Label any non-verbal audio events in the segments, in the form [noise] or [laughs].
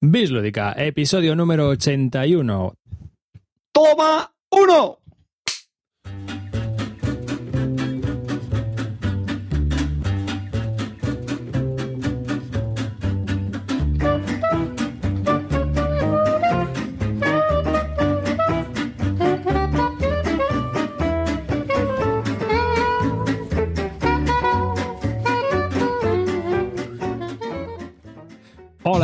Bislúdica, episodio número 81. ¡Toma uno!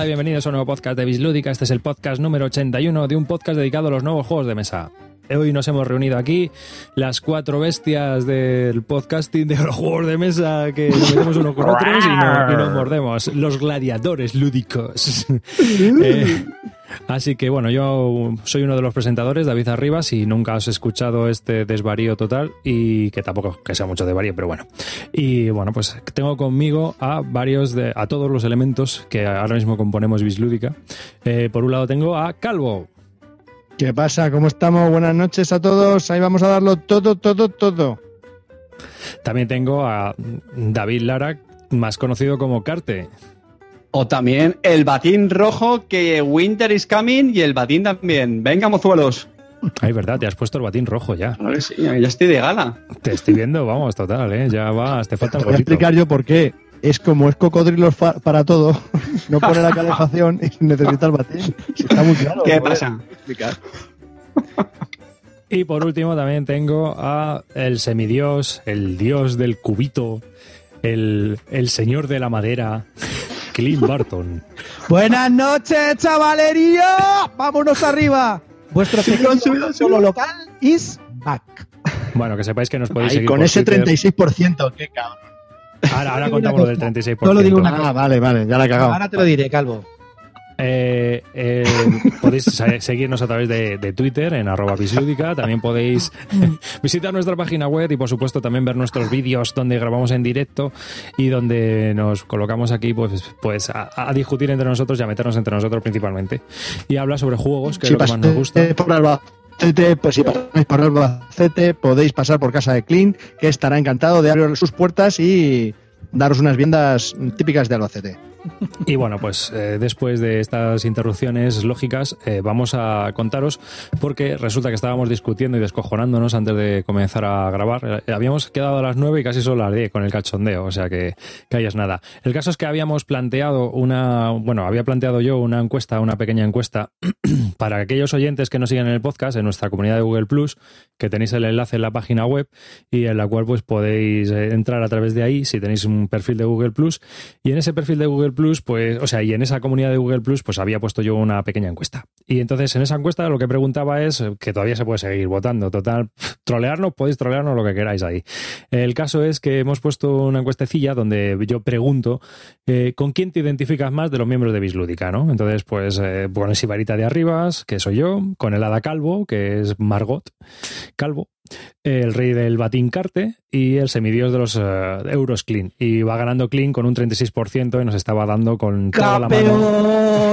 Bienvenidos a un nuevo podcast de Bislúdica. Este es el podcast número 81 de un podcast dedicado a los nuevos juegos de mesa. Hoy nos hemos reunido aquí las cuatro bestias del podcasting de los juegos de mesa que nos metemos unos con otros y, no- y nos mordemos. Los gladiadores lúdicos. [laughs] Eh, así que bueno, yo soy uno de los presentadores, David Arribas, y nunca has escuchado este desvarío total y que tampoco que sea mucho desvarío, pero bueno. Y bueno, pues tengo conmigo a varios de, a todos los elementos que ahora mismo componemos Bislúdica. Eh, por un lado tengo a Calvo. ¿Qué pasa? ¿Cómo estamos? Buenas noches a todos. Ahí vamos a darlo todo, todo, todo. También tengo a David Lara, más conocido como Carte. O también el batín rojo que Winter is coming y el batín también. Venga, mozuelos. Ay, verdad, te has puesto el batín rojo ya. A ver si ya estoy de gala. Te estoy viendo, vamos, total, ¿eh? Ya vas, te falta el Voy a explicar yo por qué. Es como es cocodrilos fa- para todo. [laughs] No pone la calefacción y necesita el batín. Está muy claro. ¿Qué joder. pasa? Explicar. Y por último también tengo a el semidios, el dios del cubito, el, el señor de la madera, Clint Barton. [laughs] Buenas noches, chavalería. Vámonos arriba. Vuestro pequeño solo local is back. Bueno, que sepáis que nos podéis Ahí, seguir con por ese Twitter. 36%. Qué cabrón. Ahora, ahora [laughs] contamos lo del cosa, 36%. solo digo una Ah, vale, vale. Ya la he cagado. Ahora te lo diré, Calvo. Eh, eh, podéis seguirnos a través de, de Twitter en arroba bislúdica. También podéis [laughs] visitar nuestra página web y por supuesto también ver nuestros vídeos donde grabamos en directo y donde nos colocamos aquí pues, pues a, a discutir entre nosotros y a meternos entre nosotros principalmente. Y habla sobre juegos, que es Si lo que más nos gusta. pasáis por Pues si pasáis por Albacete, podéis pasar por casa de Clint, que estará encantado de abrir sus puertas y daros unas viandas típicas de Albacete. Y bueno, pues eh, después de estas interrupciones lógicas, eh, vamos a contaros, porque resulta que estábamos discutiendo y descojonándonos antes de comenzar a grabar. Eh, habíamos quedado a las 9 y casi son las 10 con el cachondeo, o sea que, que ahí nada. El caso es que habíamos planteado una, bueno, había planteado yo una encuesta, una pequeña encuesta, [clears throat] para aquellos oyentes que nos siguen en el podcast, en nuestra comunidad de Google Plus, que tenéis el enlace en la página web y en la cual pues podéis entrar a través de ahí si tenéis un perfil de Google Plus y en ese perfil de Google Plus, pues, o sea, y en esa comunidad de Google Plus, pues había puesto yo una pequeña encuesta. Y entonces en esa encuesta lo que preguntaba es eh, que todavía se puede seguir votando. Total, trolearnos, podéis trolearnos lo que queráis ahí. El caso es que hemos puesto una encuestecilla donde yo pregunto eh, con quién te identificas más de los miembros de Bislúdica, ¿no? Entonces, pues eh, pones Ibarita de Arribas, que soy yo, con el Hada Calvo, que es Margot Calvo, el rey del batín carte y el semidios de los eh, euros clean. Y va ganando clean con un 36% y nos estaba dando con toda la mano.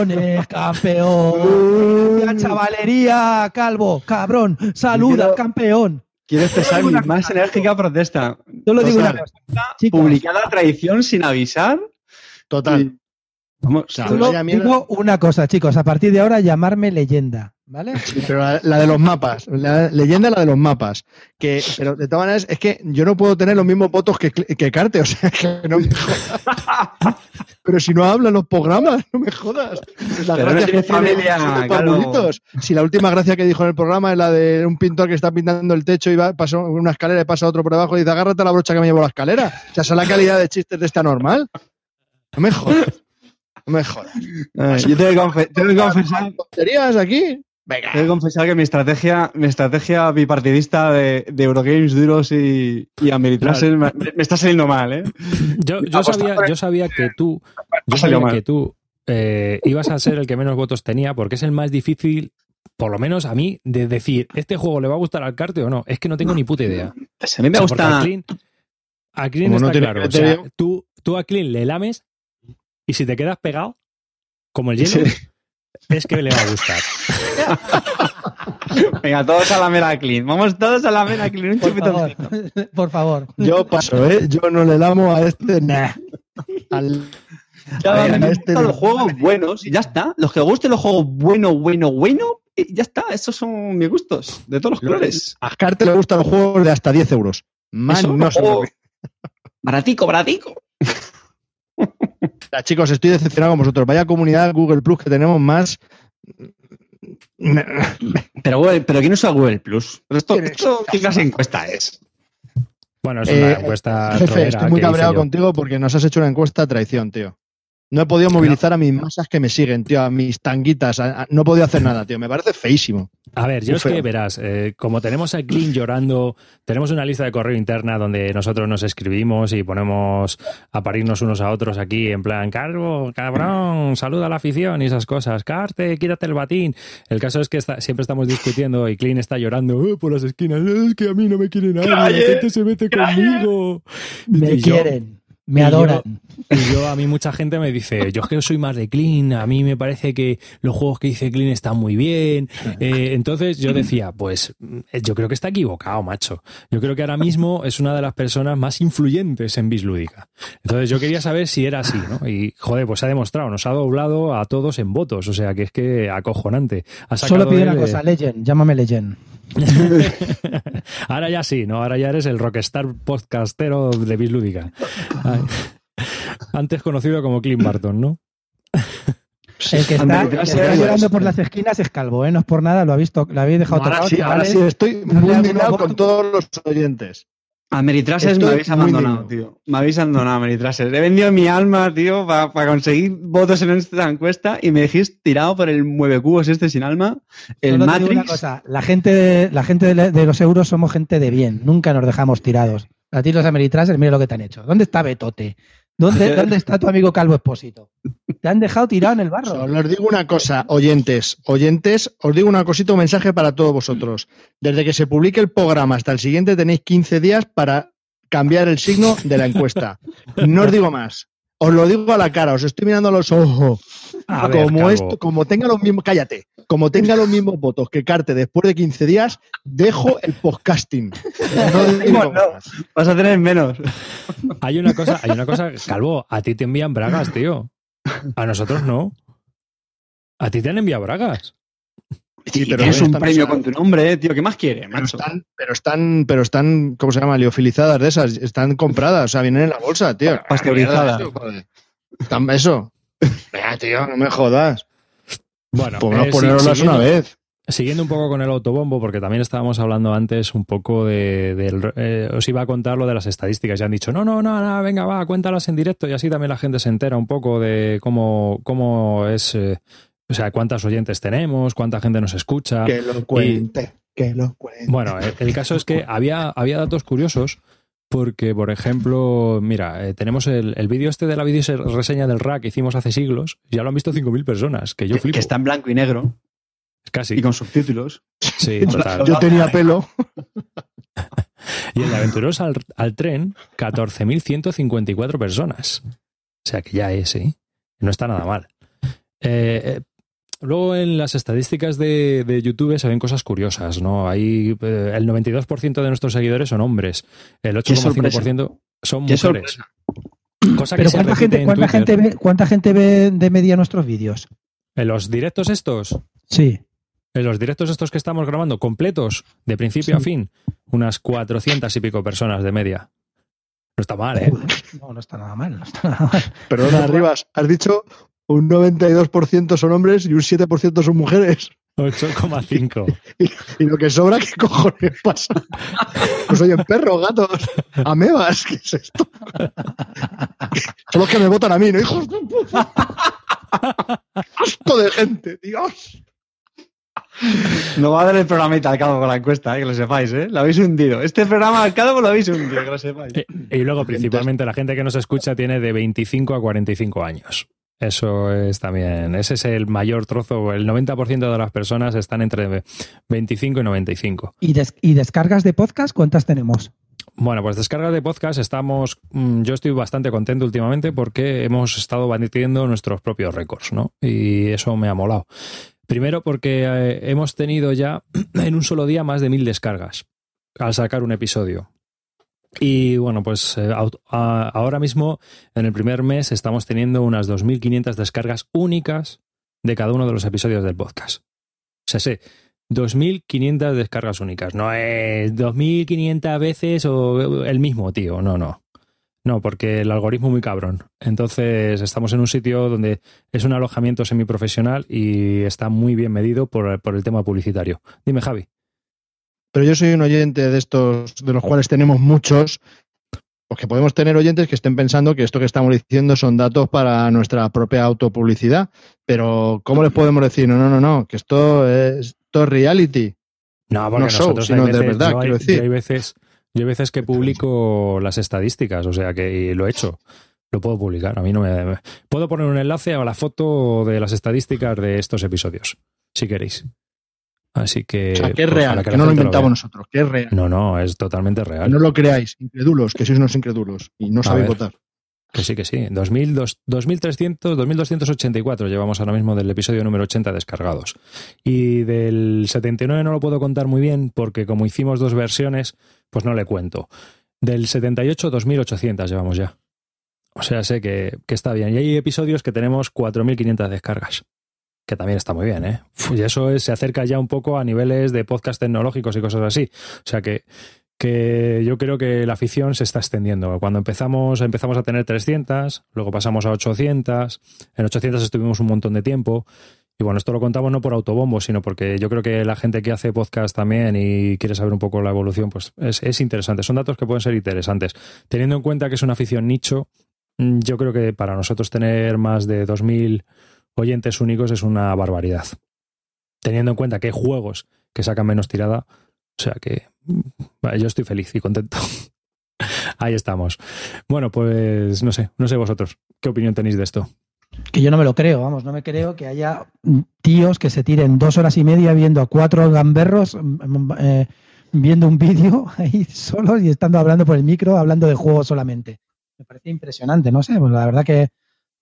Campeones, campeón. Ya, chavalería, Calvo, cabrón. Saluda Quiero- al campeón. Quiero expresar mi una más cosa. enérgica protesta. Solo digo una cosa. Publicada traición sin avisar. Total. Vamos, O sea, solo vaya mierda. digo una cosa, chicos. A partir de ahora, llamarme leyenda. ¿Vale? Pero la, la de los mapas, la leyenda la de los mapas. Que, pero de todas maneras, es que yo no puedo tener los mismos votos que, que Carte, o sea, que no me jodas. Pero si no hablan los programas, no me jodas. Las Pero no tiene tiene familia. Si la última gracia que dijo en el programa es la de un pintor que está pintando el techo y va, pasa una escalera y pasa otro por debajo y dice, agárrate a la brocha que me llevo la escalera. O sea, esa es la calidad de chistes de esta normal. No me jodas. No me jodas. Eh, yo tengo que, confe- tengo que confesar ¿Tonterías aquí? Venga. Tengo que confesar que mi estrategia, mi estrategia bipartidista de, de Eurogames duros y, y Ameritrases me, me está saliendo mal, ¿eh? Yo, yo sabía, yo sabía que tú, yo sabía mal. que tú eh, ibas a ser el que menos votos tenía porque es el más difícil, por lo menos a mí, de decir, ¿este juego le va a gustar al carte o no? Es que no tengo ni puta idea. Pues a mí me O sea, porque gusta. A Clean, a Clean no está tiene claro. O sea, criterio. tú, tú a Clean le lames y si te quedas pegado, como el hielo, Sí. es que le va a gustar. [laughs] Venga, todos a la mera clean. Vamos todos a la mera clean. Un Por chupito. favor. [laughs] Por favor. Yo paso, ¿eh? Yo no le damos a este. Nah. Al- Ya, A ver, a este los juegos buenos y ya está. Los que gusten los juegos bueno, bueno, bueno, y ya está. Esos son mis gustos, de todos los colores. A Carte le gustan los juegos de hasta 10 euros. Más no se oh. Baratico, baratico. [laughs] Ya, chicos, estoy decepcionado con vosotros. Vaya comunidad Google Plus que tenemos más. Pero, Google- pero ¿quién usa Google Plus? Esto, esto ¿qué clase de encuesta es? Bueno, es una Eh, encuesta Jefe, estoy muy cabreado contigo porque nos has hecho una encuesta a traición, tío. No he podido movilizar a mis masas que me siguen, tío, a mis tanguitas. a- a- no he podido hacer nada, tío. Me parece feísimo. A ver, yo Muy es que verás, eh, como tenemos a Clean llorando, tenemos una lista de correo interna donde nosotros nos escribimos y ponemos a parirnos unos a otros aquí en plan, Carbo, cabrón, saluda a la afición y esas cosas, Carte, quítate el batín. El caso es que está- siempre estamos discutiendo y Clean está llorando "Oh, por las esquinas, es que a mí no me quiere nadie, la gente se mete conmigo. Me Y yo- quieren, me y yo- adoran. Y yo, a mí mucha gente me dice, yo es que soy más de Clean, a mí me parece que los juegos que dice Clean están muy bien. Eh, entonces yo decía, pues eh, yo creo que está equivocado, macho. Yo creo que ahora mismo es una de las personas más influyentes en Bislúdica. Entonces yo quería saber si era así, ¿no? Y joder, pues se ha demostrado, nos ha doblado a todos en votos, o sea que es que acojonante. Solo pido una cosa, Legend, llámame Legend. [laughs] Ahora ya sí, ¿no? Ahora ya eres el rockstar podcastero de Bislúdica. [laughs] [laughs] Antes conocido como Clint Barton, ¿no? El que está, que está llorando por las esquinas es calvo, ¿eh? No es por nada, lo ha visto, lo habéis dejado ahora tocado, sí, ahora sí, estoy muy indignado con todos los oyentes. A Meritrases me habéis abandonado, tío. Me habéis abandonado, Meritrases. He vendido mi alma, tío, para conseguir votos en esta encuesta y me dejéis tirado por el mueve cubos este sin alma, el Solo digo una Matrix. cosa, la gente, la gente de, de los euros somos gente de bien, nunca nos dejamos tirados. A ti los ameritrases, mira lo que te han hecho. ¿Dónde está Betote? ¿Dónde, [laughs] ¿Dónde está tu amigo Calvo Espósito? Te han dejado tirado en el barro. Solo os digo una cosa, oyentes, oyentes, os digo una cosita, un mensaje para todos vosotros. Desde que se publique el programa hasta el siguiente tenéis 15 días para cambiar el signo de la encuesta. No os digo más. Os lo digo a la cara, os estoy mirando a los ojos. A como esto, como tenga los mismos, cállate, como tenga los mismos votos que Carte después de 15 días, dejo el podcasting. No [laughs] más. Vas a tener menos. Hay una cosa, hay una cosa, Calvo, a ti te envían bragas, tío. A nosotros no. A ti te han enviado bragas. Sí, pero no un premio con tu nombre, eh, tío. ¿Qué más quiere, Pero macho? están, pero están, pero están, ¿cómo se llama? Liofilizadas de esas, están compradas, o sea, vienen en la bolsa, tío. Pasteurizadas. Eso, joder. Están- Eso. Venga, tío, no me jodas. Bueno, Por no eh, sí, siguiendo- una vez. Siguiendo un poco con el autobombo, porque también estábamos hablando antes un poco de, eh, os iba a contar lo de las estadísticas. Ya han dicho, no, no, no, no, venga, va, cuéntalas en directo y así también la gente se entera un poco de cómo, cómo es, eh, o sea, cuántas oyentes tenemos, cuánta gente nos escucha. Que lo cuente, que lo cuente. Bueno, el, el caso es que [laughs] había, había datos curiosos porque, por ejemplo, mira, eh, tenemos el, el vídeo este de la video reseña del rack que hicimos hace siglos, ya lo han visto 5.000 personas, que yo Que, flipo. que está en blanco y negro Casi. y con subtítulos. Sí, [laughs] total. Yo tenía [laughs] pelo. Y el de Aventureros al, al tren, 14.154 personas. O sea que ya es, ¿eh? No está nada mal. Eh, eh, luego en las estadísticas de, de YouTube se ven cosas curiosas, ¿no? Hay eh, el 92% de nuestros seguidores son hombres, el Qué sorpresa. 8,5% son mujeres. Cosa que Pero se ¿cuánta, gente, en cuánta, gente ve, ¿cuánta gente ve de media nuestros vídeos? En los directos estos, Sí. en los directos estos que estamos grabando, completos, de principio a fin, unas 400 y pico personas de media. No está mal, ¿eh? No, no está nada mal, no está nada mal. Perdona, Rivas, has dicho un 92% son hombres y un 7% son mujeres. 8,5. [laughs] Y lo que sobra, ¿qué cojones pasa? Pues oye, perros, gatos, amebas, ¿qué es esto? Son los que me votan a mí, ¿no? Hijos de puta. Asco de gente, Dios. No va a dar el programita al cabo con la encuesta, eh, que lo sepáis, ¿eh? Lo habéis hundido. Este programa al cabo lo habéis hundido, que lo sepáis. Eh, Y luego, principalmente, la gente que nos escucha tiene de 25 a 45 años. Eso es también, ese es el mayor trozo. El 90% de las personas están entre 25 y 95. ¿Y, des- ¿Y descargas de podcast cuántas tenemos? Bueno, pues descarga de podcast estamos, mm, yo estoy bastante contento últimamente porque hemos estado batiendo nuestros propios récords, ¿no? Y eso me ha molado. Primero porque eh, hemos tenido ya [clears throat] en un solo día más de mil descargas al sacar un episodio. Y bueno, pues eh, ahora mismo, en el primer mes, estamos teniendo unas 2.500 descargas únicas de cada uno de los episodios del podcast. O sea, sé, 2.500 descargas únicas. No es 2.500 veces o el mismo, tío. No, no. No, porque el algoritmo es muy cabrón. Entonces, estamos en un sitio donde es un alojamiento semiprofesional y está muy bien medido por, por el tema publicitario. Dime, Javi. Pero yo soy un oyente de estos, de los cuales tenemos muchos, porque podemos tener oyentes que estén pensando que esto que estamos diciendo son datos para nuestra propia autopublicidad. Pero, ¿cómo les podemos decir? No, no, no, no, que esto es, esto es reality. No, porque No show, nosotros sino hay de veces, verdad, hay, quiero decir. hay veces, yo hay veces que publico las estadísticas, o sea que lo he hecho. Lo puedo publicar. A mí no me, me- puedo poner un enlace a la foto de las estadísticas de estos episodios, si queréis. Así que. O sea, que es pues, real, que, no lo inventamos nosotros, que es real. No, no, es totalmente Que real. no lo creáis, incrédulos, que sois unos incrédulos y no sabéis votar. Que sí, que sí. 2000, dos- 2300, 2284 llevamos ahora mismo del episodio número 80 descargados. Y del 79 no lo puedo contar muy bien porque como hicimos dos versiones, pues no le cuento. Del 78, 2800 llevamos ya. O sea, sé que, que está bien. Y hay episodios que tenemos 4500 descargas. Que también está muy bien, ¿eh? Y eso es- se acerca ya un poco a niveles de podcast tecnológicos y cosas así. O sea que que yo creo que la afición se está extendiendo. Cuando empezamos, empezamos a tener 300, luego pasamos a 800, en 800 estuvimos un montón de tiempo. Y bueno, esto lo contamos no por autobombo, sino porque yo creo que la gente que hace podcast también y quiere saber un poco la evolución, pues es, es interesante. Son datos que pueden ser interesantes. Teniendo en cuenta que es una afición nicho, yo creo que para nosotros tener más de 2.000 oyentes únicos es una barbaridad. Teniendo en cuenta que hay juegos que sacan menos tirada, o sea que mm, yo estoy feliz y contento. [laughs] Ahí estamos. Bueno, pues no sé, no sé vosotros, ¿qué opinión tenéis de esto? Que yo no me lo creo, vamos, no me creo que haya mm, tíos que se tiren dos horas y media viendo a cuatro gamberros mm, eh, viendo un vídeo [laughs] ahí solos y estando hablando por el micro, hablando de juegos solamente. Me parece impresionante, no sé, pues la verdad que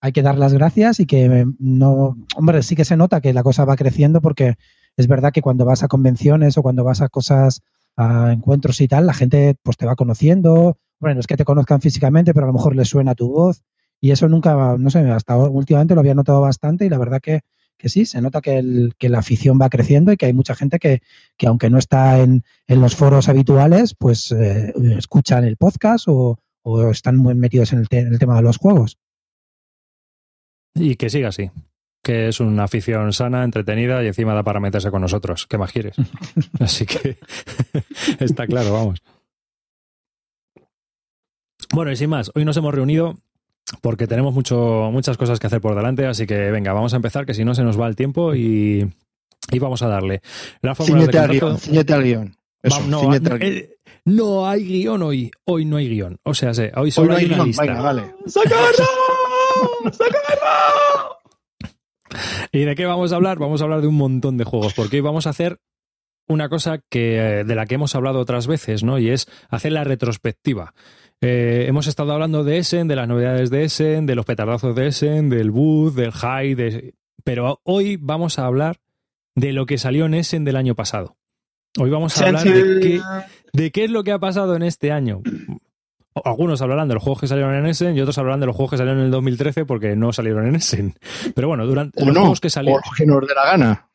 hay que dar las gracias y que eh, no, hombre, sí que se nota que la cosa va creciendo porque es verdad que cuando vas a convenciones o cuando vas a cosas, a encuentros y tal, la gente pues te va conociendo, bueno, no es que te conozcan físicamente, pero a lo mejor les suena tu voz y eso nunca, no sé, hasta últimamente lo había notado bastante y la verdad que, que sí, se nota que, la afición va creciendo y que hay mucha gente que, que aunque no está en, en los foros habituales, pues eh, escuchan el podcast o, o están muy metidos en el tema de los juegos. Y que siga así. Que es una afición sana, entretenida y encima da para meterse con nosotros. ¿Qué más quieres? [laughs] Así que [laughs] está claro, vamos. Bueno, y sin más, hoy nos hemos reunido porque tenemos mucho, muchas cosas que hacer por delante, así que venga, vamos a empezar, que si no se nos va el tiempo y, y vamos a darle. Ciñete al guion, ciñete al guion. Eso, Va- no, ciñete al guion. eh, no hay guion hoy. Hoy no hay guion. O sea, sé, hoy solo Hoy no hay hay una guion, lista. venga, vale. [laughs] ¿Y de qué vamos a hablar? Vamos a hablar de un montón de juegos, porque hoy vamos a hacer una cosa que, eh, de la que hemos hablado otras veces, ¿no? Y es hacer la retrospectiva. Eh, hemos estado hablando de Essen, de las novedades de Essen, de los petardazos de Essen, del boot, del high, de... pero hoy vamos a hablar de lo que salió en Essen del año pasado. Hoy vamos a hablar de qué, de qué es lo que ha pasado en este año. Algunos hablarán de los juegos que salieron en Essen y otros hablarán de los juegos que salieron en el 2013 porque no salieron en Essen. Pero bueno, durante O los no, juegos que o salieron. lo que nos dé la gana.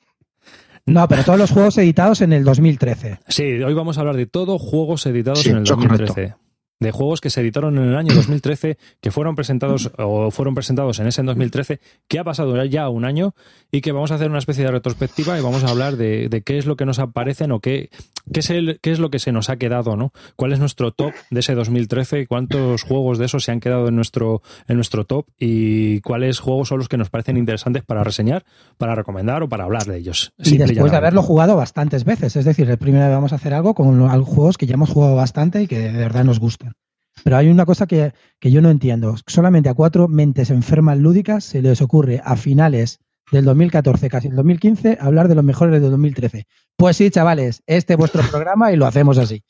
No, pero todos los juegos editados en el 2013. Sí, hoy vamos a hablar de todo juegos editados Sí, en el eso es 2013. De juegos que se editaron en el año 2013, que fueron presentados o fueron presentados en ese en 2013, que ha pasado ya un año y que vamos a hacer una especie de retrospectiva y vamos a hablar de, de qué es lo que nos aparecen o qué, qué, es el, qué es lo que se nos ha quedado, ¿no? ¿Cuál es nuestro top de ese 2013 y cuántos juegos de esos se han quedado en nuestro, en nuestro top y cuáles juegos son los que nos parecen interesantes para reseñar, para recomendar o para hablar de ellos? Y después de haberlo jugado bastantes veces. Es decir, el primero vamos a hacer algo con juegos que ya hemos jugado bastante y que de verdad nos gustan. Pero hay una cosa que, que yo no entiendo. Solamente a cuatro mentes enfermas lúdicas se les ocurre a finales del 2014, casi el 2015, hablar de los mejores del 2013. Pues sí, chavales, este es vuestro programa y lo hacemos así.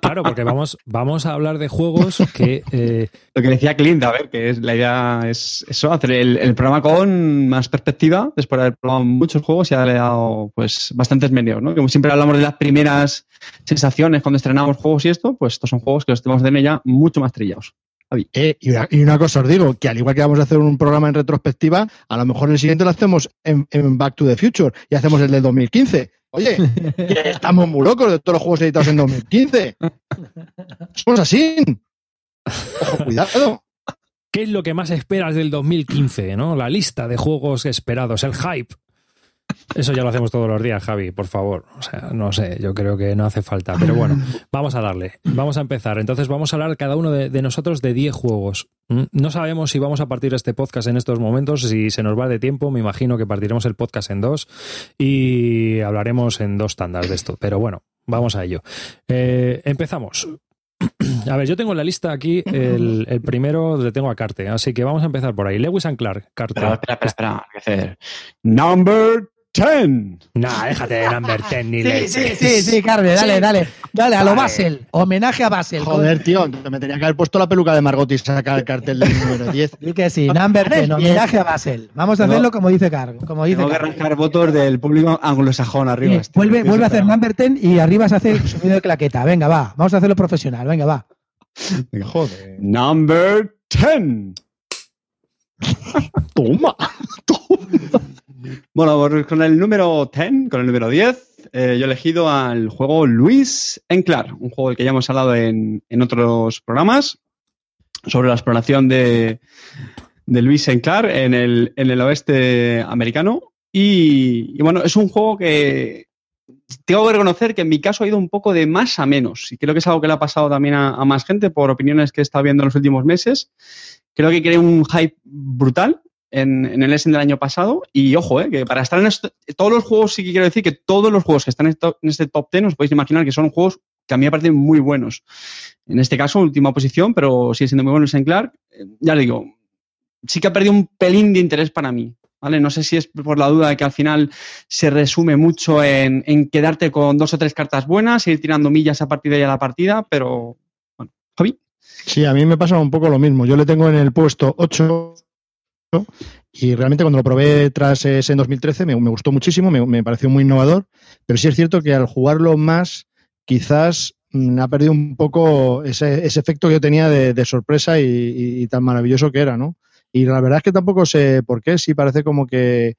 Claro, porque vamos, vamos a hablar de juegos que. eh, Lo que decía Clint, a ver, que es, la idea es eso, hacer el, programa con más perspectiva, después de haber probado muchos juegos y haberle dado pues bastantes medios, ¿no? Como siempre hablamos de las primeras sensaciones cuando estrenamos juegos y esto, pues estos son juegos que los tenemos de ya mucho más trillados. Eh, y, una, y una cosa os digo, que al igual que vamos a hacer un programa en retrospectiva, a lo mejor el siguiente lo hacemos en, en Back to the Future y hacemos el del 2015. Oye, que [laughs] estamos muy locos de todos los juegos editados en 2015. Somos así. Ojo, cuidado. ¿Qué es lo que más esperas del 2015? ¿no? La lista de juegos esperados, el hype. Eso ya lo hacemos todos los días, Javi, por favor. O sea, no sé, yo creo que no hace falta. Pero bueno, vamos a darle. Vamos a empezar. Entonces vamos a hablar cada uno de, de nosotros de 10 juegos. ¿Mm? No sabemos si vamos a partir este podcast en estos momentos, si se nos va de tiempo. Me imagino que partiremos el podcast en dos y hablaremos en dos tandas de esto. Pero bueno, vamos a ello. Eh, empezamos. [clears throat] A ver, yo tengo en la lista aquí el, el primero, le tengo a Carte, así que vamos a empezar por ahí. Lewis and Clark, Carte. Espera, espera. Number 10. Nah, déjate de number 10 [laughs] ni Sí, sí, sí, sí, Carmen, dale, Sí. dale. Dale, a lo. Basel. Homenaje a Basel. Joder, tío, me tenía que haber puesto la peluca de Margot y sacar el cartel del número 10. [laughs] Di que sí, number 10, homenaje a Basel. Vamos a No. hacerlo como dice Car. Como dice Tengo que Car. arrancar votos del público anglosajón arriba. Sí, este. vuelve, vuelve a hacer number 10 y arriba se hace el sonido de claqueta. Venga, va. Vamos a hacerlo profesional. Venga, va. Venga. Joder. Number 10. [laughs] Toma. Bueno, con el número 10, con el número 10, eh, yo he elegido al juego Luis Enclar, un juego del que ya hemos hablado en, en otros programas, sobre la exploración de, de Luis Enclar en el, en el oeste americano. Y, bueno, es un juego que tengo que reconocer que en mi caso ha ido un poco de más a menos. Y creo que es algo que le ha pasado también a, más gente por opiniones que he estado viendo en los últimos meses. Creo que creé un hype brutal en, el Essen del año pasado. Y ojo, eh, que para estar en esto- todos los juegos, sí que quiero decir que todos los juegos que están en, este top 10 os podéis imaginar que son juegos que a mí me parecen muy buenos. En este caso, última posición, pero sigue siendo muy bueno en Clark. Eh, Ya le digo, sí que ha perdido un pelín de interés para mí. ¿Vale? No sé si es por la duda de que al final se resume mucho en, en quedarte con dos o tres cartas buenas, ir tirando millas a partir de ahí a la partida, pero bueno, Javi. Sí, a mí me pasa un poco lo mismo. Yo le tengo en el puesto 8 y realmente cuando lo probé tras ese en 2013 me, me gustó muchísimo, me, pareció muy innovador, pero sí es cierto que al jugarlo más quizás mm, ha perdido un poco ese, efecto que yo tenía de, sorpresa y, tan maravilloso que era, ¿no? Y la verdad es que tampoco sé por qué, sí parece como que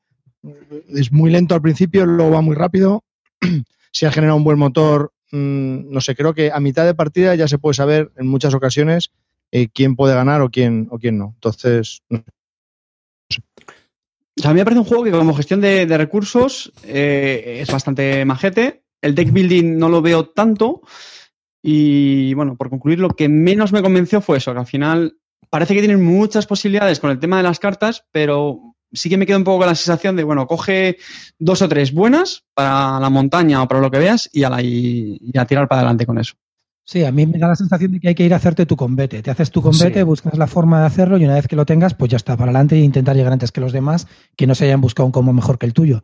es muy lento al principio, luego va muy rápido, [clears throat] si ha generado un buen motor, mm, no sé, creo que a mitad de partida ya se puede saber en muchas ocasiones eh, quién puede ganar o quién, o quién no. Entonces, O a mí me parece un juego que como gestión de, recursos eh, es bastante majete. El deck building no lo veo tanto. Y bueno, por concluir, lo que menos me convenció fue eso, que al final parece que tienen muchas posibilidades con el tema de las cartas, pero sí que me quedo un poco con la sensación de, bueno, coge dos o tres buenas para la montaña o para lo que veas y a tirar para adelante con eso. Sí, a mí me da la sensación de que hay que ir a hacerte tu combate. Te haces tu combate, Sí. buscas la forma de hacerlo y una vez que lo tengas, pues ya está, para adelante e intentar llegar antes que los demás que no se hayan buscado un combo mejor que el tuyo.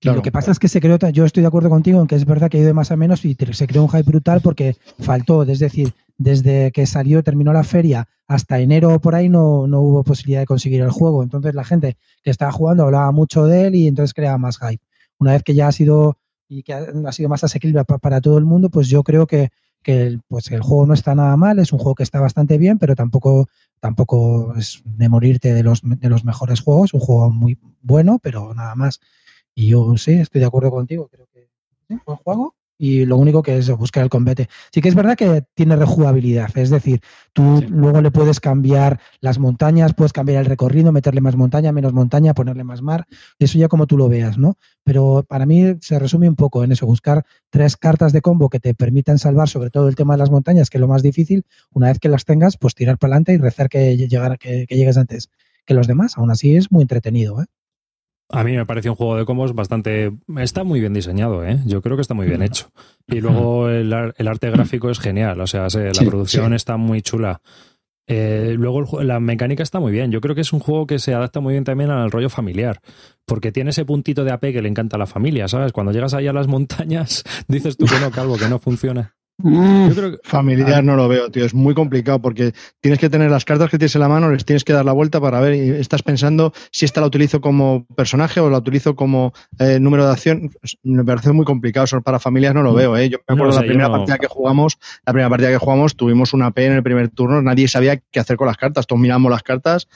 Y lo que pasa es que se creó, yo estoy de acuerdo contigo en que es verdad que ha ido de más a menos y se creó un hype brutal porque faltó, es decir, desde que salió, terminó la feria hasta enero o por ahí no, no hubo posibilidad de conseguir el juego. Entonces la gente que estaba jugando hablaba mucho de él y entonces creaba más hype. Una vez que ya ha sido y que ha, ha sido más asequible pa- para todo el mundo, pues yo creo que, que el, pues el juego no está nada mal, es un juego que está bastante bien, pero tampoco, tampoco es de morirte de los, de los mejores juegos, un juego muy bueno, pero nada más. Y yo sí, estoy de acuerdo contigo, creo que buen juego. Y lo único que es buscar el combate. Sí que es verdad que tiene rejugabilidad, es decir, tú Sí. luego le puedes cambiar las montañas, puedes cambiar el recorrido, meterle más montaña, menos montaña, ponerle más mar, eso ya como tú lo veas, ¿no? Pero para mí se resume un poco en eso, buscar tres cartas de combo que te permitan salvar sobre todo el tema de las montañas, que es lo más difícil, una vez que las tengas, pues tirar para adelante y rezar que, llegar, que, que llegues antes que los demás. Aún así es muy entretenido, ¿eh? A mí me parece un juego de combos bastante... Está muy bien diseñado, ¿eh? Yo creo que está muy bien hecho. Y luego el, ar- el arte gráfico es genial, o sea, se- la Sí, producción sí. está muy chula. Eh, luego el la mecánica está muy bien. Yo creo que es un juego que se adapta muy bien también al rollo familiar, porque tiene ese puntito de AP que le encanta a la familia, ¿sabes? Cuando llegas ahí a las montañas, [laughs] dices tú que no, Calvo, que no funciona. Mm, Yo creo que- Familiar no lo veo, tío. Es muy complicado porque tienes que tener las cartas que tienes en la mano, les tienes que dar la vuelta para ver y estás pensando si esta la utilizo como personaje o la utilizo como eh, número de acción. Me parece muy complicado. Eso para familias no lo veo, ¿eh? Yo me No acuerdo la primera no- partida que jugamos, la primera partida que jugamos, tuvimos una P en el primer turno, nadie sabía qué hacer con las cartas. Todos miramos las cartas,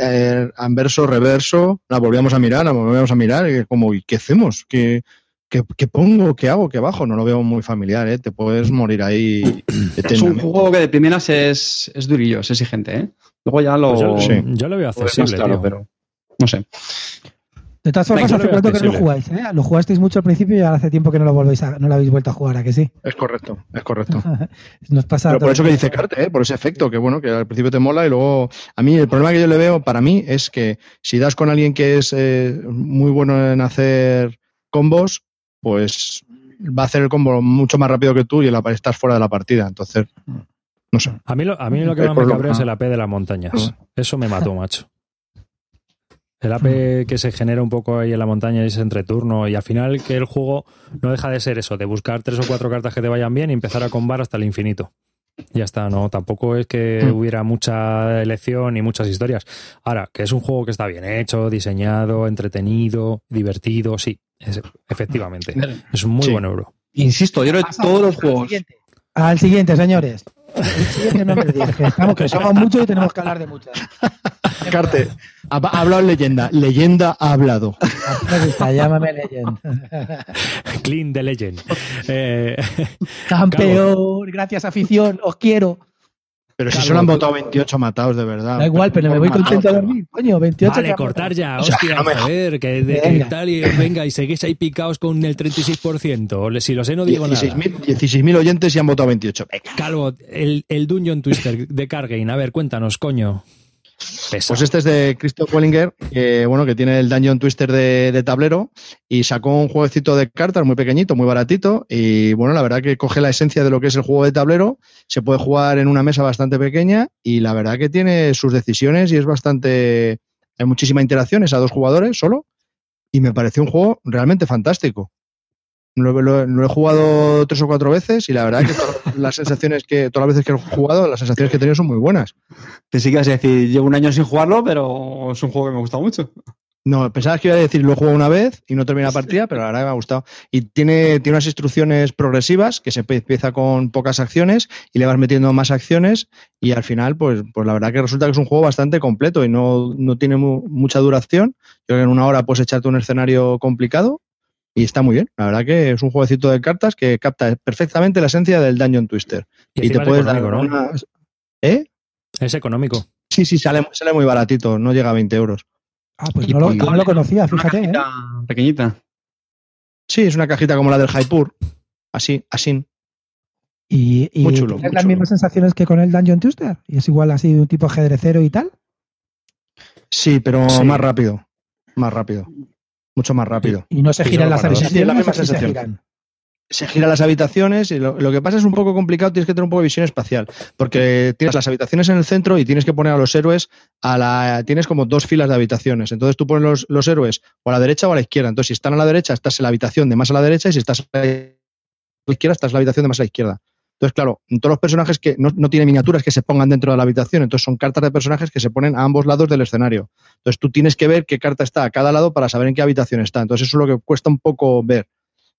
eh, anverso, reverso, la volvíamos a mirar, la volvíamos a mirar, y como, ¿y qué hacemos? ¿Qué, ¿Qué, qué pongo? ¿Qué hago? ¿Qué bajo? No lo veo muy familiar, ¿eh? Te puedes morir ahí. [clears throat] Es un juego que de primeras es, es durillo, es exigente, ¿eh? Luego ya lo. pues yo, sí. yo lo veo accesible, claro, tío. pero. No sé. De todas formas, hace cuánto que no lo jugáis, ¿eh? Lo jugasteis mucho al principio y ahora hace tiempo que no lo volvéis a, no lo habéis vuelto a jugar, ¿a que sí? Es correcto, es correcto. [laughs] Nos pasa Pero por eso que dice Carte, ¿eh? por ese efecto, que bueno, que al principio te mola y luego. A mí el problema que yo le veo para mí es que si das con alguien que es eh, muy bueno en hacer combos, pues va a hacer el combo mucho más rápido que tú y la- estás fuera de la partida. Entonces, no sé. A mí lo, a mí lo que más me cabrea es el AP de las montañas. Eso me mató, macho. [laughs] El. AP que se genera un poco ahí en la montaña y es entre turno y al final que el juego no deja de ser eso, de buscar tres o cuatro cartas que te vayan bien y empezar a combar hasta el infinito. Ya está, no, tampoco es que Mm. hubiera mucha elección y muchas historias. Ahora, que es un juego que está bien hecho, diseñado, entretenido, divertido, sí, es- efectivamente. Es un muy Sí. buen euro. Insisto, yo creo que todos los juegos. Al siguiente, señores. [laughs] El siguiente no me digas, que estamos, que somos muchos y tenemos que hablar de muchas. Carte, ha, ha hablado leyenda. Leyenda ha hablado. Llámame Legend. Clean the Legend. Eh, Campeón, gracias afición, os quiero. Pero si solo han votado 28 matados, de verdad. Da igual, pero me voy contento a dormir. Coño, 28 Vale, cortar ya, O sea, hostia, no me- joder, que, de, que tal y venga y seguís ahí picados con el 36%. Le- Si lo sé, no digo nada. 16.000 16.000 oyentes y han votado 28. Venga. Calvo, el, el Dungeon Twister de Cargame, a ver, cuéntanos, coño. Pues este es de Christoph Wellinger, que bueno, que tiene el Dungeon Twister de, de tablero y sacó un jueguecito de cartas muy pequeñito, muy baratito y bueno, la verdad que coge la esencia de lo que es el juego de tablero, se puede jugar en una mesa bastante pequeña y la verdad que tiene sus decisiones y es bastante hay muchísima interacción, es a dos jugadores solo y me pareció un juego realmente fantástico. Lo, lo- lo he jugado tres o cuatro veces y la verdad que todas [laughs] las sensaciones que todas las veces que he jugado, las sensaciones que he tenido son muy buenas. Te vas a decir, llevo un año sin jugarlo, pero es un juego que me gusta mucho. No, pensabas que iba a decir lo he jugado una vez y no terminé la partida, pero la verdad que me ha gustado. Y tiene, tiene unas instrucciones progresivas que se empieza con pocas acciones y le vas metiendo más acciones y al final, pues, pues la verdad que resulta que es un juego bastante completo y no, no tiene mu- mucha duración. Yo creo que en una hora puedes echarte un escenario complicado y está muy bien. La verdad que es un jueguecito de cartas que capta perfectamente la esencia del Dungeon Twister. Y Y, te puedes dar una- ¿Eh? Es económico. Sí, sí, sale, sale muy baratito, no llega a 20 euros. Ah, pues no lo, no lo conocía, fíjate. ¿eh? Cajita Pequeñita. Sí, es una cajita como la del Jaipur. Así, así. Y, y Muy chulo, ¿tienes muy las chulo. mismas sensaciones que con el Dungeon Twister? ¿Y es igual así un tipo ajedrecero y tal? Sí, pero Sí. más rápido. Más rápido. Mucho más rápido. Y no se giran las la habitaciones, misma se sensación. giran. Se giran las habitaciones y lo, lo que pasa es un poco complicado, tienes que tener un poco de visión espacial, porque tienes las habitaciones en el centro y tienes que poner a los héroes a la... Tienes como dos filas de habitaciones, entonces tú pones los, los héroes o a la derecha o a la izquierda, entonces si están a la derecha estás en la habitación de más a la derecha y si estás a la izquierda estás en la habitación de más a la izquierda. Entonces, claro, todos los personajes que no, no tienen miniaturas que se pongan dentro de la habitación, entonces son cartas de personajes que se ponen a ambos lados del escenario. Entonces tú tienes que ver qué carta está a cada lado para saber en qué habitación está. Entonces eso es lo que cuesta un poco ver.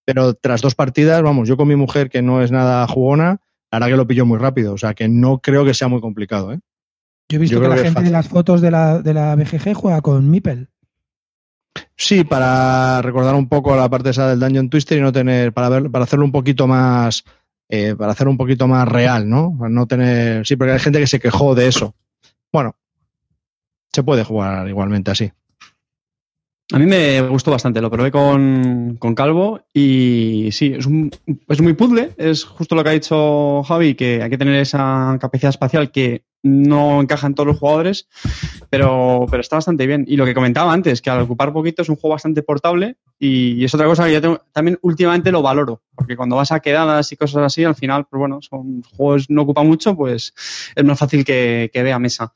Pero tras dos partidas, vamos, yo con mi mujer, que no es nada jugona, la verdad que lo pillo muy rápido. O sea que no creo que sea muy complicado. ¿eh? Yo he visto Yo que la que gente de las fotos de la, de la BGG juega con Mipel. Sí, para recordar un poco la parte esa del Dungeon Twister y no tener, para ver, para hacerlo un poquito más, eh, para hacerlo un poquito más real, ¿no? Para no tener, sí, porque hay gente que se quejó de eso. Bueno, se puede jugar igualmente así. A mí me gustó bastante, lo probé con, con Calvo y sí, es, un, es muy puzzle, es justo lo que ha dicho Javi, que hay que tener esa capacidad espacial que no encaja en todos los jugadores, pero, pero está bastante bien. Y lo que comentaba antes, que al ocupar poquito es un juego bastante portable y, es otra cosa que yo tengo- también últimamente lo valoro, porque cuando vas a quedadas y cosas así, al final, pues bueno, son juegos no ocupan mucho, pues es más fácil que, que vea mesa.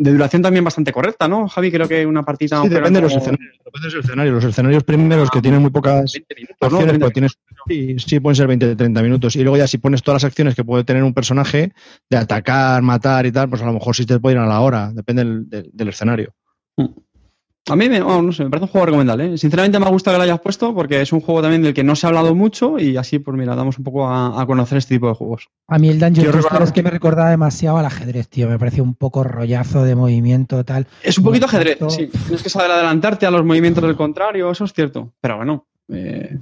De duración también bastante correcta, ¿no, Javi? Creo que una partida... Sí, depende de los escenarios. Depende de los escenarios. Los escenarios primeros que tienen muy pocas 20 minutos, ¿no? acciones, 30 pues tienes Sí, sí, pueden ser 20 30 minutos. Y luego ya si pones todas las acciones que puede tener un personaje, de atacar, matar y tal, pues a lo mejor sí te puede ir a la hora, depende del, del- del escenario. A mí me, oh, no sé, me parece un juego recomendable. ¿eh? Sinceramente me ha gustado que lo hayas puesto porque es un juego también del que no se ha hablado mucho y así, pues mira, damos un poco a, a conocer este tipo de juegos. A mí el Dungeon recordar- es que me recordaba demasiado al ajedrez, tío. Me parecía un poco rollazo de movimiento, tal. Es un poquito ajedrez, sí. Tienes que saber adelantarte a los movimientos del contrario, eso es cierto. Pero bueno, eh,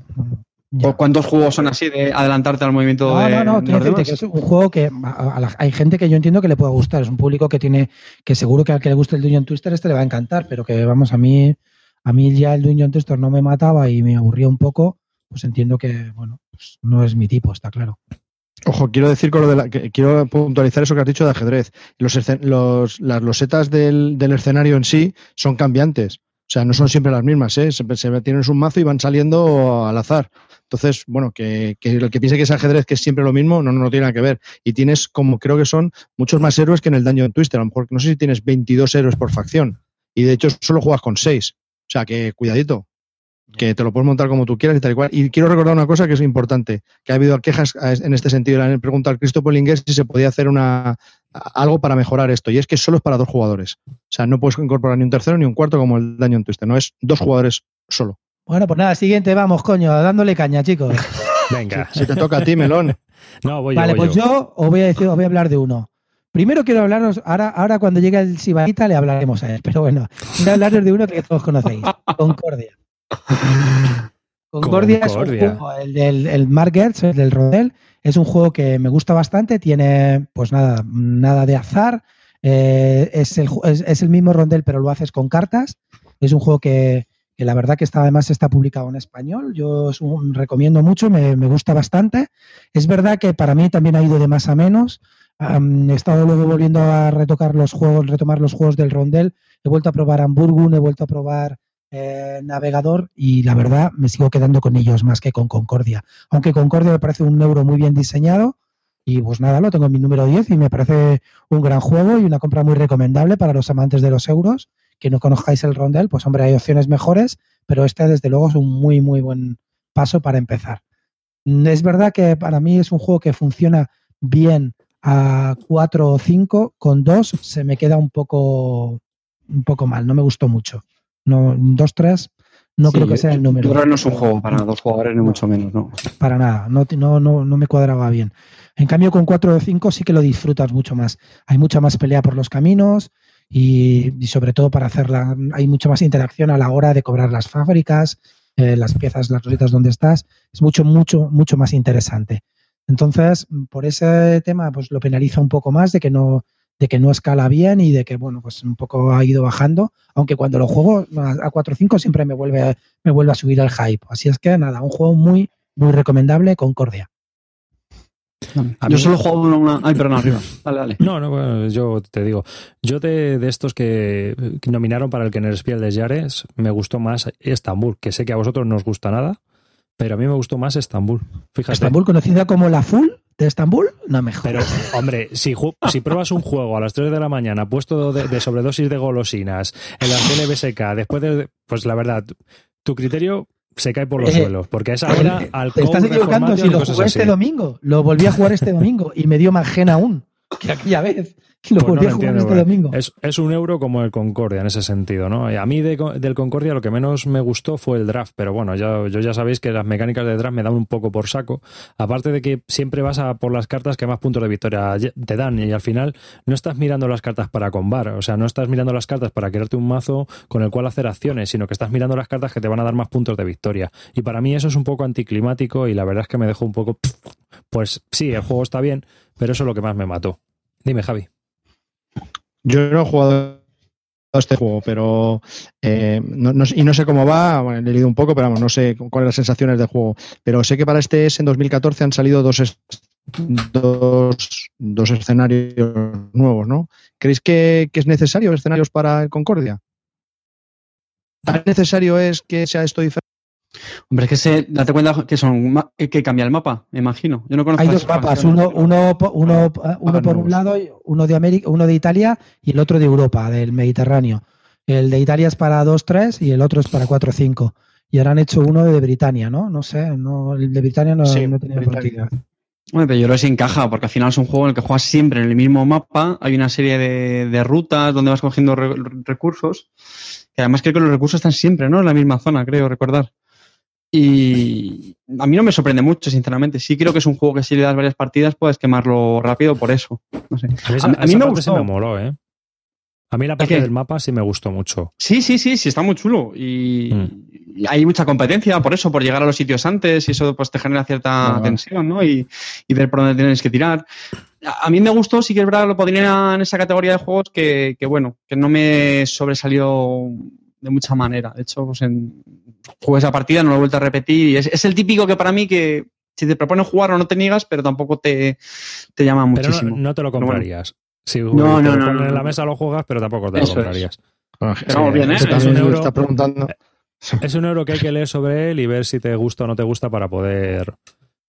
Ya. ¿cuántos juegos son así de adelantarte al movimiento No, de, no, no, quiero decirte que es un juego que a- a la- hay gente que yo entiendo que le pueda gustar. Es un público que tiene, que seguro que al que le guste el Dungeon Twister este le va a encantar, pero que vamos, a mí, a mí ya el Dungeon Twister no me mataba y me aburría un poco, pues entiendo que, bueno, pues no es mi tipo, está claro. Ojo, quiero decir con lo de la, que quiero puntualizar eso que has dicho de ajedrez. Los, las losetas del, del escenario en sí son cambiantes. O sea, no son siempre las mismas, ¿eh? Se, se tienes un mazo y van saliendo al azar. Entonces, bueno, que, que el que piense que es ajedrez, que es siempre lo mismo, no, no, no tiene nada que ver. Y tienes, como creo que son, muchos más héroes que en el Dungeon Twister. A lo mejor, no sé si tienes 22 héroes por facción. Y de hecho, solo juegas con 6. O sea, que cuidadito. Que te lo puedes montar como tú quieras y tal y cual. Y quiero recordar una cosa que es importante, que ha habido quejas en este sentido. Le han preguntado al Cristo Polingués si se podía hacer una algo para mejorar esto. Y es que solo es para dos jugadores. O sea, no puedes incorporar ni un tercero ni un cuarto como el Dungeon Twister. No es dos jugadores solo. Bueno, pues nada, siguiente, vamos, coño, dándole caña, chicos. [laughs] Venga. Si te toca a ti, Melón. No, voy yo, vale, voy pues yo os voy a decir, os voy a hablar de uno. Primero quiero hablaros, ahora, ahora cuando llegue el Sibarita le hablaremos a él, pero bueno, voy a hablaros de uno que todos conocéis, Concordia. Concordia, es Concordia. un juego, el del el Mark Gertz, el del Rodel, es un juego que me gusta bastante, tiene pues nada, nada de azar, eh, es, el, es, es el mismo rondel pero lo haces con cartas, es un juego que, que la verdad que está, además está publicado en español, yo un- recomiendo mucho, me, gusta bastante, es verdad que para mí también ha ido de más a menos, he estado luego volviendo a retocar los juegos, retomar los juegos del rondel, he vuelto a probar Hamburgun, he vuelto a probar eh, Navegador y la verdad me sigo quedando con ellos más que con Concordia. Aunque Concordia me parece un euro muy bien diseñado y pues nada, lo tengo en mi número 10 y me parece un gran juego y una compra muy recomendable para los amantes de los euros. Que no conozcáis el rondel, pues hombre, hay opciones mejores, pero este desde luego es un muy, muy buen paso para empezar. Mm, Es verdad que para mí es un juego que funciona bien a 4 o 5, con 2 se me queda un poco, un poco mal, no me gustó mucho. No, 2-3 no Sí, creo que yo- sea el yo número. que no es un juego para dos jugadores, ni mucho menos, ¿no? Para nada, no, no, no, no me cuadraba bien. En cambio, con 4 o 5 sí que lo disfrutas mucho más. Hay mucha más pelea por los caminos y, sobre todo para hacerla, hay mucha más interacción a la hora de cobrar las fábricas, eh, las piezas, las rositas donde estás. Es mucho, mucho, mucho más interesante. Entonces, por ese tema, pues lo penaliza un poco más de que no, de que no escala bien y de que, bueno, pues un poco ha ido bajando. Aunque cuando lo juego a 4 o 5 siempre me vuelve, me vuelve a subir el hype. Así es que nada, un juego muy, muy recomendable, Concordia. Yo mí- solo juego una, una... Ay, perdón, arriba. Dale, dale. No, no, bueno, yo te digo, yo de, de estos que que nominaron para el Kennerspiel de Jares, me gustó más Estambul, que sé que a vosotros no os gusta nada, pero a mí me gustó más Estambul. Fíjate. Estambul, conocida como la Full de Estambul, no mejor. Pero, hombre, si, si pruebas un juego a las 3 de la mañana puesto de, de sobredosis de golosinas en la CLBSK, después de. Pues la verdad, tu criterio se cae por los Eh, suelos, porque a esa hora Te alcohol, estás equivocando si lo jugué este domingo. Lo volví a jugar este domingo y me dio más gen aún que aquella vez. Lo Pues volví a jugar entiendo, este domingo. Es, es un euro como el Concordia en ese sentido, ¿no? Y a mí de- del Concordia lo que menos me gustó fue el draft, pero bueno, ya, yo ya sabéis que las mecánicas de draft me dan un poco por saco. Aparte de que siempre vas a por las cartas que más puntos de victoria te dan y al final no estás mirando las cartas para combar, o sea, no estás mirando las cartas para crearte un mazo con el cual hacer acciones, sino que estás mirando las cartas que te van a dar más puntos de victoria. Y para mí eso es un poco anticlimático y la verdad es que me dejó un poco... Pues sí, el juego está bien, pero eso es lo que más me mató. Dime, Javi. Yo no he jugado a este juego, pero eh, no, y no sé cómo va, bueno, he leído un poco, pero vamos, no sé cuáles las sensaciones del juego. Pero sé que para este es en 2014 han salido dos, dos, dos escenarios nuevos, ¿no? ¿Creéis que, que es necesario escenarios para Concordia? ¿Tan necesario es que sea esto diferente? Hombre, es que se, date cuenta que son que cambia el mapa, me imagino. Yo no conozco Hay dos mapas, uno, uno, uno, uno Ah, por no. un lado, y uno de América, uno de Italia y el otro de Europa, del Mediterráneo. El de Italia es para 2-3 y el otro es para 4-5. y ahora han hecho uno de Britania, ¿no? No sé, no, el de Britania no, Sí, no tenía Britania. oportunidad. Bueno, pero yo creo que se encaja, porque al final es un juego en el que juegas siempre en el mismo mapa, hay una serie de, de rutas donde vas cogiendo re- recursos, que además creo que los recursos están siempre, ¿no? En la misma zona, creo recordar. Y a mí no me sorprende mucho, sinceramente. Sí creo que es un juego que si le das varias partidas puedes quemarlo rápido por eso. No sé. A mí, esa- A mí- a mí esa me gustó. me moló, ¿eh? A mí la parte del mapa sí me gustó mucho. Sí, sí, sí, sí, está muy chulo. Y, Mm. y hay mucha competencia por eso, por llegar a los sitios antes, y eso pues te genera cierta Ah. tensión, ¿no? Y, y ver por dónde tienes que tirar. A, a mí me gustó, sí que es verdad, lo podría en esa categoría de juegos que, que, bueno, que no me sobresalió de mucha manera. De hecho, pues en, jugué esa partida, no lo he vuelto a repetir, y es, es el típico que para mí que si te proponen jugar no te niegas, pero tampoco te, te llama Pero muchísimo. no, no te lo Pero bueno. comprarías. Si No, te no, lo no, ponen no, en la mesa lo juegas, pero tampoco te lo Eso es. comprarías. Bien, ¿eh? Es también un lo euro. está preguntando. [laughs] Es un euro que hay que leer sobre él y ver si te gusta o no te gusta para poder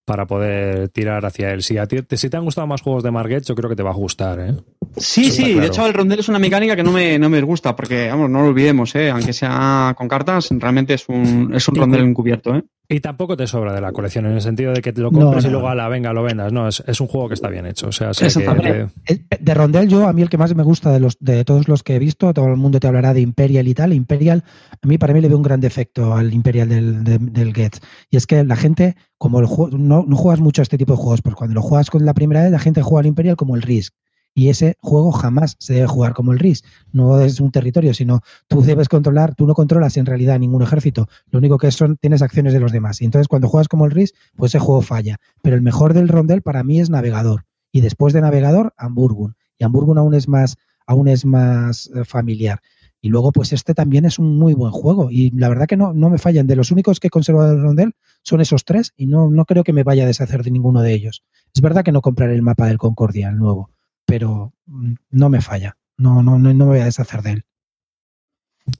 para poder tirar hacia él. Si, a ti, si te han gustado más juegos de Marget, yo creo que te va a gustar, ¿eh? Sí, Eso sí, de hecho el rondel es una mecánica que no me, no me gusta, porque, vamos, no lo olvidemos, ¿eh? aunque sea con cartas, realmente es un, es un rondel cu- encubierto. ¿eh? Y tampoco te sobra de la colección, en el sentido de que te lo No, compres y luego a la venga lo vendas. No, es, es un juego que está bien hecho. O sea, sé que- Exactamente. que- Eh, De Rondel, yo, a mí el que más me gusta de los de todos los que he visto, todo el mundo te hablará de Imperial y tal. Imperial, a mí para mí le veo un gran defecto al Imperial del, de- del Gets. Y es que la gente, como el juego, no, no juegas mucho a este tipo de juegos, porque cuando lo juegas con la primera vez, la gente juega al Imperial como el Risk. Y ese juego jamás se debe jugar como el Risk. No es un territorio, sino tú debes controlar, tú no controlas en realidad ningún ejército. Lo único que son, tienes acciones de los demás. Y entonces cuando juegas como el Risk, pues ese juego falla. Pero el mejor del Rondel para mí es Navegador y después de Navegador, Hamburgun. Y Hamburgun aún es más, aún es más eh, familiar. Y luego, pues este también es un muy buen juego. Y la verdad que no, no me fallan. De los únicos que he conservado del Rondel son esos tres y no, no creo que me vaya a deshacer de ninguno de ellos. Es verdad que no compraré el mapa del Concordia, el nuevo, pero mm, no me falla. No, no, no, no me voy a deshacer de él.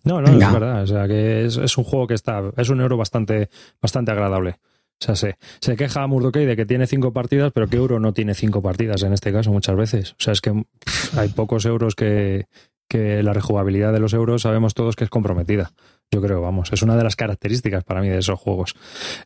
No, no, Venga. es verdad. O sea, que es, es un juego que está. Es un euro bastante, bastante agradable. O sea, se, se queja Murdokai de que tiene cinco partidas, pero que euro no tiene cinco partidas en este caso muchas veces. O sea, es que pff, hay pocos euros que, que la rejugabilidad de los euros sabemos todos que es comprometida. Yo creo, vamos, es una de las características para mí de esos juegos.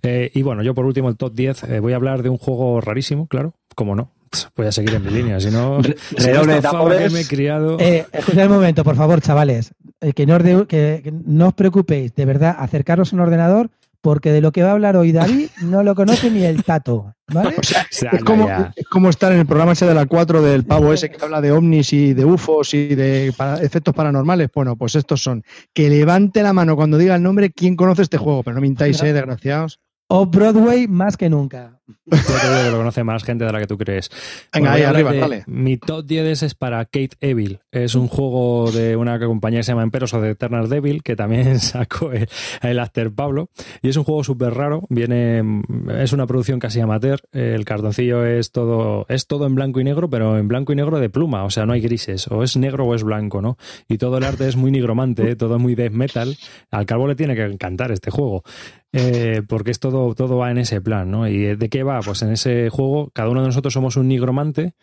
Eh, y bueno, yo por último, el top 10, eh, voy a hablar de un juego rarísimo, claro, como no. Voy a seguir en mi línea, si no, [laughs] Re- si no redoble de me he criado. Eh, escuchad un momento, por favor, chavales. Eh, que, no os de- que- que no os preocupéis, de verdad, acercaros a un ordenador, porque de lo que va a hablar hoy David no lo conoce ni el tato. ¿Vale? [laughs] O sea, es como, ya. es como estar en el programa ese de la 4 del pavo ese que habla de ovnis y de UFOs y de para- efectos paranormales. Bueno, pues estos son. Que levante la mano cuando diga el nombre quién conoce este juego, pero no mintáis, eh, desgraciados. O Broadway más que nunca. Yo te digo que lo conoce más gente de la que tú crees. Venga, Bueno, ahí arriba, de- dale. Mi top 10 es para Kate Evil. Es un juego de una compañía que se llama Emperos o de Eternal Devil, que también [laughs] sacó el, el After Pablo. Y es un juego súper raro. Viene, es una producción casi amateur. El cartoncillo es todo, es todo en blanco y negro, pero en blanco y negro de pluma. O sea, no hay grises. O es negro o es blanco, ¿no? Y todo el arte es muy nigromante, ¿eh? todo es muy death metal. Al calvo le tiene que encantar este juego. Eh, porque es todo, todo va en ese plan, ¿no? ¿Y de qué va? Pues en ese juego, cada uno de nosotros somos un nigromante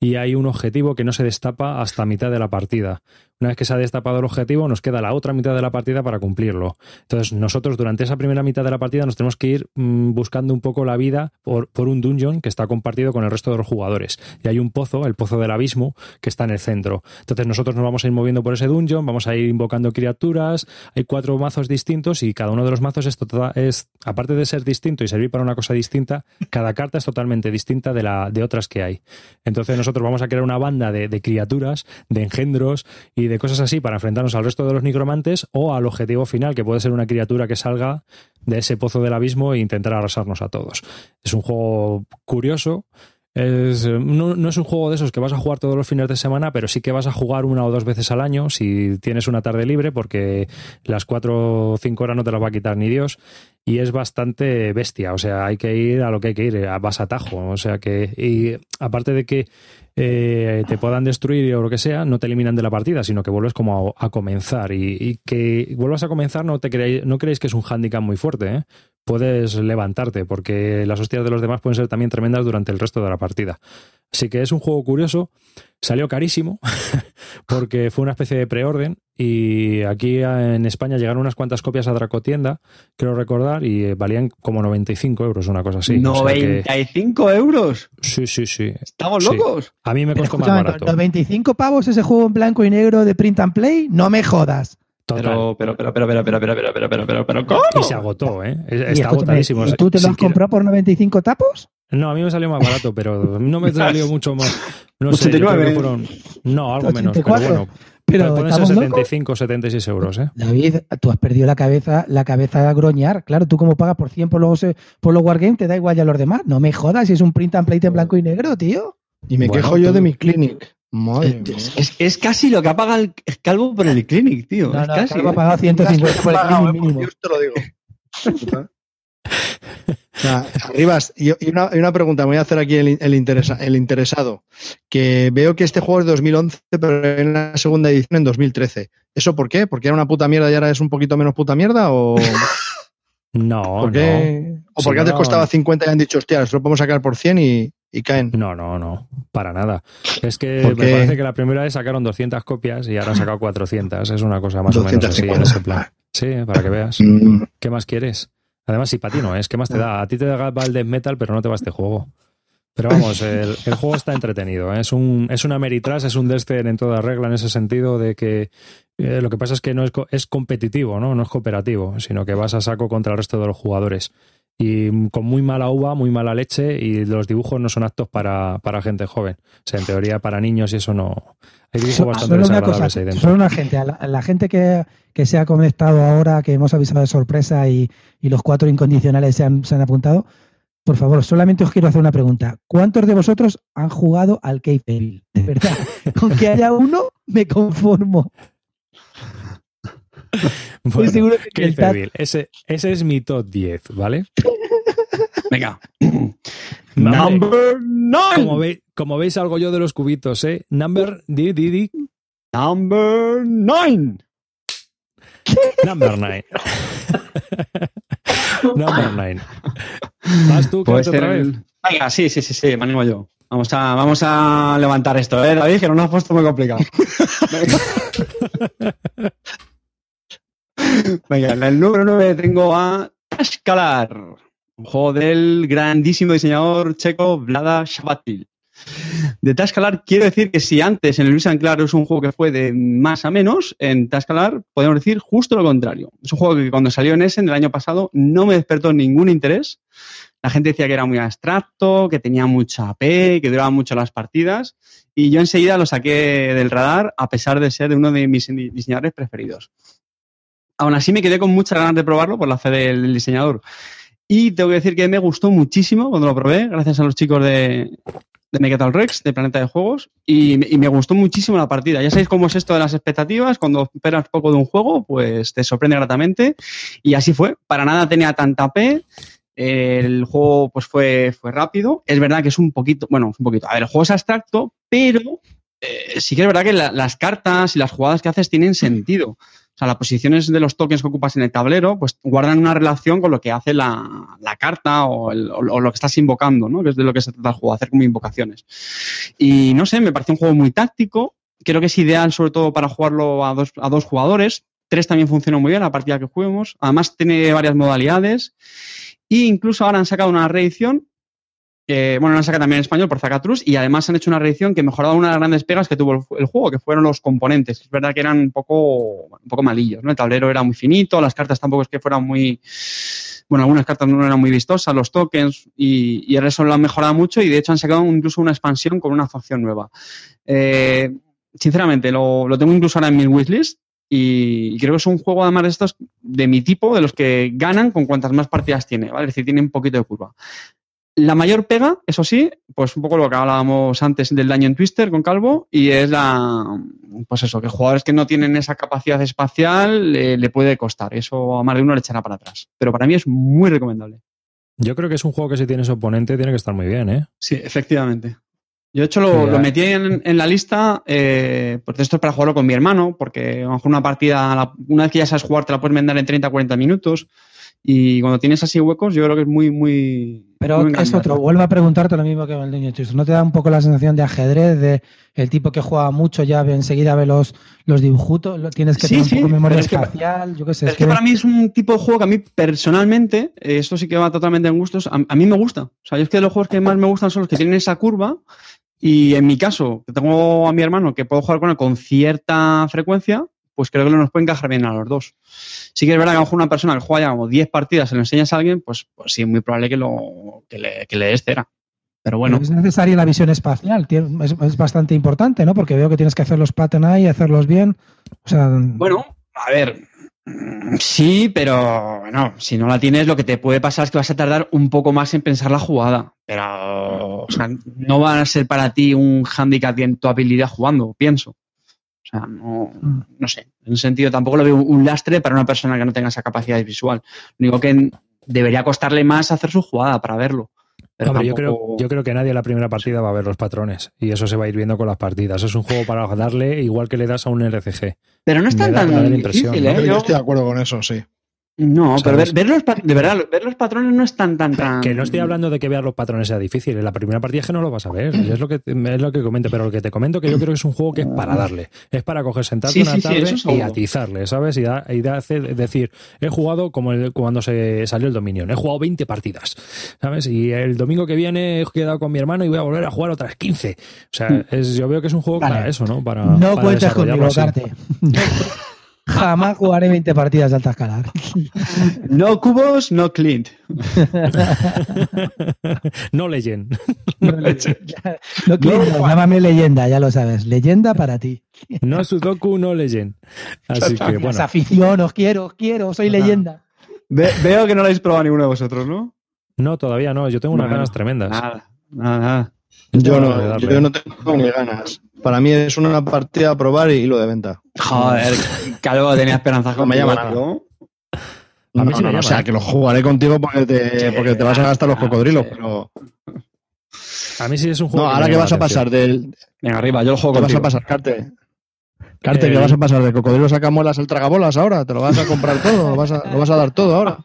y hay un objetivo que no se destapa hasta mitad de la partida. Una vez que se ha destapado el objetivo, nos queda la otra mitad de la partida para cumplirlo. Entonces, nosotros durante esa primera mitad de la partida nos tenemos que ir mm, buscando un poco la vida por, por un dungeon que está compartido con el resto de los jugadores. Y hay un pozo, el pozo del abismo, que está en el centro. Entonces, nosotros nos vamos a ir moviendo por ese dungeon, vamos a ir invocando criaturas. Hay cuatro mazos distintos y cada uno de los mazos es, tota- es aparte de ser distinto y servir para una cosa distinta, cada carta es totalmente distinta de, la, de otras que hay. Entonces, nosotros vamos a crear una banda de, de criaturas, de engendros y de cosas así para enfrentarnos al resto de los nigromantes o al objetivo final, que puede ser una criatura que salga de ese pozo del abismo e intentar arrasarnos a todos. Es un juego curioso. Es, eh, no, no es un juego de esos que vas a jugar todos los fines de semana, pero sí que vas a jugar una o dos veces al año si tienes una tarde libre, porque las cuatro o cinco horas no te las va a quitar ni Dios. Y es bastante bestia, o sea, hay que ir a lo que hay que ir, vas a tajo. O sea que, y aparte de que eh, te puedan destruir o lo que sea, no te eliminan de la partida, sino que vuelves como a, comenzar. Y, y que vuelvas a comenzar no te creéis, no creéis que es un hándicap muy fuerte, ¿eh? puedes levantarte, porque las hostias de los demás pueden ser también tremendas durante el resto de la partida. Así que es un juego curioso. Salió carísimo [laughs] porque fue una especie de preorden y aquí en España llegaron unas cuantas copias a Dracotienda, creo recordar, y valían como 95 euros, una cosa así. ¿95 euros? Sí, sí, sí. ¿Estamos locos? A mí me costó más barato. ¿Los 25 pavos ese juego en blanco y negro de print and play? No me jodas. Pero, pero, pero, pero, pero, pero, pero, pero, pero, pero, pero, pero, ¿cómo? Y se agotó, ¿eh? Está agotadísimo. ¿Y tú te lo has comprado por 95 tapos? No, a mí me salió más barato, pero no me salió mucho más. No sé, 89. fueron. No, algo menos, 84. pero bueno. Pero Pueden ser 75, 76 euros, ¿eh? David, tú has perdido la cabeza, la cabeza a groñar. Claro, tú como pagas por 100 por los, por los Wargames, te da igual ya los demás. No me jodas si es un print and play en blanco y negro, tío. Y me Bueno, quejo yo tú- de mi clinic. Madre mía. Es, es casi lo que ha pagado el calvo por el clinic, tío. No, es no, casi. Calvo ha pagado 150 por el crimen eh, mínimo. Dios te lo digo. [laughs] O sea, Arribas, y, y una, y una pregunta, me voy a hacer aquí el, el interesa- el interesado, que veo que este juego es de 2011, pero hay una segunda edición en 2013. ¿Eso por qué? ¿Porque era una puta mierda y ahora es un poquito menos puta mierda? ¿O, [laughs] No, por qué? ¿O Sí, porque antes no. costaba 50 y han dicho, hostia, lo podemos sacar por 100 y, y caen? no. No, no. Para nada. Es que ¿Por me parece que la primera vez sacaron 200 copias y ahora han sacado 400. Es una cosa más o menos así en 250. ese plan. Sí, para que veas. Mm, ¿Qué más quieres? Además, si para ti no es, ¿qué más te da? A ti te da el Death Metal, pero no te va este juego. Pero vamos, el, el juego está entretenido. ¿eh? Es, un, es una Meritras, es un Destin en toda regla en ese sentido de que eh, lo que pasa es que no es, es competitivo, ¿no? no es cooperativo, sino que vas a saco contra el resto de los jugadores. Y con muy mala uva, muy mala leche, y los dibujos no son aptos para, para gente joven. O sea, en teoría, para niños y eso no. Hay dibujos Solo bastante una cosa, desagradables ahí dentro. solo una gente, a la, a la gente que, que se ha conectado ahora, que hemos avisado de sorpresa y, y los cuatro incondicionales se han, se han apuntado, por favor, solamente os quiero hacer una pregunta. ¿Cuántos de vosotros han jugado al Cave Devil? De verdad, [laughs] con que haya uno, me conformo. [laughs] Estoy seguro que. Ese, ese es mi top 10, ¿vale? Venga. [clears throat] Number 9. Como, ve- como veis, algo yo de los cubitos, ¿eh? Number, di, di, di, Number 9. number nine. [laughs] number nine. ¿Vas tú, Puede otra vez? el- Venga, sí, sí, sí, sí, me animo yo. Vamos a, vamos a levantar esto, ¿eh, David? Que no nos has puesto muy complicado. [laughs] [laughs] Venga, en el número 9 tengo a Tashkalar, un juego del grandísimo diseñador checo Vlada Shabatil. De Tashkalar quiero decir que si antes en el Luis Claro es un juego que fue de más a menos, en Tashkalar podemos decir justo lo contrario. Es un juego que cuando salió en Essen el año pasado no me despertó ningún interés. La gente decía que era muy abstracto, que tenía mucha AP, que duraban mucho las partidas. Y yo enseguida lo saqué del radar, a pesar de ser uno de mis diseñadores preferidos. Aún así me quedé con muchas ganas de probarlo por la fe del, diseñador. Y tengo que decir que me gustó muchísimo cuando lo probé, gracias a los chicos de, de Rex, de Planeta de Juegos, y, me gustó muchísimo la partida. Ya sabéis cómo es esto de las expectativas, cuando esperas poco de un juego, pues te sorprende gratamente. Y así fue, para nada tenía tanta P, el juego pues fue, fue rápido. Es verdad que es un poquito, bueno, es un poquito. A ver, el juego es abstracto, pero eh, sí que es verdad que la- las cartas y las jugadas que haces tienen sentido. O sea, las posiciones de los tokens que ocupas en el tablero, pues guardan una relación con lo que hace la, la carta o, lo que estás invocando, ¿no? Que es de lo que se trata el juego, hacer como invocaciones. Y no sé, me parece un juego muy táctico. Creo que es ideal sobre todo para jugarlo a dos, a dos jugadores. Tres también funciona muy bien la partida que juguemos. Además tiene varias modalidades. E incluso ahora han sacado una reedición. Bueno, la han sacado también en español por Zacatrus y además han hecho una reedición que mejoraba una de las grandes pegas que tuvo el, juego, que fueron los componentes. Es verdad que eran un poco, un poco malillos, ¿no? El tablero era muy finito, las cartas tampoco es que fueran muy... Bueno, algunas cartas no eran muy vistosas, los tokens, y, y eso lo han mejorado mucho y de hecho han sacado incluso una expansión con una facción nueva. Eh, sinceramente, lo, lo tengo incluso ahora en mi wishlist y creo que es un juego además de estos de mi tipo, de los que ganan con cuantas más partidas tiene, ¿vale? Es decir, tiene un poquito de curva. La mayor pega, eso sí, pues un poco lo que hablábamos antes del daño en Twister con Calvo, y es la, pues eso, que jugadores que no tienen esa capacidad espacial eh, le puede costar. Eso a más de uno le echará para atrás. Pero para mí es muy recomendable. Yo creo que es un juego que si tienes oponente tiene que estar muy bien, ¿eh? Sí, efectivamente. Yo, de hecho, lo, metí en, en la lista, eh, porque esto es para jugarlo con mi hermano, porque a lo mejor una partida, una vez que ya sabes jugar, te la puedes mandar en 30 40 minutos. Y cuando tienes así huecos, yo creo que es muy, muy. Pero muy es otro, vuelvo a preguntarte lo mismo que el niño. ¿No te da un poco la sensación de ajedrez, de el tipo que juega mucho ya ve- enseguida ve los, los dibujitos, lo- tienes que Sí, tener un sí, poco de memoria que- espacial, yo qué sé. Es que que- para mí es un tipo de juego que a mí personalmente, eh, esto sí que va totalmente en gustos, a, a mí me gusta. O sea, yo es que los juegos que más me gustan son los que tienen esa curva y en mi caso, que tengo a mi hermano que puedo jugar con él con cierta frecuencia, pues creo que nos puede encajar bien a los dos. Sí que es verdad que a lo mejor una persona que juega ya como 10 partidas se lo enseñas a alguien, pues, pues sí, es muy probable que, lo, que, le, que le des cera. Pero bueno, Es necesaria la visión espacial, es, es bastante importante, ¿no? Porque veo que tienes que hacer los pattern ahí, hacerlos bien. O sea, Bueno, a ver, sí, pero bueno, si no la tienes, lo que te puede pasar es que vas a tardar un poco más en pensar la jugada. Pero, o sea, no van a ser para ti un handicap en tu habilidad jugando, pienso. O sea, no, Mm. no sé. En ese sentido, tampoco lo veo un lastre para una persona que no tenga esa capacidad visual. Lo único que debería costarle más hacer su jugada para verlo. Pero Hombre, yo, creo, yo creo que nadie en la primera partida va a ver los patrones y eso se va a ir viendo con las partidas. Es un juego para darle igual que le das a un RCG. Pero no es tan, da- difícil, ¿eh? Yo- estoy de acuerdo con eso, sí. No, pero ver, ver los, de verdad, ver los patrones no es tan, tan, tan... Que no estoy hablando de que veas los patrones sea difícil. En la primera partida es que no lo vas a ver. Es lo que es lo que comento. Pero lo que te comento que yo creo que es un juego que es para darle. Es para coger, sentarte Sí, una sí, sí, tarde y atizarle, ¿sabes? Y, da- y da- hacer- decir, he jugado como el- cuando se salió el Dominion. He jugado 20 partidas, ¿sabes? Y el domingo que viene he quedado con mi hermano y voy a volver a jugar otras 15. O sea, Hmm. es, yo veo que es un juego Vale. para eso, ¿no? Para, no para así. Carte. [laughs] Jamás jugaré 20 partidas de alta escala. No cubos, no Clint. [laughs] no Legend. No, no, Clint, no, llámame leyenda, ya lo sabes. Leyenda para ti. No Sudoku, no Legend. Así que, Las bueno. afición, os quiero, os quiero, soy leyenda. Ve- veo que no lo habéis probado ninguno de vosotros, ¿no? No, todavía no. Yo tengo unas Bueno, ganas tremendas. Nada, nada, nada. Yo no, yo no tengo ni ganas. Para mí es una partida a probar y lo de venta. Joder, Calvo tenía esperanzas No me llama nada. A No, no, no, o sea, ¿eh? que lo jugaré contigo porque te, porque te vas a gastar los ah, cocodrilos, sí. pero... A mí sí es un No, juego. ahora me que vas a pasar del... Venga, arriba, yo lo juego ¿Qué vas a pasar, Carte? Carte, ¿qué vas a pasar? ¿De cocodrilo sacamuelas al tragabolas ahora? ¿Te lo vas a comprar todo? ¿Lo vas a, lo vas a dar todo ahora?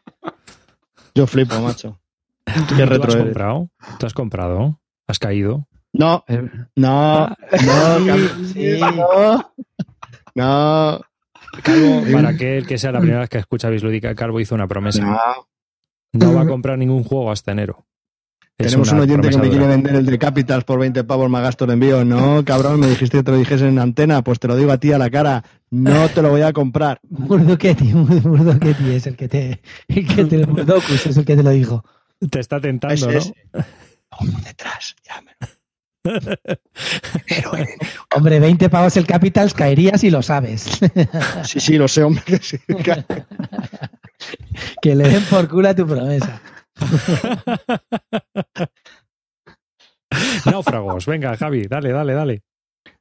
Yo flipo, macho. Qué ¿Tú has retro eres. comprado? ¿Tú has comprado? ¿Has caído? No, Eh, no, no, Cam- Sí. no, no. Calvo, [laughs] para aquel que sea la primera vez que escucha Bislúdica, Calvo hizo una promesa. No. No va a comprar ningún juego hasta enero. Es Tenemos un oyente que me quiere vender el de Capitals por 20 pavos más gasto de envío. No, cabrón, me dijiste que te lo dijese en antena. Pues te lo digo a ti a la cara. No te lo voy a comprar. [laughs] Murdochetti, Murdochetti es el que te, el que te, Murdocus [laughs] es el que te lo dijo. Te está tentando, Ese ¿no? es. Uno detrás, llámelo. Enero, enero. Hombre, 20 pavos el Capitals caería si lo sabes. [laughs] Sí, sí, lo sé, hombre. que sí. [laughs] que le den por culo a tu promesa. [laughs] Náufragos. Venga, Javi, dale, dale, dale.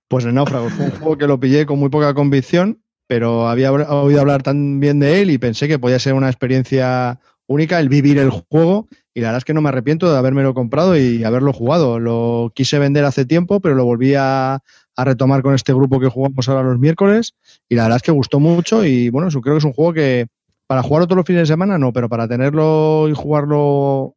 Pues el náufrago fue un juego que lo pillé con muy poca convicción, pero había oído hablar tan bien de él y pensé que podía ser una experiencia única el vivir el juego y la verdad es que no me arrepiento de habérmelo comprado y haberlo jugado. Lo quise vender hace tiempo, pero lo volví a, a retomar con este grupo que jugamos ahora los miércoles y la verdad es que gustó mucho y bueno, eso creo que es un juego que para jugarlo todos los fines de semana no, pero para tenerlo y jugarlo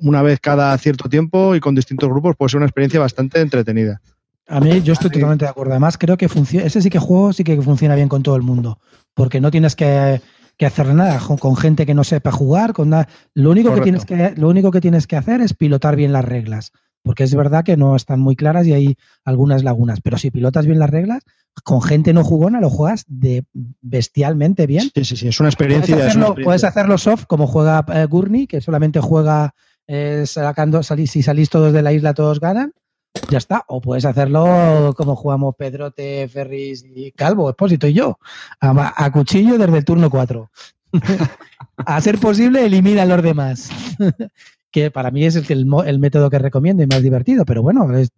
una vez cada cierto tiempo y con distintos grupos puede ser una experiencia bastante entretenida. A mí yo estoy totalmente de acuerdo. Además, creo que funciona, ese sí que juego sí que funciona bien con todo el mundo, porque no tienes que, que hacer nada con gente que no sepa jugar, con nada. Lo único que tienes que lo único que tienes que hacer es pilotar bien las reglas, porque es verdad que no están muy claras y hay algunas lagunas, pero si pilotas bien las reglas, con gente no jugona lo juegas de bestialmente bien. Sí, sí, sí, es una Puedes experiencia. es una hacerlo, experiencia. puedes hacerlo soft como juega eh, Gurney, que solamente juega eh, sacando, salís, si salís todos de la isla, todos ganan. Ya está. O puedes hacerlo como jugamos Pedrote, Ferris y Calvo, Expósito y yo. A, cuchillo desde el turno 4. [laughs] a ser posible, elimina a los demás. [laughs] que para mí es el, el, el método que recomiendo y más divertido. Pero bueno, eh,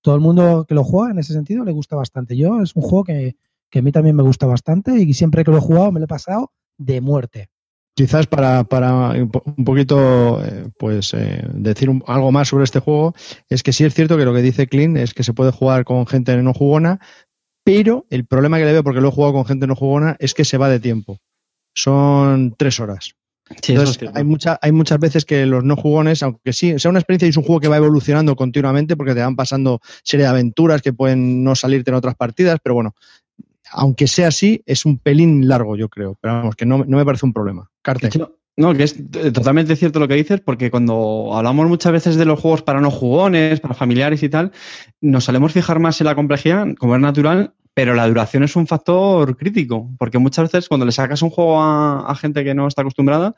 todo el mundo que lo juega en ese sentido le gusta bastante. Yo es un juego que, que a mí también me gusta bastante y siempre que lo he jugado me lo he pasado de muerte. Quizás para, para un po- un poquito eh, pues eh, decir un- algo más sobre este juego, es que sí es cierto que lo que dice Clint es que se puede jugar con gente no jugona, pero el problema que le veo, porque lo he jugado con gente no jugona, es que se va de tiempo. Son tres horas. Sí, eso es Entonces, hay, mucha, hay muchas veces que los no jugones, aunque sí, sea una experiencia y es un juego que va evolucionando continuamente porque te van pasando serie de aventuras que pueden no salirte en otras partidas, pero bueno, aunque sea así, es un pelín largo, yo creo. Pero vamos, que no, no me parece un problema. No, que es eh, totalmente cierto lo que dices, porque cuando hablamos muchas veces de los juegos para no jugones, para familiares y tal, nos solemos fijar más en la complejidad, como es natural, pero la duración es un factor crítico, porque muchas veces cuando le sacas un juego a, gente que no está acostumbrada,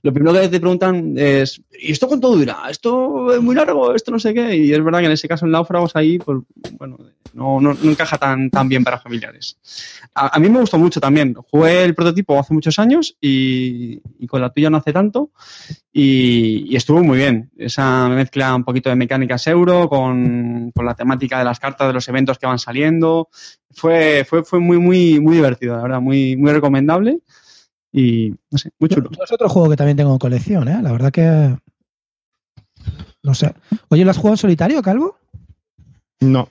lo primero que te preguntan es, ¿y esto cuánto dura? ¿Esto es muy largo? ¿Esto no sé qué? Y es verdad que en ese caso en náufragos ahí, pues, bueno, no, no, no encaja tan, tan bien para familiares. A, a mí me gustó mucho también. Jugué el prototipo hace muchos años y, y con la tuya no hace tanto y, y estuvo muy bien. Esa mezcla un poquito de mecánicas euro con, con la temática de las cartas de los eventos que van saliendo. Fue, fue, fue muy, muy, muy divertido, la verdad, muy, muy recomendable y no sé, muy chulo. Es otro juego que también tengo en colección, ¿eh? La verdad que. No sé. Oye, ¿lo has jugado en solitario, Calvo? No.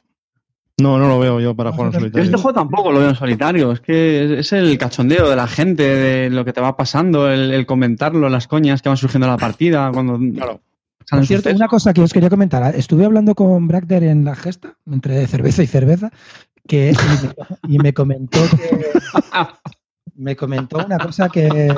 No, no lo veo yo para jugar en Yo solitario. este juego tampoco lo veo en solitario, es que es, el cachondeo de la gente, de lo que te va pasando, el, el comentarlo, las coñas que van surgiendo en la partida, cuando Claro. Por cierto, sucesos. una cosa que os quería comentar. Estuve hablando con Bragder en la gesta, entre cerveza y cerveza, que, y, me, comentó que. Me comentó una cosa que,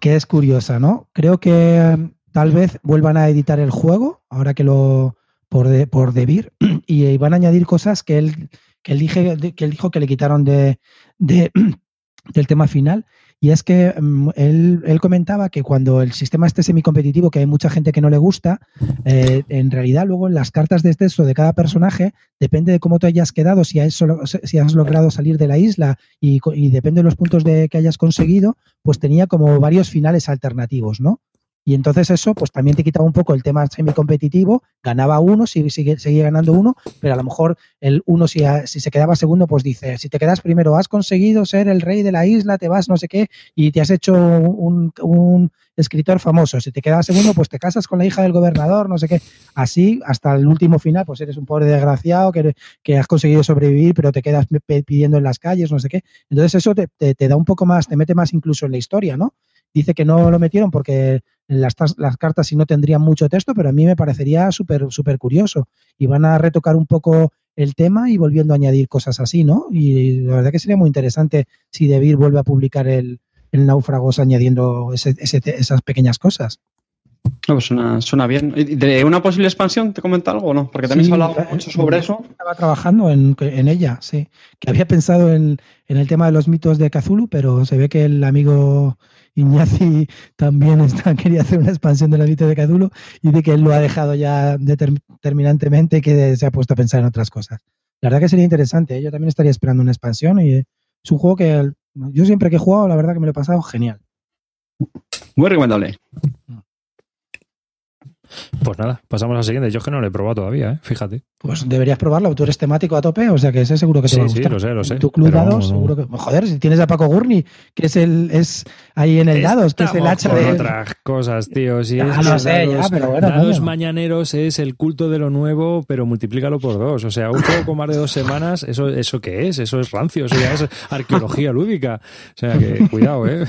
que es curiosa, ¿no? Creo que eh, tal vez vuelvan a editar el juego, ahora que lo. por, de, por Debir, [clears throat] y, eh, van a añadir cosas que él, que dije, que él dijo que le quitaron de, de [clears throat] del tema final. Y es que mm, él, él, comentaba que cuando el sistema esté semicompetitivo, que hay mucha gente que no le gusta, eh, en realidad luego las cartas de texto de cada personaje, depende de cómo te hayas quedado, si has, si has logrado salir de la isla y, y, depende de los puntos de, que hayas conseguido, pues tenía como varios finales alternativos, ¿no? Y entonces eso, pues también te quitaba un poco el tema semicompetitivo, ganaba uno, sigue, seguía ganando uno, pero a lo mejor el uno, si, si, se quedaba segundo, pues dice, si te quedas primero, has conseguido ser el rey de la isla, te vas no sé qué, y te has hecho un, un escritor famoso. Si te quedas segundo, pues te casas con la hija del gobernador, no sé qué. Así, hasta el último final, pues eres un pobre desgraciado que, que has conseguido sobrevivir, pero te quedas pidiendo en las calles, no sé qué. Entonces eso te, te, te da un poco más, te mete más incluso en la historia, ¿no? Dice que no lo metieron porque las, las cartas sí no tendrían mucho texto, pero a mí me parecería súper súper curioso. Y van a retocar un poco el tema y volviendo a añadir cosas así, ¿no? Y la verdad que sería muy interesante si Debir vuelve a publicar el, el Náufragos añadiendo ese, ese, esas pequeñas cosas. No, pues suena, suena, bien. ¿De una posible expansión te comenta algo o no? Porque también sí, se ha hablado mucho sobre eso. Estaba trabajando en, en, ella, sí. Que había pensado en, en, el tema de los mitos de Cthulhu, pero se ve que el amigo Iñazi también está, [laughs] quería hacer una expansión de los mitos de Cthulhu y de que él lo ha dejado ya determinantemente y que se ha puesto a pensar en otras cosas. La verdad que sería interesante. ¿eh? Yo también estaría esperando una expansión y es un juego que yo siempre que he jugado, la verdad que me lo he pasado genial. Muy recomendable. Pues nada, pasamos al siguiente. Yo es que no lo he probado todavía, ¿eh? fíjate. Pues deberías probarlo. Tú eres temático a tope, o sea que ese seguro que te sí, va a gustar. Sí, lo sé, lo sé. Tu club dados, seguro que. Joder, si tienes a Paco Gurney, que es el es ahí en el dados, que es el hacha de. otras cosas, tío. Ya es lo sé, dados, ya, pero bueno. Dados bueno. mañaneros es el culto de lo nuevo, pero multiplícalo por dos. O sea, un juego con más de dos semanas, ¿eso, eso qué es? Eso es rancio, eso ya es arqueología lúdica. O sea que, cuidado, ¿eh?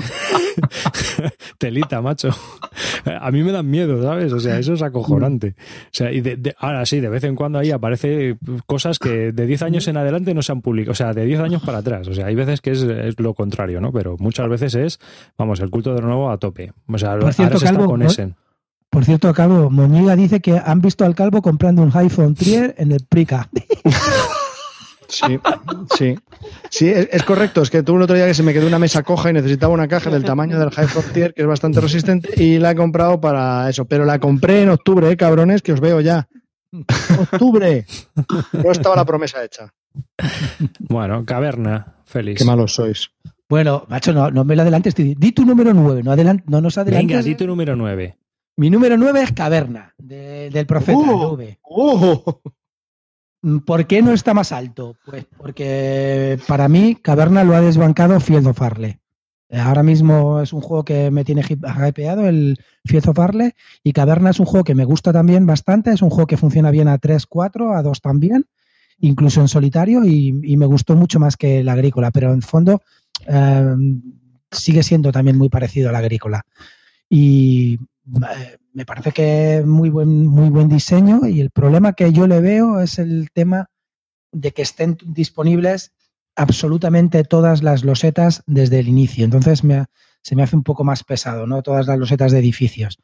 [laughs] Telita, macho. A mí me dan miedo, ¿sabes? O sea, eso es acojonante. O sea, y de, de, ahora sí, de vez en cuando ahí aparece cosas que de 10 años en adelante no se han publicado. O sea, de 10 años para atrás. O sea, hay veces que es, es, lo contrario, ¿no? Pero muchas veces es, vamos, el culto de lo nuevo a tope. O sea, Por cierto, ahora se Calvo, está con Essen. Por cierto, Calvo, Moñiga dice que han visto al Calvo comprando un iPhone Trier en el Prica. [laughs] Sí, sí. Sí, es, es, correcto. Es que tuve el otro día que se me quedó una mesa coja y necesitaba una caja del tamaño del High Frontier, que es bastante resistente, y la he comprado para eso. Pero la compré en octubre, ¿eh, cabrones, que os veo ya. Octubre. No estaba la promesa hecha. Bueno, caverna, feliz. Qué malos sois. Bueno, macho, no, no me lo adelantes. Di tu número 9, no, adelant, no nos adelantes. Venga, di tu número 9. Mi número 9 es Caverna, de, del profeta. Uh, uh. ¿Por qué no está más alto? Pues porque para mí Caverna lo ha desbancado Field of Arle. Ahora mismo es un juego que me tiene hypeado, el Field of Arle, y Caverna es un juego que me gusta también bastante, es un juego que funciona bien a 3, 4, a 2 también, incluso en solitario, y, me gustó mucho más que el agrícola, pero en fondo eh, sigue siendo también muy parecido al agrícola. y eh, me parece que muy buen, muy buen diseño y el problema que yo le veo es el tema de que estén disponibles absolutamente todas las losetas desde el inicio. Entonces me, se me hace un poco más pesado, ¿no? Todas las losetas de edificios.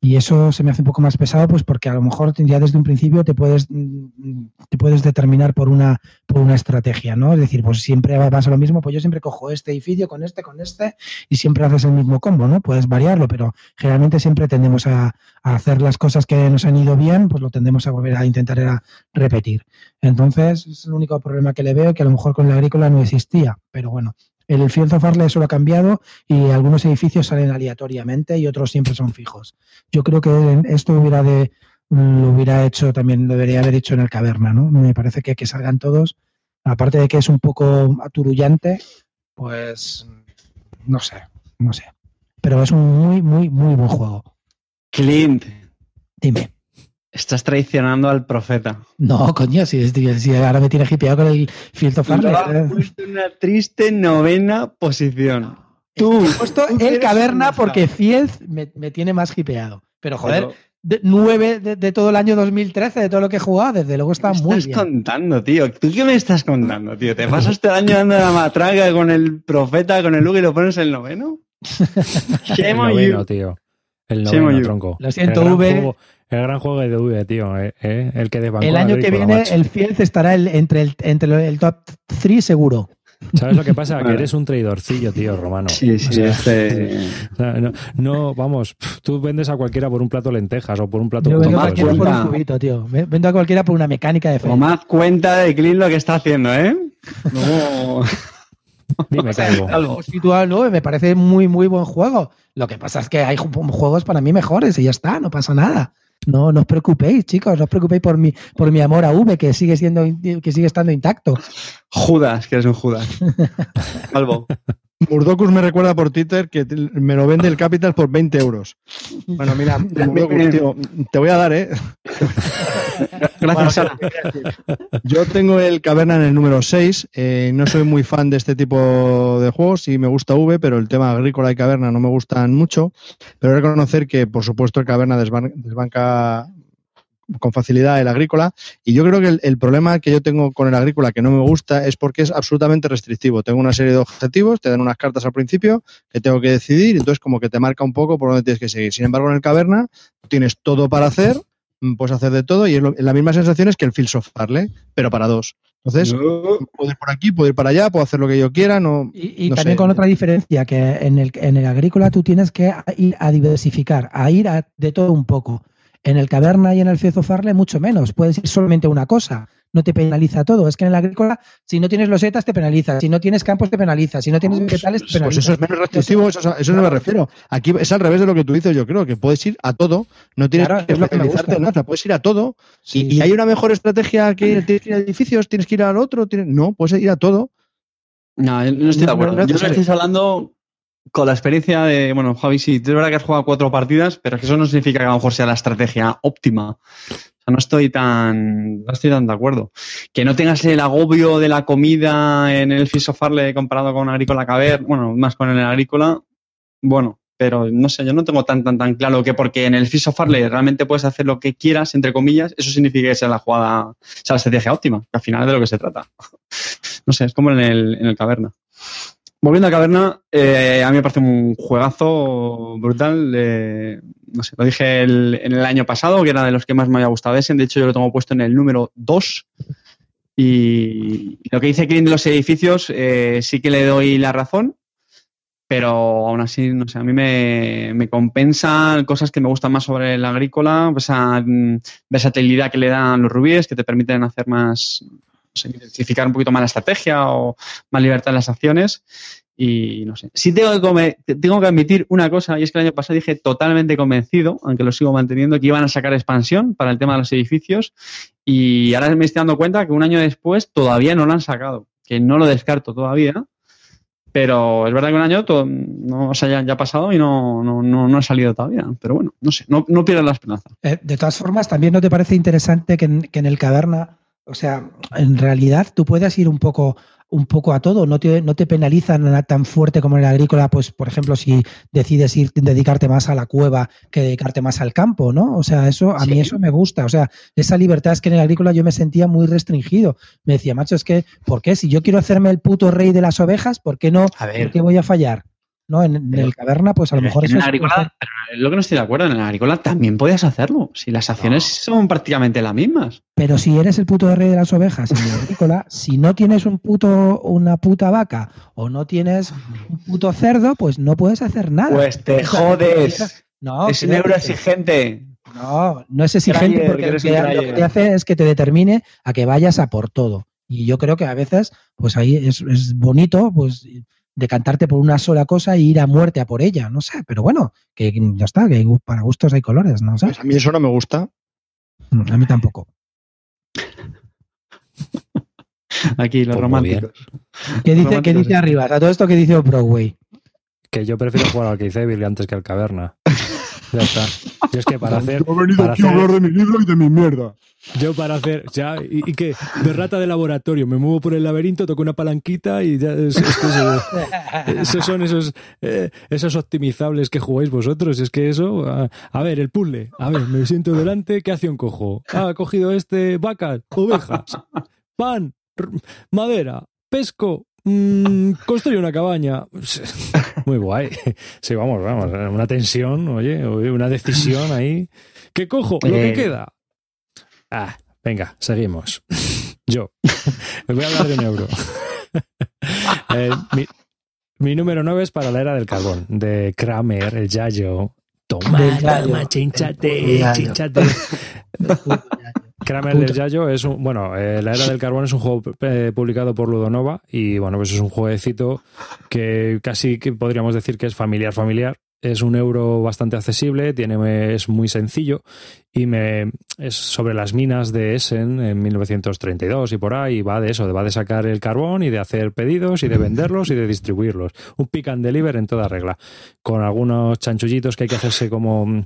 Y eso se me hace un poco más pesado, pues porque a lo mejor ya desde un principio te puedes, mm, te puedes determinar por una, por una estrategia, ¿no? Es decir, pues siempre vas a lo mismo, pues yo siempre cojo este edificio con este, con este, y siempre haces el mismo combo, ¿no? Puedes variarlo, pero generalmente siempre tendemos a, a hacer las cosas que nos han ido bien, pues lo tendemos a volver a intentar a repetir. Entonces, es el único problema que le veo, que a lo mejor con la agrícola no existía, pero bueno, el Field of Arle eso lo ha cambiado y algunos edificios salen aleatoriamente y otros siempre son fijos. Yo creo que esto hubiera de lo hubiera hecho también, lo debería haber hecho en el caverna, ¿no? Me parece que que salgan todos, aparte de que es un poco aturullante, pues no sé, no sé. Pero es un muy, muy, muy buen juego. Clint, Dime. Estás traicionando al profeta. No, coño, si, si- si ahora me tiene hipeado con el Field of Lo has Arle. puesto en una triste novena posición. Tú, He puesto tú el caverna porque Field me, me tiene más hipeado. Pero joder, Pero, de- nueve de, de todo el año 2013, de todo lo que he jugado, desde luego está ¿qué me muy estás bien. contando, tío? ¿Tú qué me estás contando, tío? ¿Te pasaste el año dando la matraca con el profeta, con el Luke y lo pones en noveno? [laughs] El noveno, you. tío. El noveno, tronco. Lo siento, el V. El gran juego de V, tío. eh, eh, el que desbancó El a año que viene el Field estará el- entre, el, entre el top 3 seguro. ¿Sabes lo que pasa? Que [laughs] eres un traidorcillo, tío, romano. Sí, sí, O sea, este... [laughs] no, no, vamos, tú vendes a cualquiera por un plato de lentejas o por un plato Yo de vendo a cualquiera por cuenta. un cubito, tío. Ve- Vendo a cualquiera por una mecánica de fe. Tomad cuenta de Clint lo que está haciendo, ¿eh? Luego- [laughs] Dime, Calvo. Algo. Situado, no, me parece muy, muy buen juego. Lo que pasa es que hay ju- juegos para mí mejores y ya está, no pasa nada. No, no os preocupéis, chicos, no os preocupéis por mi, por mi amor a V, que sigue siendo, que sigue estando intacto. Judas, que eres un Judas. [laughs] Calvo. Murdocus me recuerda por Twitter que me lo vende el Capital por 20 euros. Bueno, mira, [laughs] Murdocus, tío, te voy a dar, ¿eh? [laughs] Gracias. Yo tengo el Caverna en el número 6. eh, no soy muy fan de este tipo de juegos. Sí me gusta V, pero el tema agrícola y caverna no me gustan mucho. Pero reconocer que, por supuesto, el Caverna desban- desbanca con facilidad el agrícola. Y yo creo que el, el problema que yo tengo con el agrícola que no me gusta es porque es absolutamente restrictivo. Tengo una serie de objetivos, te dan unas cartas al principio que tengo que decidir, y entonces como que te marca un poco por dónde tienes que seguir. Sin embargo, en el Caverna tienes todo para hacer, puedes hacer de todo y es lo- la misma sensación es que el Fields of Farley, pero para dos. Entonces, puedo ir por aquí, puedo ir para allá, puedo hacer lo que yo quiera, no... Y, y No también sé. con otra diferencia, que en el, en el agrícola tú tienes que ir a diversificar, a ir a de todo un poco. En el caverna y en el Farle mucho menos. Puedes ir solamente a una cosa. No te penaliza todo. Es que en el agrícola, si no tienes losetas, te penaliza. Si no tienes campos, te penaliza. Si no tienes vegetales, te Pues, penaliza. pues eso es menos restrictivo, eso, eso no me refiero. Aquí es al revés de lo que tú dices, yo creo, que puedes ir a todo, no tienes Claro, que es lo que me especializarte gusta. en nada, puedes ir a todo. Sí, y, hay una mejor estrategia que [clears throat] tienes que ir a edificios, tienes que ir al otro, tienes- no, puedes ir a todo. No, no estoy de acuerdo. no, no, Yo no, estáis hablando con la experiencia de, bueno, Javi, sí, es verdad que has jugado cuatro partidas, pero es que eso no significa que a lo mejor sea la estrategia óptima. O sea, no estoy tan, no estoy tan de acuerdo. Que no tengas el agobio de la comida en el Fish of Farley comparado con Agrícola Caber, bueno, más con el Agrícola, bueno, pero no sé, yo no tengo tan, tan, tan claro que porque en el Fish of Farley realmente puedes hacer lo que quieras, entre comillas, eso significa que sea la jugada, sea la estrategia óptima, que al final es de lo que se trata. [laughs] No sé, es como en el, en el Caverna. Volviendo a Caverna, eh, a mí me parece un juegazo brutal. eh, no sé, lo dije el- en el año pasado, que era de los que más me había gustado ese. De hecho, yo lo tengo puesto en el número 2. Y lo que dice Clint de los edificios, eh, sí que le doy la razón. Pero aún así, no sé, a mí me, me compensan cosas que me gustan más sobre el agrícola, esa mm, versatilidad que le dan los rubíes, que te permiten hacer más, sé, identificar un poquito más la estrategia o más libertad en las acciones. Y no sé. Sí tengo que, come- tengo que admitir una cosa, y es que el año pasado dije totalmente convencido, aunque lo sigo manteniendo, que iban a sacar expansión para el tema de los edificios. Y ahora me estoy dando cuenta que un año después todavía no lo han sacado, que no lo descarto todavía. Pero es verdad que un año todo, no, o sea, ya ha pasado y no, no, no, no ha salido todavía. Pero bueno, no sé, no, no pierdas la esperanza. Eh, de todas formas, también no te parece interesante que en, que en el caverna, o sea, en realidad tú puedas ir un poco un poco a todo, no te, no te penalizan nada tan fuerte como en el agrícola, pues por ejemplo, si decides ir dedicarte más a la cueva que dedicarte más al campo, ¿no? O sea, eso a mí eso me gusta, o sea, esa libertad es que en el agrícola yo me sentía muy restringido. Me decía, macho, es que ¿por qué si yo quiero hacerme el puto rey de las ovejas, ¿por qué no? A ¿Por qué voy a fallar? No, en, en el caverna pues a lo mejor en eso el es agrícola, pero es lo que no estoy de acuerdo, en el agrícola también podías hacerlo. Si las acciones son prácticamente las mismas. Pero si eres el puto rey de las ovejas en el agrícola, [laughs] si no tienes un puto, una puta vaca o no tienes un puto cerdo, pues no puedes hacer nada. Pues te O sea, jodes. No, es un euro exigente. No, no es exigente porque que lo eres que, un lo que te hace es que te determine a que vayas a por todo. Y yo creo que a veces, pues ahí es, es bonito, pues decantarte por una sola cosa e ir a muerte a por ella, no sé, pero bueno, que ya está, que para gustos hay colores, no sé. Pues a mí eso no me gusta. A mí tampoco. [laughs] Aquí, los Pues románticos. ¿Qué dice, ¿qué dice sí. arriba? A todo esto que dice Broadway. Que yo prefiero jugar al Keithevil antes que al Caverna. [laughs] Ya está. Yo es que para hacer. Yo he venido para aquí a hacer- hablar de mi libro y de mi mierda. Yo para hacer, ya, ¿y, y qué? De rata de laboratorio, me muevo por el laberinto, toco una palanquita y ya es, es que eso- esos son esos, eh, esos optimizables que jugáis vosotros. Es que eso, a, a ver, el puzzle, a ver, me siento delante, ¿qué acción cojo? Ah, cogido este, vacas, ovejas, pan, madera, pesco, mm, construyo una cabaña. Muy guay. Sí, vamos, vamos, una tensión, oye, una decisión ahí. ¿Qué cojo? Lo que Eh. queda. Ah, venga, seguimos. Yo. Os voy a hablar de un euro. [laughs] Eh, mi, mi número 9 es para la era del carbón, de Kramer, el Yayo. Toma, toma, chinchate, chinchate. [laughs] Kramer del Yayo es un, bueno, eh, la era del carbón es un juego eh, publicado por Ludonova y bueno, pues es un jueguecito que casi que podríamos decir que es familiar familiar. Es un euro bastante accesible, tiene, es muy sencillo y me, es sobre las minas de Essen en 1932 y por ahí, y va de eso, va de sacar el carbón y de hacer pedidos y de venderlos y de distribuirlos. Un pick and deliver en toda regla, con algunos chanchullitos que hay que hacerse como, mm,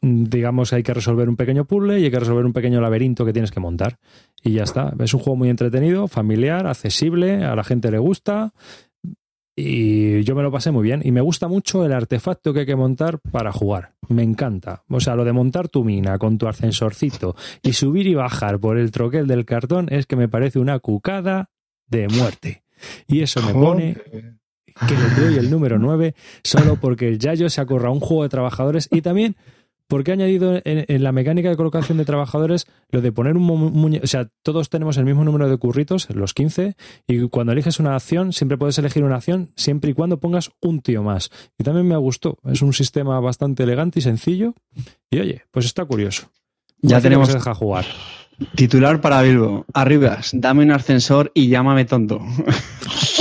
digamos, hay que resolver un pequeño puzzle y hay que resolver un pequeño laberinto que tienes que montar. Y ya está. Es un juego muy entretenido, familiar, accesible, a la gente le gusta. Y yo me lo pasé muy bien. Y me gusta mucho el artefacto que hay que montar para jugar. Me encanta. O sea, lo de montar tu mina con tu ascensorcito y subir y bajar por el troquel del cartón es que me parece una cucada de muerte. Y eso me pone que le doy el número 9 solo porque el Yayo se ha currado un juego de trabajadores y también porque ha añadido en, en la mecánica de colocación de trabajadores lo de poner un mu- muñe- o sea, todos tenemos el mismo número de curritos, los 15, y cuando eliges una acción, siempre puedes elegir una acción siempre y cuando pongas un tío más. Y también me gustó, es un sistema bastante elegante y sencillo, y oye, pues está curioso. Ya Parece que tenemos se deja jugar. titular para Bilbo. Arribas, dame un ascensor y llámame tonto.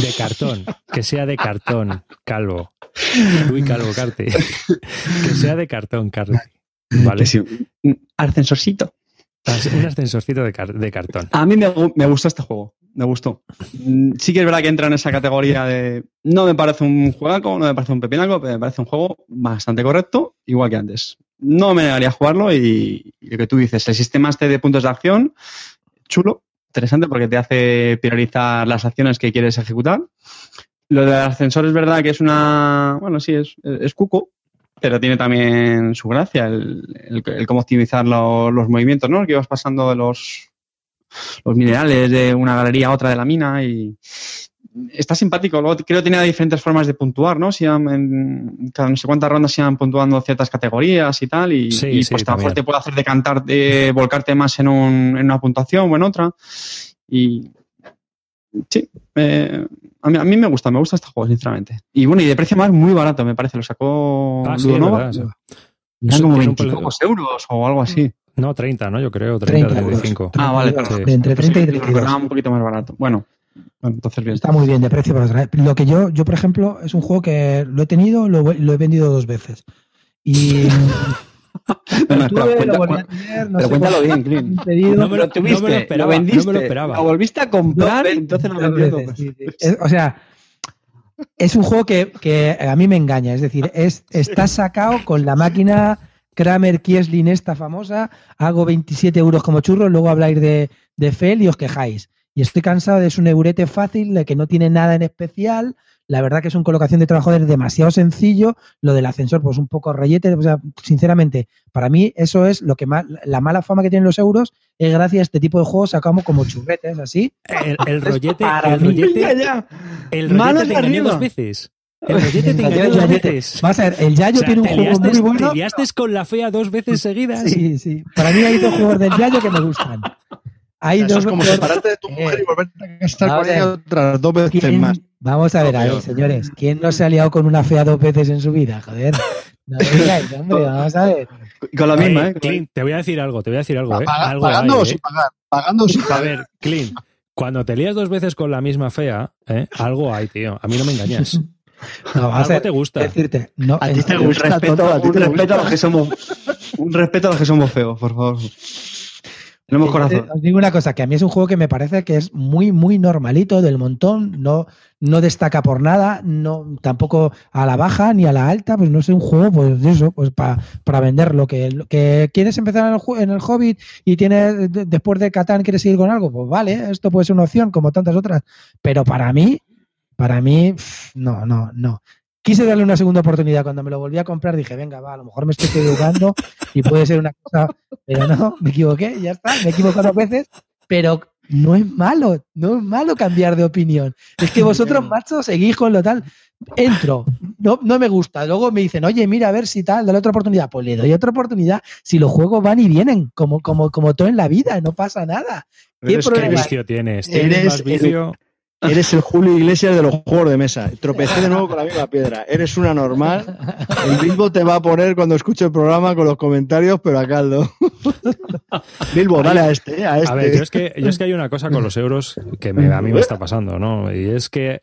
De cartón, que sea de cartón, calvo. Uy, calvo, Carte. [laughs] Que sea de cartón, Carte. Vale. Sí, un ascensorcito. Un ascensorcito de, car- de cartón. A mí me, me gustó este juego. Me gustó. Mm, Sí que es verdad que entra en esa categoría de. No me parece un juegaco, no me parece un pepinaco, pero me parece un juego bastante correcto, igual que antes. No me negaría a jugarlo y, y lo que tú dices, el sistema este de puntos de acción, chulo, interesante porque te hace priorizar las acciones que quieres ejecutar. Lo del ascensor es verdad que es una. Bueno, sí, es, es cuco, pero tiene también su gracia, el, el- el cómo optimizar lo- los movimientos, ¿no? Que ibas pasando de los, los minerales de una galería a otra de la mina y está simpático. Luego creo que tenía diferentes formas de puntuar, ¿no? Si en cada no sé cuántas rondas se iban puntuando ciertas categorías y tal, y, Sí, y, sí, pues a lo mejor también. te puede hacer decantar, de volcarte más en, un, en una puntuación o en otra. Y sí, eh, a, mí, a mí me gusta, me gusta este juego, sinceramente. Y bueno, y de precio más muy barato, me parece. Lo sacó Ah, sí, verdad, sí. Eran como tiene un 20 y pre- pocos euros o algo así. No, 30, ¿no? Yo creo, 30, 30 euros. 35. Ah, vale, 32, perdón. de entre 30 y Pues sí, 32. era un poquito más barato. Bueno, bueno, entonces bien. Está muy bien de precio. para. Lo que yo, yo, por ejemplo, es un juego que lo he tenido, lo, lo he vendido dos veces. Y [laughs] [laughs] No, no, lo tuve, lo cuenta- volví a tener, no pero sé cuéntalo cuánto bien, Clint. he pedido. No me lo- Lo tuviste, no me lo esperaba, lo vendiste, no me lo esperaba. lo volviste a comprar y entonces lo vendió. sí, sí. Es- o sea, es un juego que, que a mí me engaña. Es decir, es, está sacado con la máquina Kramer Kieslin esta famosa. Hago 27 euros como churro, luego habláis de, de Fel y os quejáis. y estoy cansado de es un eurete fácil, de que no tiene nada en especial. La verdad que es una colocación de trabajo demasiado sencillo. Lo del ascensor, pues un poco reyete. O sea, sinceramente, para mí eso es lo que más, la mala fama que tienen los euros es gracias a este tipo de juegos sacamos como churretes, así. El, el [laughs] rollete, Para el mí- rollete, Ya, ya. el rollete te engañó arriba. dos veces. El rollete te [laughs] engañó dos veces. Vas a ver, el Yayo O sea, tiene un juego muy bueno. te liaste con la fea dos veces seguidas. Sí, sí. Para mí hay dos juegos del Yayo que me gustan. Hay dos es como separarte de tu mujer Eh, y volver a estar con ella otras dos veces ¿Quién- más. Vamos a ver, a ver, peor. señores, ¿quién no se ha liado con una fea dos veces en su vida? Joder. No me digáis, [laughs] hombre, vamos a ver. Con la misma, Oye, ¿eh? Clint, te voy a decir algo, te voy a decir algo, ¿eh? Paga- Algo pagando hay, o ¿eh? sin pagar. Pagando o sin A pagar. ver, Clint, cuando te lías dos veces con la misma fea, ¿eh? algo hay, tío. A mí no me engañas. [laughs] No, a Algo te gusta. decirte, no, A ti te Un gusta, respeto, a ti un respeto a los que somos. Un respeto a los que somos feos, por favor. Tenemos Eh, corazón. Os digo una cosa, que a mí es un juego que me parece que es muy, muy normalito del montón, no, no destaca por nada, no, tampoco a la baja ni a la alta, pues no sé, un juego, pues de eso, pues pa- para vender lo que, lo que quieres empezar en el, en el Hobbit y tienes, de- después de Catán quieres seguir con algo, pues vale, esto puede ser una opción como tantas otras, pero para mí, para mí, no, no, no. Quise darle una segunda oportunidad. Cuando me lo volví a comprar dije, venga, va, a lo mejor me estoy equivocando y puede ser una cosa, pero no, me equivoqué, ya está, me he equivocado dos veces, pero no es malo, no es malo cambiar de opinión. Es que vosotros, macho, seguís con lo tal. Entro, no, no me gusta. Luego me dicen, oye, mira, a ver si tal, dale otra oportunidad. Pues le doy otra oportunidad. Si los juegos van y vienen, como, como, como todo en la vida, no pasa nada. ¿Qué ¿Qué vicio tienes? ¿Tienes Eres más vicio? Eres el Julio Iglesias de los juegos de mesa. Tropecé de nuevo con la misma piedra. Eres una normal. El Bilbo te va a poner cuando escuche el programa con los comentarios, pero a caldo. [laughs] Bilbo, dale a este, a este. A ver, yo es, que, yo es que hay una cosa con los euros que me- a mí me está pasando, ¿no? Y es que a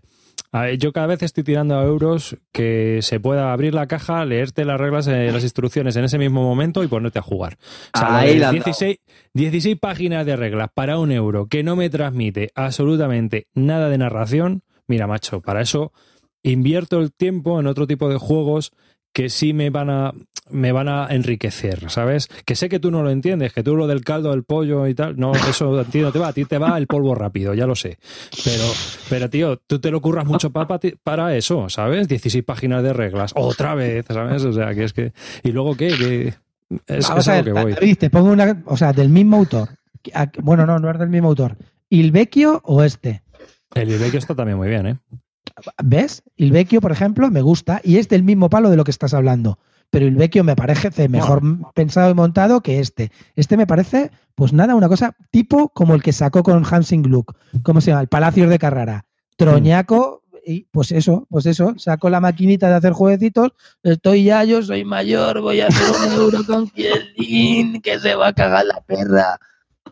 ver, yo cada vez estoy tirando a euros que se pueda abrir la caja, leerte las reglas, eh, las instrucciones en ese mismo momento y ponerte a jugar. O sea, Ahí la has 16, 16 páginas de reglas para un euro que no me transmite absolutamente nada de narración. Mira, macho, para eso invierto el tiempo en otro tipo de juegos que sí me van a me van a enriquecer, ¿sabes? Que sé que tú no lo entiendes, que tú lo del caldo del pollo y tal, no, eso a ti no te va, a ti te va el polvo rápido, ya lo sé. Pero, pero tío, tú te lo curras mucho pa- pa ti- para eso, ¿sabes? 16 páginas de reglas, otra vez, ¿sabes? O sea, que es que... ¿Y luego qué? Que es, Vamos es a ver, que voy. David, te pongo una, o sea, del mismo autor. Bueno, no, no es del mismo autor. ¿Il Vecchio o este? El Ibekio está también muy bien, ¿eh? ¿Ves? Il Vecchio, por ejemplo, me gusta y es del mismo palo de lo que estás hablando. Pero Il Vecchio me parece mejor pensado y montado que este. Este me parece, pues nada, una cosa tipo como el que sacó con Hansing Gluck. ¿Cómo se llama? El Palacios de Carrara. Troñaco, y pues eso, pues eso. Sacó la maquinita de hacer jueguecitos. Estoy ya, yo soy mayor, voy a hacer un euro con Kielin, que se va a cagar la perra.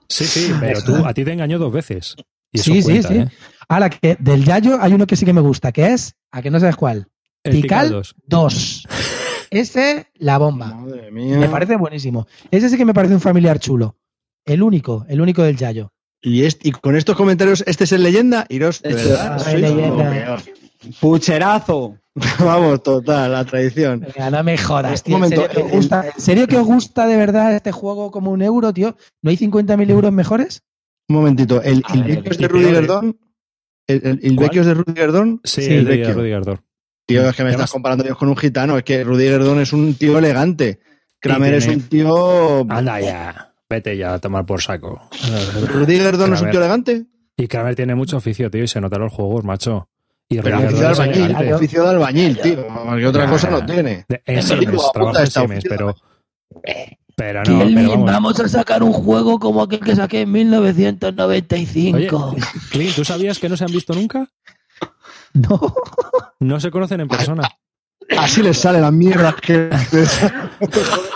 Sí, sí, pero [laughs] tú, a ti te engañó dos veces. Y eso Sí, sí, sí. ¿eh? Ahora que del Yayo hay uno que sí que me gusta, que es, a que no sabes cuál, El Ticaldos. 2. [laughs] Ese, la bomba. Madre mía. Me parece buenísimo. Ese sí que me parece un familiar chulo. El único, el único del Yayo. Y, y con estos comentarios, ¿este es el leyenda? Iros, de Este- verdad, Ah, sois leyenda. Pucherazo. [laughs] Vamos, total, la tradición. Venga, no me jodas, Un tío. ¿En momento, serio, que os el- gusta, ¿En serio que os gusta de verdad este juego como un euro, tío? ¿No hay 50.000 euros mejores? Un momentito, ¿el A ver, Ilvecchio es de Rudy peor, Gerdón? ¿El, el Ilvecchio es de Rudy Gerdón? Sí, Sí, el de Vecchio. Rudy Gardor. Tío, es que me Además- estás comparando Dios con un gitano. Es que Rudy Gerdón es un tío elegante. Kramer es un tío. Anda ya, vete ya a tomar por saco. ¿Rudy Gerdón no es un tío elegante? Y Kramer tiene mucho oficio, tío, y se nota los juegos, macho. Y Pero oficio de es albañil, oficio de albañil, tío. Más que otra Nah. cosa no tiene. De- de Siemens, oficio pero... Pero no, Kielin, pero vamos. vamos a sacar un juego como aquel que saqué en 1995. Oye, Clint, ¿tú sabías que no se han visto nunca? [laughs] No. No se conocen en persona. Así les sale la mierda que. [laughs]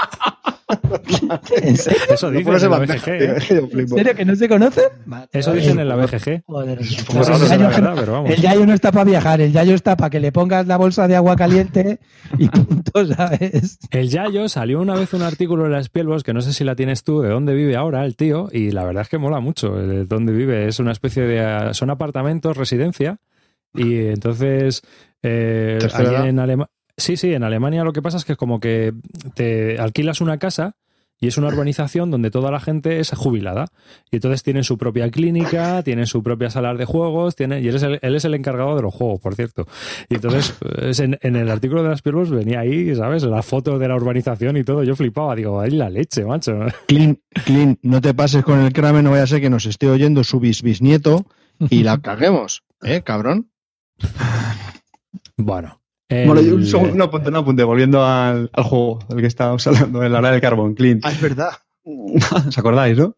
¿En serio? Eso dicen en la BGG. ¿eh? ¿En serio que no se conocen? Eso dicen en la BGG. Joder, No sé si el, será Yayo, verdad, pero vamos. el Yayo no está para viajar, el Yayo está para que le pongas la bolsa de agua caliente y punto, [laughs] ¿sabes? El Yayo salió una vez un artículo en la Spielbox, que no sé si la tienes tú, de dónde vive ahora el tío, y la verdad es que mola mucho. De dónde vive es una especie de. Son apartamentos, residencia, y entonces. Eh, allí en Alemania. Sí, sí, en Alemania lo que pasa es que es como que te alquilas una casa y es una urbanización donde toda la gente es jubilada. Y entonces tienen su propia clínica, tienen su propia sala de juegos, tienen, y él es, el, él es el encargado de los juegos, por cierto. Y entonces es en, en el artículo de las piernas venía ahí, ¿sabes? La foto de la urbanización y todo. Yo flipaba, digo, ahí la leche, macho. Clint, Clint, no te pases con el crame, no vaya a ser que nos esté oyendo su bis bisnieto y la caguemos, ¿eh, cabrón? Bueno. Bueno, yo un el- segundo, no apunte, no apunte, volviendo al, al juego del que estábamos hablando, de la hora del carbón, Clean. Ah, es verdad. [laughs] ¿Os acordáis, no?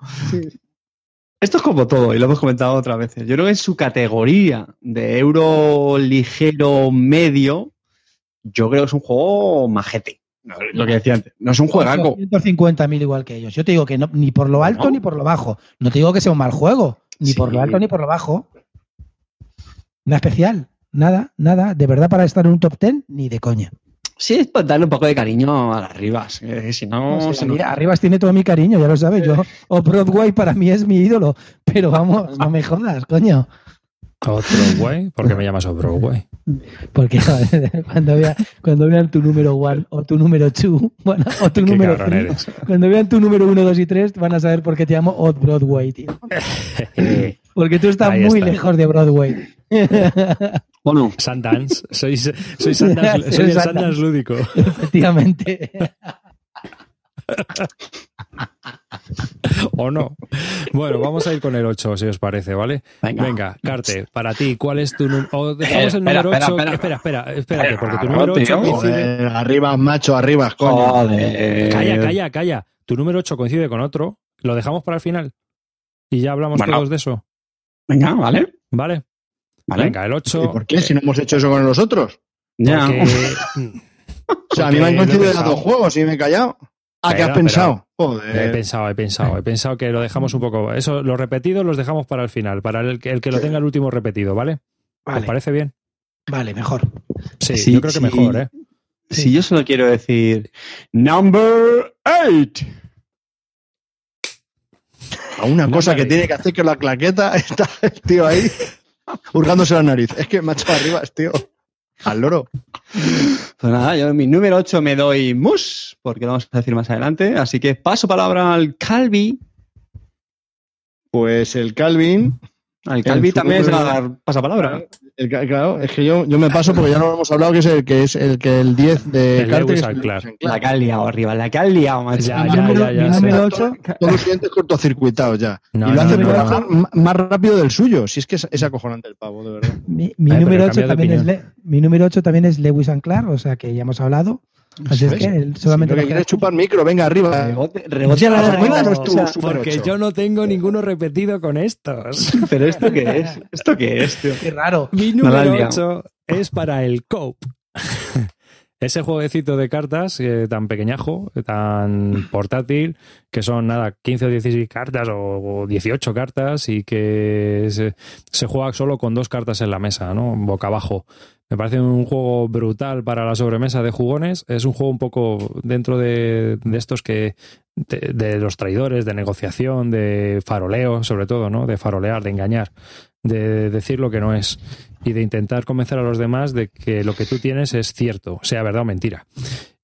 Esto es como todo, y lo hemos comentado otras veces. Yo creo que en su categoría de euro ligero medio, yo creo que es un juego majete. Lo que decía antes. No es un juegaco. 150.000 igual que ellos. Yo te digo que no, ni por lo alto No. ni por lo bajo. No te digo que sea un mal juego, ni Sí. por lo alto ni por lo bajo. Nada especial, nada, nada. De verdad para estar en un top 10, ni de coña. Sí, es para darle un poco de cariño a las ribas. que si no, No sé, nos- Arribas tiene todo mi cariño, ya lo sabes. Yo, [laughs] o Broadway para mí es mi ídolo. Pero vamos, no me jodas, coño. Otro güey, ¿por qué me llamas otro güey? Porque joder, [laughs] cuando, vea- cuando vean tu número one o tu número two, bueno, o tu Qué número cabrón three, eres. cuando vean tu número uno, dos y tres, van a saber por qué te llamo Odd Broadway, tío. [laughs] Porque tú estás Ahí muy está. lejos de Broadway. [laughs] Bueno, Sundance. Soy, soy, Sundance, [laughs] soy el Sundance. Lúdico. [laughs] Efectivamente. ¿O no? Bueno, vamos a ir con el 8, si os parece, ¿vale? venga. Venga, Carte, para ti, ¿cuál es tu número? O dejamos el Eh, espera, número 8. espera, Espera, espera. espera, espérate, porque tu número 8 tío. coincide. Joder, arriba, macho, arriba, coño. Joder. Calla, calla, calla. Tu número 8 coincide con otro. Lo dejamos para el final. Y ya hablamos Bueno. todos de eso. Venga, vale. ¿Vale? Vale. Venga, el 8. ¿Y por qué? Si no hemos hecho eso con los otros. Ya. [laughs] O sea, a mí me han coincidido pensado. dos juegos y me he callado. Ah, ¿qué Espera, has pensado? He Joder. pensado, he pensado, he pensado que lo dejamos un poco. Eso, los repetidos los dejamos para el final, para el, que- el que lo tenga el último repetido, ¿vale? ¿Os parece bien? vale, mejor. Sí, Sí, yo creo que sí. mejor, ¿eh? Si yo solo quiero decir number 8. A una cosa que tiene que hacer que la claqueta [laughs] está el tío ahí [laughs] hurgándose la nariz. Es que macho arriba, tío. Al loro. Pues nada, yo en mi número 8 me doy mus, porque lo vamos a decir más adelante. Así que paso palabra al Calvi. Pues el Calvin. Al Calvi también se va a dar pasapalabra. el claro, es que yo, yo me paso porque ya no lo hemos hablado, que es el que es el que el 10 de El Carter La que has liado arriba, la que has liado, macho. Ya, mi ya, número, ya, ya mi sé. número 8, Todos los siguientes cortocircuitados ya. No, y lo no, hace no, más rápido del suyo. Si es que es, es acojonante el pavo, de verdad. mi, mi Ay, número cambia 8 de también es. Le- mi número 8 también es Lewis and Clark, o sea que ya hemos hablado. Así es que él Si solamente lo que quieres chupar micro, venga arriba. Rebote, rebote a Ya, la bueno, no, no es tu O sea, super porque yo no tengo ninguno repetido con estos. Pero esto qué es? ¿Esto qué es, tío? Qué raro. Mi número liado. 8 es para el Cope. [laughs] Ese jueguecito de cartas eh, tan pequeñajo, tan portátil, que son nada, 15 o 16 cartas o, o 18 cartas y que se, se juega solo con dos cartas en la mesa, ¿no? Boca abajo. Me parece un juego brutal para la sobremesa de jugones. Es un juego un poco dentro de, de estos que. De, de los traidores, de negociación, de faroleo, sobre todo, ¿no? De farolear, de engañar, de decir lo que no es y de intentar convencer a los demás de que lo que tú tienes es cierto, sea verdad o mentira.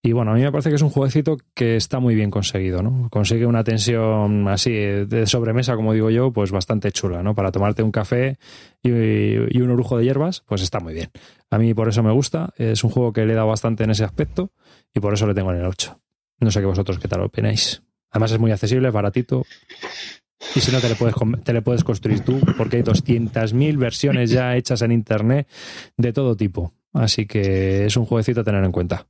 Y bueno, a mí me parece que es un jueguecito que está muy bien conseguido, ¿no? Consigue una tensión así de sobremesa, como digo yo, pues bastante chula, ¿no? Para tomarte un café y, un orujo de hierbas, pues está muy bien. A mí por eso me gusta, es un juego que le he dado bastante en ese aspecto y por eso le tengo en el 8. No sé qué vosotros qué tal opináis. Además es muy accesible, es baratito. Y si no, te le puedes, te le puedes construir tú, porque hay 200.000 versiones ya hechas en internet de todo tipo. Así que es un jueguecito a tener en cuenta.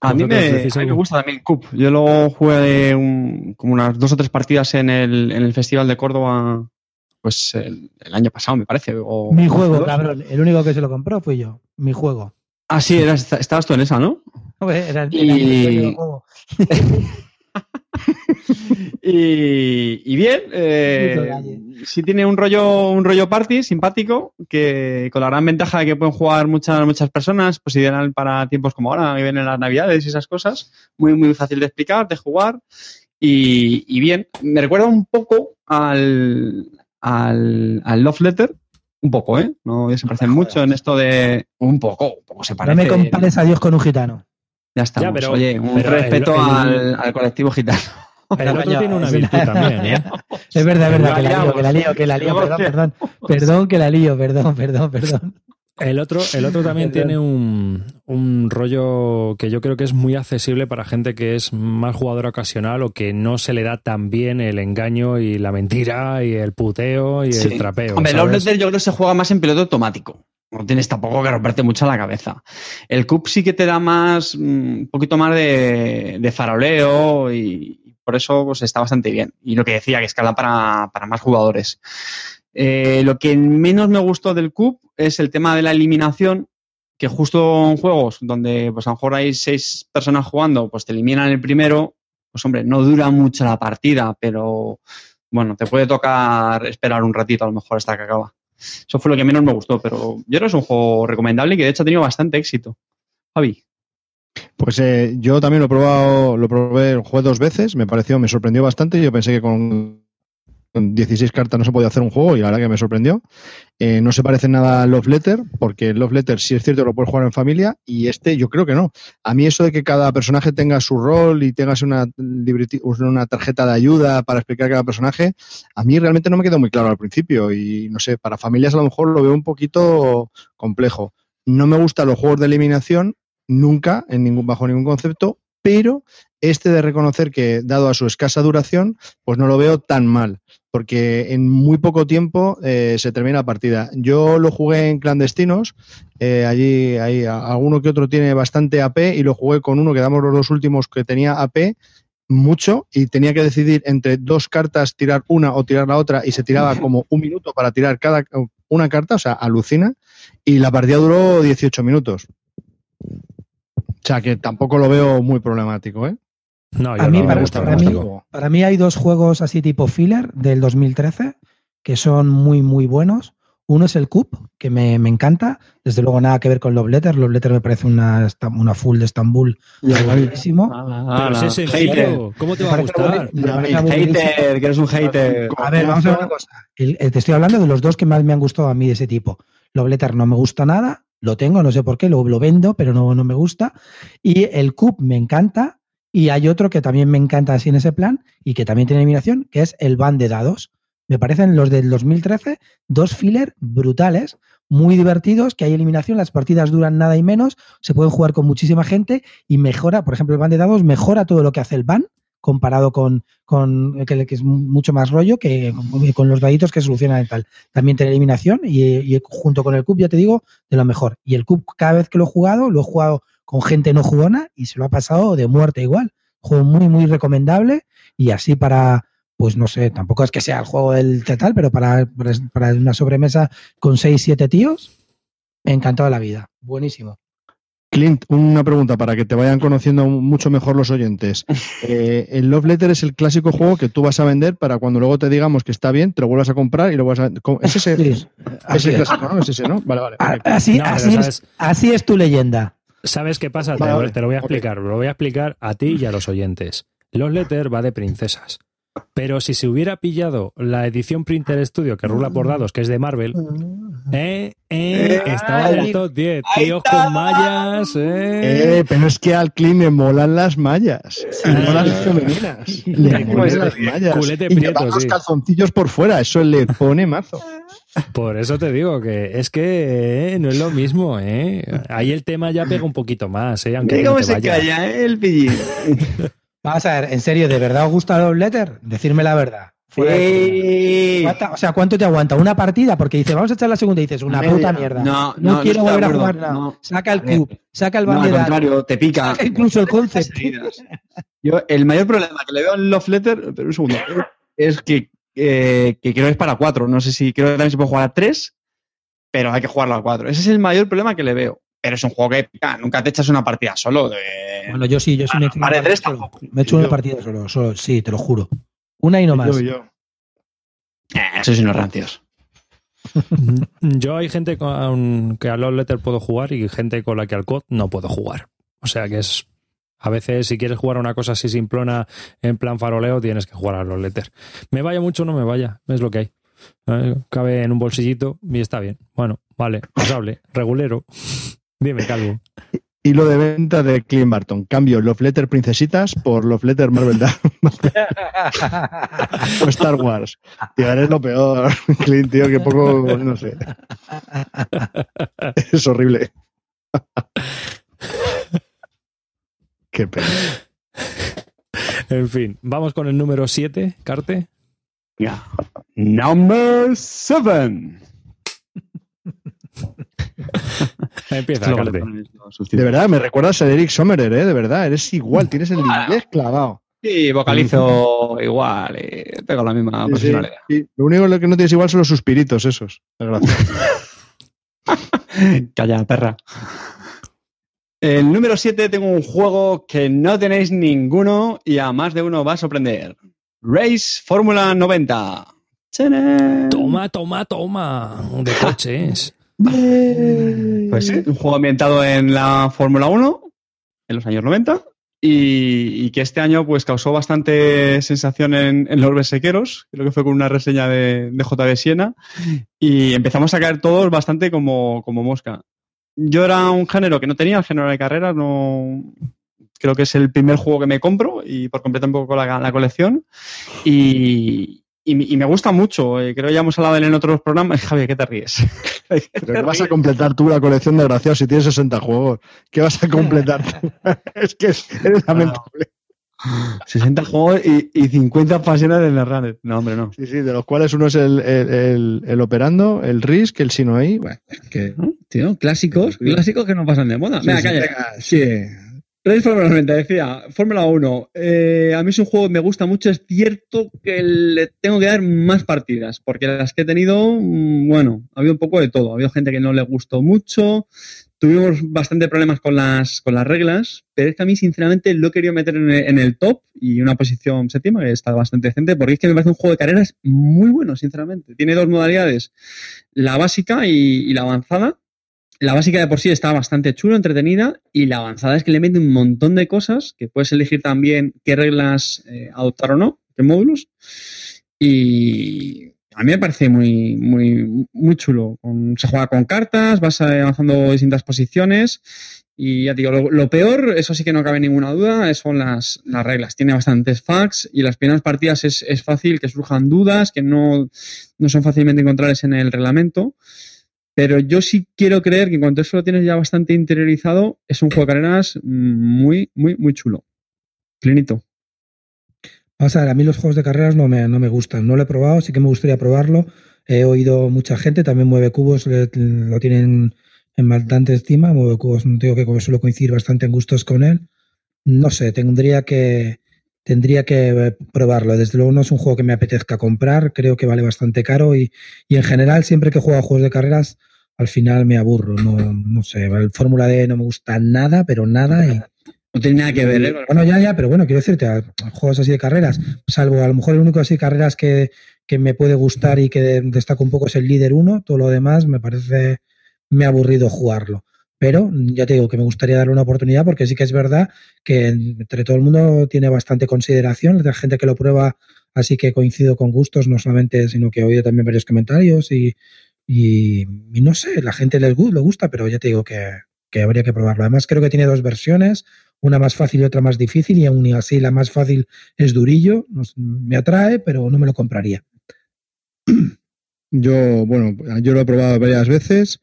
A mí, ¿Vosotros me, decís a mí me gusta también Cup. Yo lo jugué un- como unas dos o tres partidas en el, en el Festival de Córdoba, pues el, el año pasado, me parece. o- Mi juego, cabrón. El único que se lo compró fui yo. Mi juego. Ah, sí, eras- estabas tú en esa, ¿no? [laughs] Era el, Y- era el juego. [laughs] Y, y bien, eh, sí tiene un rollo, un rollo party simpático, que con la gran ventaja de que pueden jugar muchas, muchas personas, pues ideal para tiempos como ahora, que vienen las navidades y esas cosas. Muy, muy fácil de explicar, de jugar. Y, y bien, me recuerda un poco al, al, al Love Letter. Un poco, ¿eh? No se parecen mucho en esto de. Un poco, un poco se No parece. me compares a Dios con un gitano. Ya estamos. Ya, pero- Oye, un pero respeto el- al, al colectivo gitano. [laughs] El otro tiene una es- virtud también, ¿eh? [laughs] Es verdad, es verdad, que la lío, que la lío, que la lío, perdón, perdón, perdón, que la lío, perdón, perdón, perdón. El otro, el otro también [laughs] tiene un, un rollo que yo creo que es muy accesible para gente que es más jugadora ocasional o que no se le da tan bien el engaño y la mentira y el puteo y Sí. el trapeo. Hombre, el yo creo que se juega más en piloto automático. No tienes tampoco que romperte mucho la cabeza. El Cup sí que te da más, mm, un poquito más de, faroleo y por eso pues, está bastante bien. Y lo que decía, que escala para, para más jugadores. Eh, lo que menos me gustó del Cup es el tema de la eliminación, que justo en juegos donde pues a lo mejor hay seis personas jugando, pues te eliminan el primero, pues hombre, no dura mucho la partida, pero bueno, te puede tocar esperar un ratito a lo mejor hasta que acaba. Eso fue lo que menos me gustó, pero yo creo que es un juego recomendable y que de hecho ha tenido bastante éxito. Javi. Pues eh, yo también lo he probado, lo probé, lo jugué dos veces, me pareció, me sorprendió bastante. Yo pensé que con, con 16 cartas no se podía hacer un juego y la verdad que me sorprendió. Eh, no se parece nada a Love Letter, porque Love Letter sí es cierto lo puedes jugar en familia y este yo creo que no. A mí eso de que cada personaje tenga su rol y tengas una, una tarjeta de ayuda para explicar cada personaje, a mí realmente no me quedó muy claro al principio y no sé, para familias a lo mejor lo veo un poquito complejo. No me gustan los juegos de eliminación, nunca, en ningún, bajo ningún concepto, pero este de reconocer que, dado a su escasa duración, pues no lo veo tan mal, porque en muy poco tiempo eh, se termina la partida. Yo lo jugué en clandestinos, eh, allí hay alguno que otro tiene bastante AP y lo jugué con uno que damos los dos últimos que tenía AP mucho y tenía que decidir entre dos cartas tirar una o tirar la otra y se tiraba [laughs] como un minuto para tirar cada una carta, o sea, alucina, y la partida duró 18 minutos. O sea, que tampoco lo veo muy problemático, ¿eh? No, yo A mí no me me gusta, gusta a mí-. Para mí hay dos juegos así tipo filler del 2013 que son muy, muy buenos. Uno es el Cup, que me, me encanta. Desde luego nada que ver con Love Letter. Love Letter me parece una, una full de Estambul buenísimo. Es ¿cómo te va a gustar? aburridísimo. Hater, que eres un hater. A ver, vamos a ver una cosa. El- el- te estoy hablando de los dos que más me han gustado a mí de ese tipo. Love Letter no me gusta nada, lo tengo, no sé por qué, lo, lo vendo, pero no, no me gusta. Y el Cup me encanta. Y hay otro que también me encanta así en ese plan y que también tiene eliminación, que es el Van de Dados. Me parecen los del 2013 dos filler brutales, muy divertidos, que hay eliminación, las partidas duran nada y menos, se pueden jugar con muchísima gente y mejora, por ejemplo, el Van de Dados mejora todo lo que hace el Van comparado con, con que, que es mucho más rollo que con, con los daditos que solucionan y tal. También tiene eliminación y, junto con el Cup, ya te digo, de lo mejor. Y el Cup, cada vez que lo he jugado, lo he jugado con gente no jugona y se lo ha pasado de muerte igual. Juego muy, muy recomendable y así para, pues no sé, tampoco es que sea el juego del tal, pero para, para, una sobremesa con 6, 7 tíos, encantado la vida. Buenísimo. Clint, una pregunta para que te vayan conociendo mucho mejor los oyentes. [laughs] Eh, el Love Letter es el clásico juego que tú vas a vender para cuando luego te digamos que está bien, te lo vuelvas a comprar y lo vas a. Es ese, Sí, es ese es. clásico, ¿no? Es ese, ¿no? Vale, vale. Así, No, así, es, así es tu leyenda. ¿Sabes qué pasa? Te, Vale, vale. te lo voy a explicar. Lo voy a explicar a ti y a los oyentes. Los Letter va de princesas. Pero si se hubiera pillado la edición Printer Studio que rula por dados, que es de Marvel, eh, eh, estaba en el top 10. ahí Tíos con mallas, eh. Eh, pero es que al Clint le molan las mallas. [laughs] Le Ah. molan las femeninas. Le molan las mallas. Culete y prieto, los sí. calzoncillos por fuera, eso le pone mazo. Por eso te digo que es que eh, no es lo mismo, ¿eh? Ahí el tema ya pega un poquito más, ¿eh? Aunque no cómo se vaya. calla, ¿eh? El pillín. [laughs] Vamos a ver, en serio, ¿de verdad os gusta Love Letter? Decirme la verdad. Sí. ¿Cuánta- o sea, ¿cuánto te aguanta? ¿Una partida? Porque dice, vamos a echar la segunda y dices, una Media. puta mierda. No, no, no quiero volver a jugar nada. no. Saca el cube, saca el No, al bandera, contrario, te pica. saca [laughs] incluso el concept. Yo, el mayor problema que le veo en Love Letter, pero un segundo, es que, eh, que creo que es para cuatro. No sé si creo que también se puede jugar a tres, pero hay que jugarlo a cuatro. Ese es el mayor problema que le veo. Pero es un juego que pica. Nunca te echas una partida solo. De... Bueno, yo sí, yo sí me he hecho una Vale, partida tres solo. Me he hecho una partida solo, solo, sí, te lo juro. Una y no más. Yo, yo. Eh, eso sí, unos rancios. [laughs] Yo hay gente con que a Love Letter puedo jugar y gente con la que al COD no puedo jugar. O sea que es. A veces, si quieres jugar a una cosa así simplona en plan faroleo, tienes que jugar a Love Letter. Me vaya mucho o no me vaya, es lo que hay. Eh, Cabe en un bolsillito y está bien. Bueno, vale, pasable, regulero. Dime, Calvo. hilo de venta de Clint Barton. Cambio Love Letter Princesitas por Love Letter Marvel [laughs] o Star Wars. Tío, eres lo peor, [laughs] Clint, tío, que poco, no sé. [laughs] Es horrible. Qué pena. En fin, vamos con el número 7, Carte. Ya. Number 7. [laughs] Empieza. De verdad, me recuerdas a Eric Sommerer, ¿eh? De verdad, eres igual, tienes el inglés clavado. Sí, vocalizo igual, y tengo la misma Sí, personalidad. sí. Lo único que no tienes igual son los suspiritos esos. [laughs] Calla, perra. El número 7 tengo un juego que no tenéis ninguno y a más de uno va a sorprender. Race Fórmula 90. ¡Tcharam! Toma, toma, toma. De coches. [laughs] Pues sí, un juego ambientado en la Fórmula 1 en los años 90 y, que este año pues causó bastante sensación en, en los besequeros, creo que fue con una reseña de, de JB Siena y empezamos a caer todos bastante como, como mosca. Yo era un género que no tenía, el género de carreras, no creo que es el primer juego que me compro y por completar un poco la, la colección y, y, y me gusta mucho, eh, creo que ya hemos hablado de él en otros programas. [laughs] Javier, ¿qué te ríes? [laughs] Pero ¿qué vas a completar tú la colección de desgraciados si tienes 60 juegos? ¿Qué vas a completar tú? [laughs] es que eres lamentable. 60 juegos y, y 50 pasiones de Netrunner. No, hombre, no. Sí, sí, de los cuales uno es el, el, el- el operando, el Risk, el Sinoí. Bueno. Tío, clásicos, clásicos que no pasan de moda. Sí, Venga, sí, calla. venga, sí. Fórmula 90, decía, Fórmula 1. eh, a mí es un juego que me gusta mucho. Es cierto que le tengo que dar más partidas, porque las que he tenido, mm, bueno, ha habido un poco de todo. Ha habido gente que no le gustó mucho. Tuvimos bastante problemas con las, con las reglas, pero es que a mí, sinceramente, lo he querido meter en el, top y una posición séptima, que está bastante decente, porque es que me parece un juego de carreras muy bueno, sinceramente. Tiene dos modalidades, la básica y la avanzada. La básica de por sí está bastante chulo, entretenida, y la avanzada es que le mete un montón de cosas, que puedes elegir también qué reglas eh, adoptar o no, qué módulos. Y a mí me parece muy, muy, muy chulo. Se juega con cartas, vas avanzando distintas posiciones. Y ya digo, lo, lo peor, eso sí que no cabe ninguna duda, son las, las reglas. Tiene bastantes facts y las primeras partidas es, es fácil que surjan dudas que no, no son fácilmente encontrables en el reglamento. Pero yo sí quiero creer que en cuanto eso lo tienes ya bastante interiorizado, es un juego de carreras muy, muy, muy chulo. Clinito. Vamos a ver, a mí los juegos de carreras no me, no me gustan. No lo he probado, sí que me gustaría probarlo. He oído mucha gente, también Mueve Cubos lo tienen en bastante estima. Mueve Cubos, no digo que suelo coincidir bastante en gustos con él. No sé, tendría que, tendría que eh, probarlo. Desde luego no es un juego que me apetezca comprar, creo que vale bastante caro y, y en general siempre que juego a juegos de carreras al final me aburro. No, no sé, el Fórmula D no me gusta nada, pero nada y No tiene nada que ver, ¿eh? bueno, ya, ya, pero bueno, quiero decirte, a, juegos así de carreras, salvo a lo mejor el único así de carreras que, que me puede gustar y que destaca un poco es el líder 1, todo lo demás me parece, me ha aburrido jugarlo. Pero ya te digo que me gustaría darle una oportunidad porque sí que es verdad que entre todo el mundo tiene bastante consideración, la gente que lo prueba, así que coincido con gustos, no solamente, sino que he oído también varios comentarios y, y, no sé, la gente le gusta, pero ya te digo que, que habría que probarlo. Además creo que tiene dos versiones, una más fácil y otra más difícil, y aún así la más fácil es durillo. Me atrae, pero no me lo compraría. Yo, bueno, yo lo he probado varias veces.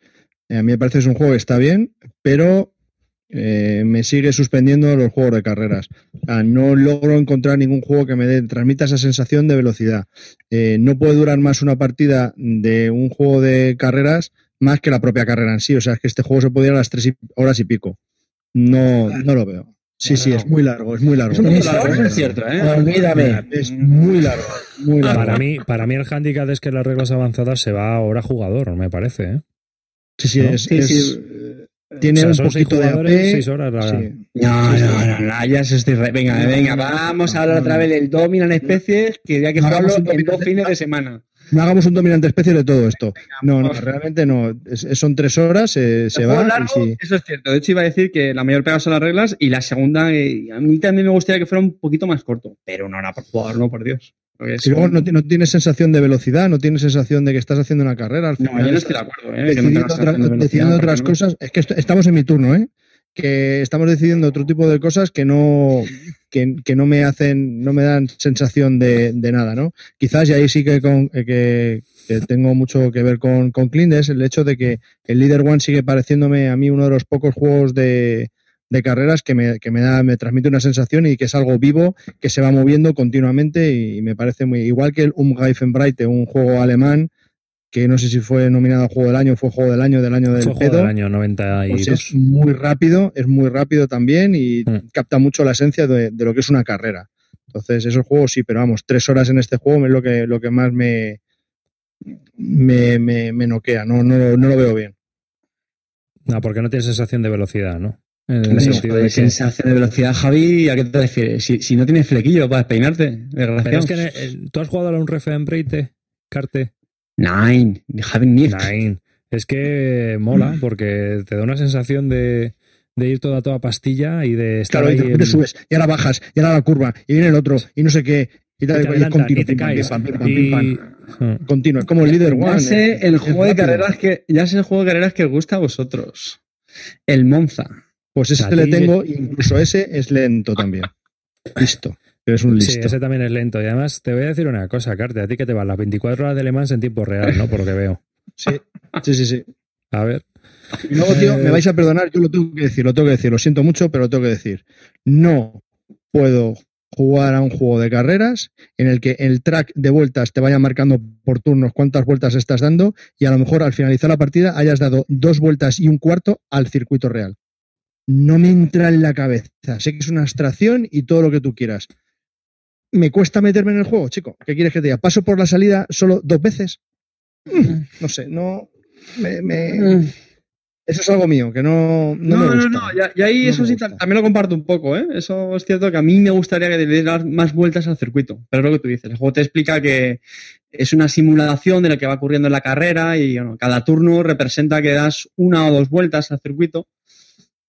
Eh, A mí me parece que es un juego que está bien, pero eh, me sigue suspendiendo los juegos de carreras. No logro encontrar ningún juego que me dé- transmita esa sensación de velocidad. Eh, no puede durar más una partida de un juego de carreras más que la propia carrera en sí. O sea, es que este juego se podía ir a las tres y- horas y pico. No, no lo veo. Sí, sí, es muy largo, es muy largo. Es Sí, largo, es cierto, ¿eh? Olvídame. Es muy largo, muy largo. Para mí, para mí el hándicap es que las reglas avanzadas se va a hora jugador, me parece. ¿eh? Sí, sí, ¿no? es, Sí, es- sí. Tiene O sea, un poquito de AP. seis horas la- sí. No, no, no, no, ya se estoy re- Venga, venga, vamos a hablar otra vez del Dominan Especies, que ya que No jugarlo hagamos un en dos fines de semana. No hagamos un dominante especie de todo esto. No, no, realmente no. Es- son tres horas, eh, se va. y largo, sí. Eso es cierto. De hecho, iba a decir que la mayor pega son las reglas y la segunda, eh, a mí también me gustaría que fuera un poquito más corto. Pero una hora por jugador, no, por Dios. Y luego no, no tienes sensación de velocidad, no tienes sensación de que estás haciendo una carrera. Al No, final yo no estás estoy de acuerdo. ¿eh? no decidiendo, otra- de otras no- cosas. Es que est- estamos en mi turno, ¿eh? que estamos decidiendo otro tipo de cosas que no, que, que no me hacen, no me dan sensación de, de nada, ¿no? Quizás, y ahí sí que, con, eh, que, que tengo mucho que ver con, con Clint, es el hecho de que el Leader One sigue pareciéndome a mí uno de los pocos juegos de, de carreras que me, que me da, me transmite una sensación y que es algo vivo, que se va moviendo continuamente y, me parece muy igual que el Umgreifenbreite, un juego alemán que no sé si fue nominado a juego del año, fue juego del año del año del Fue juego pedo. del año 92. Pues es muy rápido, es muy rápido también y Mm. capta mucho la esencia de, de lo que es una carrera. Entonces, esos juegos sí, pero vamos, tres horas en este juego es lo que, lo que más me, me, me, me noquea, no, no, lo- no lo veo bien. No, porque no tiene sensación de velocidad, ¿no? En el Hombre, sentido de que- sensación de velocidad, Javi, ¿a qué te refieres? Si, si no tienes flequillo para despeinarte, Pero desgraciado. es que eh, tú has jugado a un Refrain Breite, Carte. Nine, Javi. Nine. Es que mola porque te da una sensación de, de ir toda toda pastilla y de estar Claro, y ahí repente en- subes, y ahora bajas, y ahora la curva, y viene el otro, y no sé qué, y y tal, te y es continuo, y te caes. Y-. Mm. continuo, como el líder Ya one. sé es- el juego de carreras que ya sé el juego de carreras que os gusta a vosotros. El Monza. Pues ese le tengo, incluso ese es lento también. [laughs] Listo, pero es un Sí, listo. ese también es lento. Y además te voy a decir una cosa, Carte, a ti que te van las 24 horas de Le Mans en tiempo real, ¿no? Por lo que veo. Sí, sí, sí. sí. A ver. Y luego, tío, Eh, me vais a perdonar, yo lo tengo que decir, lo tengo que decir, lo siento mucho, pero lo tengo que decir. No puedo jugar a un juego de carreras en el que el track de vueltas te vaya marcando por turnos cuántas vueltas estás dando y a lo mejor al finalizar la partida hayas dado dos vueltas y un cuarto al circuito real. No me entra en la cabeza. Sé que es una abstracción y todo lo que tú quieras. Me cuesta meterme en el juego, chico. ¿Qué quieres que te diga? ¿Paso por la salida solo dos veces? Mm, No sé, no. Me, me- eso es algo mío, que no, no, No, me no, gusta. no, y ahí No eso sí también lo comparto un poco, ¿eh? Eso es cierto que a mí me gustaría que le dieras más vueltas al circuito, pero es lo que tú dices, el juego te explica que es una simulación de lo que va ocurriendo en la carrera y bueno, cada turno representa que das una o dos vueltas al circuito,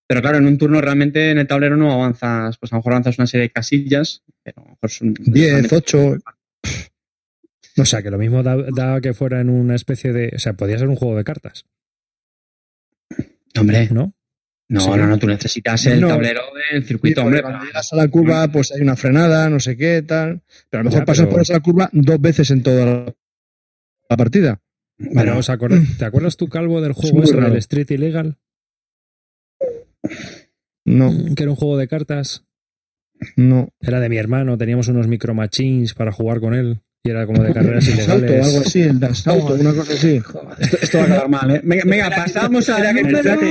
pero claro, en un turno realmente en el tablero no avanzas, pues a lo mejor avanzas una serie de casillas, pero a lo mejor son 10, 8. O sea, que lo mismo da, da que fuera en una especie de. O sea, podría ser un juego de cartas, Hombre, ¿no? no, Sí. no, no, tú necesitas el No. tablero del circuito, hombre. cuando llegas a la curva, pues hay una frenada, no sé qué, tal. Pero a lo mejor Ya, pasas pero- por esa curva dos veces en toda la, partida. Pero Bueno, ¿os acordáis- ¿te acuerdas tú, Calvo, del juego raro. del Street Illegal? No, Que era un juego de cartas. no. Era de mi hermano, teníamos unos micro machines para jugar con él. Y era como de [laughs] carreras El ilegales. algo así, el una cosa así. esto, esto va a quedar mal, ¿eh? Venga, venga, pasamos a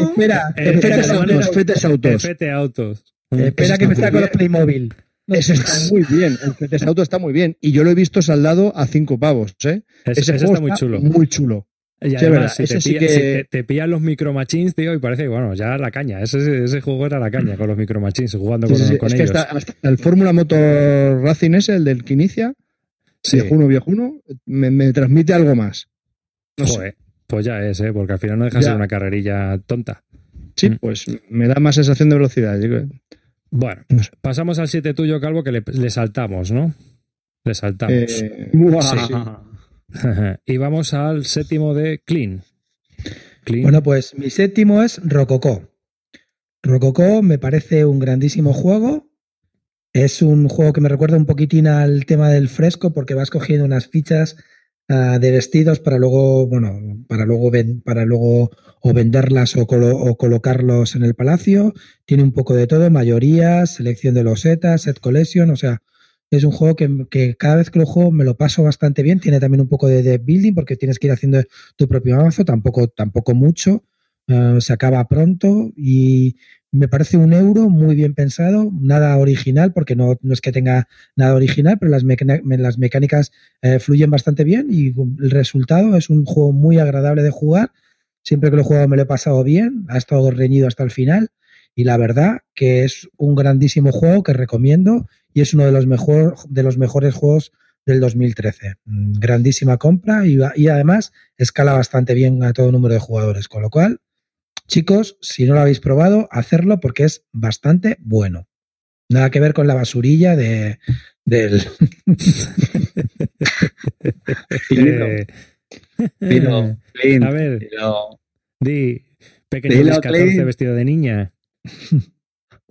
número... Eh, me manera- saco- Fetes autos. FT Autos. espera Eso que me está saco muy los Playmobil. Ese está muy bien. El Fetes auto está muy bien. Y yo lo he visto saldado a cinco pavos, ¿eh? Es- Ese, ese está muy chulo. Muy chulo. Y Sí, además, verdad, si, te sí pilla- que- si te, te pillan los micro machines, tío, y parece que, bueno, ya la caña. Ese, ese juego era la caña con los micro machines, jugando con, con Es que ellos. hasta, hasta el Fórmula Motor Racing ese, el del que inicia, viejuno, viejuno, me, me transmite algo más. No sé. Joder, pues ya es, ¿eh? porque al final no deja de ser una carrerilla tonta. Sí, Mm. pues me da más sensación de velocidad. Bueno, No sé. pasamos al 7 tuyo, Calvo, que le, le saltamos, ¿no? Le saltamos. eh, sí. [laughs] y vamos al séptimo de Clean. Clean. Bueno, pues mi séptimo es Rococó. Rococó me parece un grandísimo juego. Es un juego que me recuerda un poquitín al tema del fresco porque vas cogiendo unas fichas ah, de vestidos para luego, bueno, para luego, ven- para luego o venderlas o, colo- o colocarlos en el palacio. Tiene un poco de todo, mayorías, selección de losetas, set collection, o sea, es un juego que, cada vez que lo juego me lo paso bastante bien. Tiene también un poco de deck building porque tienes que ir haciendo tu propio mazo, tampoco, tampoco mucho. eh, se acaba pronto y me parece un euro muy bien pensado, nada original, porque no, no es que tenga nada original, pero las, mecánicas eh, fluyen bastante bien y el resultado es un juego muy agradable de jugar. Siempre que lo he me lo he pasado bien, ha estado reñido hasta el final y la verdad que es un grandísimo juego que recomiendo y es uno de los, mejor, de los mejores juegos del 2013. Mm, Grandísima compra y, además escala bastante bien a todo número de jugadores, con lo cual, chicos, si no lo habéis probado, hacerlo porque es bastante bueno. Nada que ver con la basurilla de, del... [laughs] Dilo, Eh, dilo, Clint, a ver, dilo. di, pequeño Dilo, Luis 14 Clint. vestido de niña. [laughs]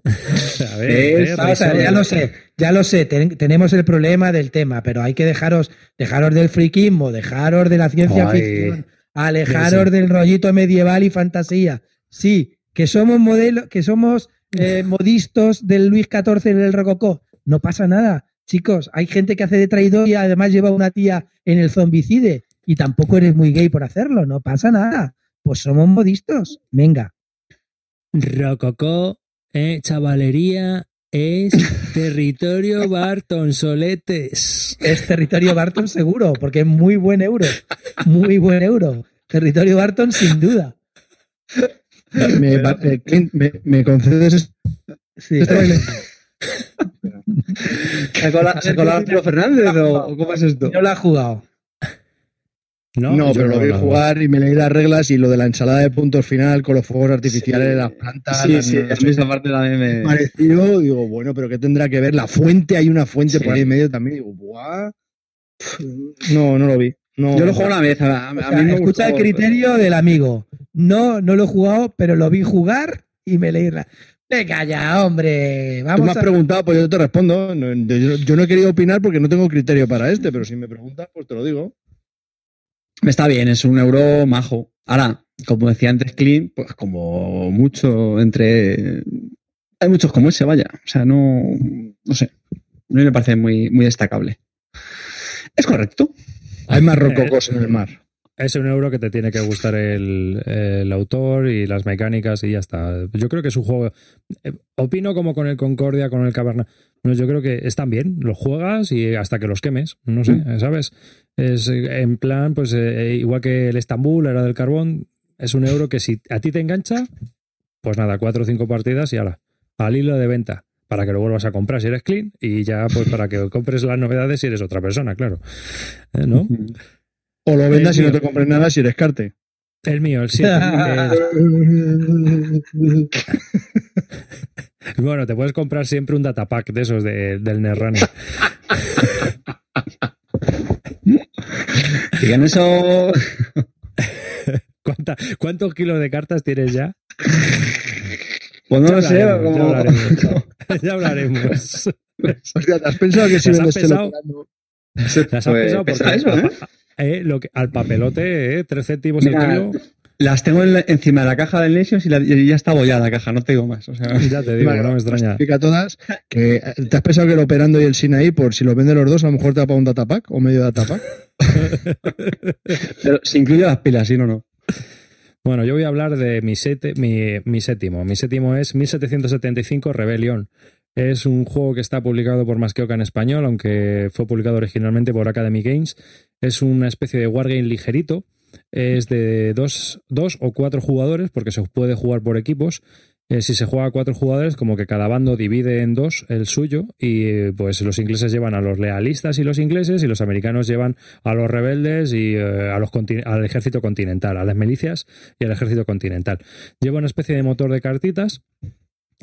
[laughs] A ver, Eh, ya lo sé, ya lo sé, ten- tenemos el problema del tema, pero hay que dejaros, dejaros del friquismo, dejaros de la ciencia Ay. ficción, alejaros del rollito medieval y fantasía. Sí, que somos modelos, que somos eh, [laughs] modistos del Luis XIV y del Rococó. No pasa nada, chicos. Hay gente que hace de traidor y además lleva una tía en el zombicide y tampoco eres muy gay por hacerlo. No pasa nada. Pues somos modistos. Venga. Rococó, eh, chavalería, es [laughs] territorio Barton Soletes. Es territorio Barton seguro, porque es muy buen euro. Muy buen euro. Territorio Barton sin duda. Me, eh, Clint, me, me concedes este Sí. baile? ¿Sacó la, [laughs] sacó la Arturo Fernández o o cómo es esto? No lo ha jugado. No, pero lo vi no. jugar y me leí las reglas y lo de la ensalada de puntos final con los fuegos artificiales, Sí. las plantas. Sí, las- sí, a mí esa parte también me... parecido, digo, bueno, pero ¿qué tendrá que ver? La fuente, hay una fuente Sí. por ahí en medio también. Digo, ¡buah! No, no lo vi. No, Yo lo juego una vez, a, a O sea, mí me escucha gustó, el criterio del amigo. No, no lo he jugado, pero lo vi jugar y me leí la. Venga ya, hombre. Tú me Vamos has a... preguntado, pues yo te respondo. No, yo, yo no he querido opinar porque no tengo criterio para este, pero si me preguntas, pues te lo digo. Está bien, es un euro majo. Ahora, como decía antes Clean, pues como mucho entre... Hay muchos como ese, vaya. O sea, no... No sé. A mí me parece muy, muy destacable. Es correcto. Hay más rococos en el mar. Es un euro que te tiene que gustar el, el autor y las mecánicas y ya está. Yo creo que es un juego. eh, opino como con el Concordia, con el Caverna. No, yo creo que están bien. Los juegas y hasta que los quemes. No sé, Mm. ¿sabes? Es eh, en plan, pues eh, igual que el Estambul, era del carbón. Es un euro que si a ti te engancha, pues nada, cuatro o cinco partidas y ala, al hilo de venta. Para que lo vuelvas a comprar si eres clean y ya pues para que compres las novedades si eres otra persona, claro. Eh, ¿No? O lo vendas y no te compres nada si eres carte. El mío, el 7. [laughs] bueno, te puedes comprar siempre un datapack de esos de- del Netrunner. [laughs] Y en eso... ¿Cuánta- ¿Cuántos kilos de cartas tienes ya? Pues no Ya lo sé. como- ya hablaremos. ya hablaremos. [laughs] Hostia, ¿te has pensado que si ¿Las vendes has te lo pesado? quedando? Las has Pues pesado pesa porque eso, ¿eh? eh, lo que- al papelote, eh, 3 céntimos Mira, el kilo. Las tengo en la- encima de la caja del Nations y, la- y ya está bollada la caja, no te digo más. O sea, Ya te digo, no me pues extraña. Explica todas que eh, te has pensado que el operando y el Sinaí, por si los vende los dos, a lo mejor te da para un datapack o medio datapack. [laughs] pero se incluye las pilas, si no, no. Bueno, yo voy a hablar de mi, sete- mi, mi séptimo. Mi séptimo es 1775 Rebellion. Es un juego que está publicado por Masqueoka en español, aunque fue publicado originalmente por Academy Games. Es una especie de wargame ligerito. Es de dos, dos o cuatro jugadores, porque se puede jugar por equipos. Eh, si se juega a cuatro jugadores, como que cada bando divide en dos el suyo, y eh, pues los ingleses llevan a los lealistas y los ingleses, y los americanos llevan a los rebeldes y eh, a los al ejército continental, a las milicias y al ejército continental. Lleva una especie de motor de cartitas.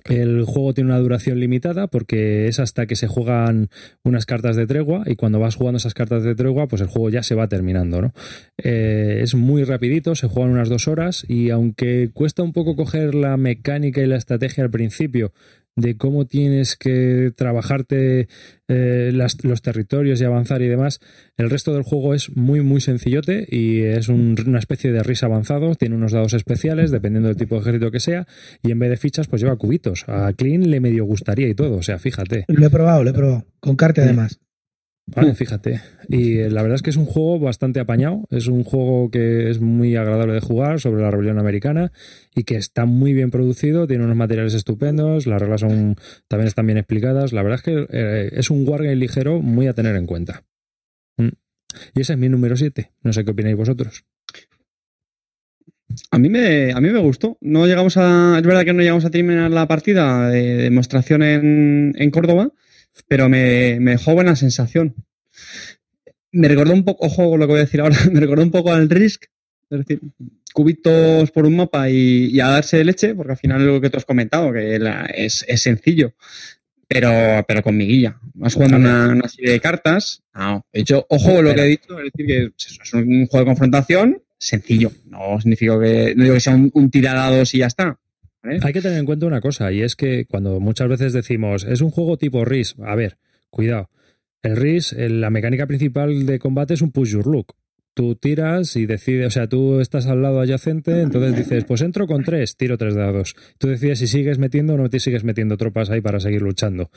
El juego tiene una duración limitada porque es hasta que se juegan unas cartas de tregua y cuando vas jugando esas cartas de tregua pues el juego ya se va terminando. ¿no? Eh, es muy rapidito, se juegan unas dos horas y aunque cuesta un poco coger la mecánica y la estrategia al principio de cómo tienes que trabajarte eh, las- los territorios y avanzar y demás, el resto del juego es muy, muy sencillote y es un- una especie de risa avanzado. Tiene unos dados especiales, dependiendo del tipo de ejército que sea, y en vez de fichas, pues lleva cubitos. A Clean le medio gustaría y todo, o sea, fíjate. Lo he probado, lo he probado. Con carte además. Vale, fíjate. Y eh, la verdad es que es un juego bastante apañado. Es un juego que es muy agradable de jugar sobre la rebelión americana y que está muy bien producido. Tiene unos materiales estupendos. Las reglas son también están bien explicadas. La verdad es que eh, es un wargame ligero muy a tener en cuenta. Mm. Y ese es mi número 7. No sé qué opináis vosotros. A mí me, a mí me gustó. No llegamos a, es verdad que no llegamos a terminar la partida de demostración en, en Córdoba, pero me, me dejó buena sensación. Me recordó un poco, ojo con lo que voy a decir ahora, [laughs] me recordó un poco al Risk, es decir, cubitos por un mapa y, y a darse de leche, porque al final es lo que tú has comentado, que la- es, es sencillo, pero, pero con miguilla. Vas jugando una, una serie de cartas. No, de hecho, ojo con lo que he dicho, es decir, que es un juego de confrontación sencillo. No significa que, no digo que sea un, un tiradados y ya está. ¿Vale? Hay que tener en cuenta una cosa, y es que cuando muchas veces decimos, es un juego tipo RIS, a ver, cuidado. El RIS, la mecánica principal de combate es un push your look. Tú tiras y decides, o sea, tú estás al lado adyacente, entonces dices, pues entro con tres, tiro tres dados. Tú decides si sigues metiendo o no te sigues metiendo tropas ahí para seguir luchando.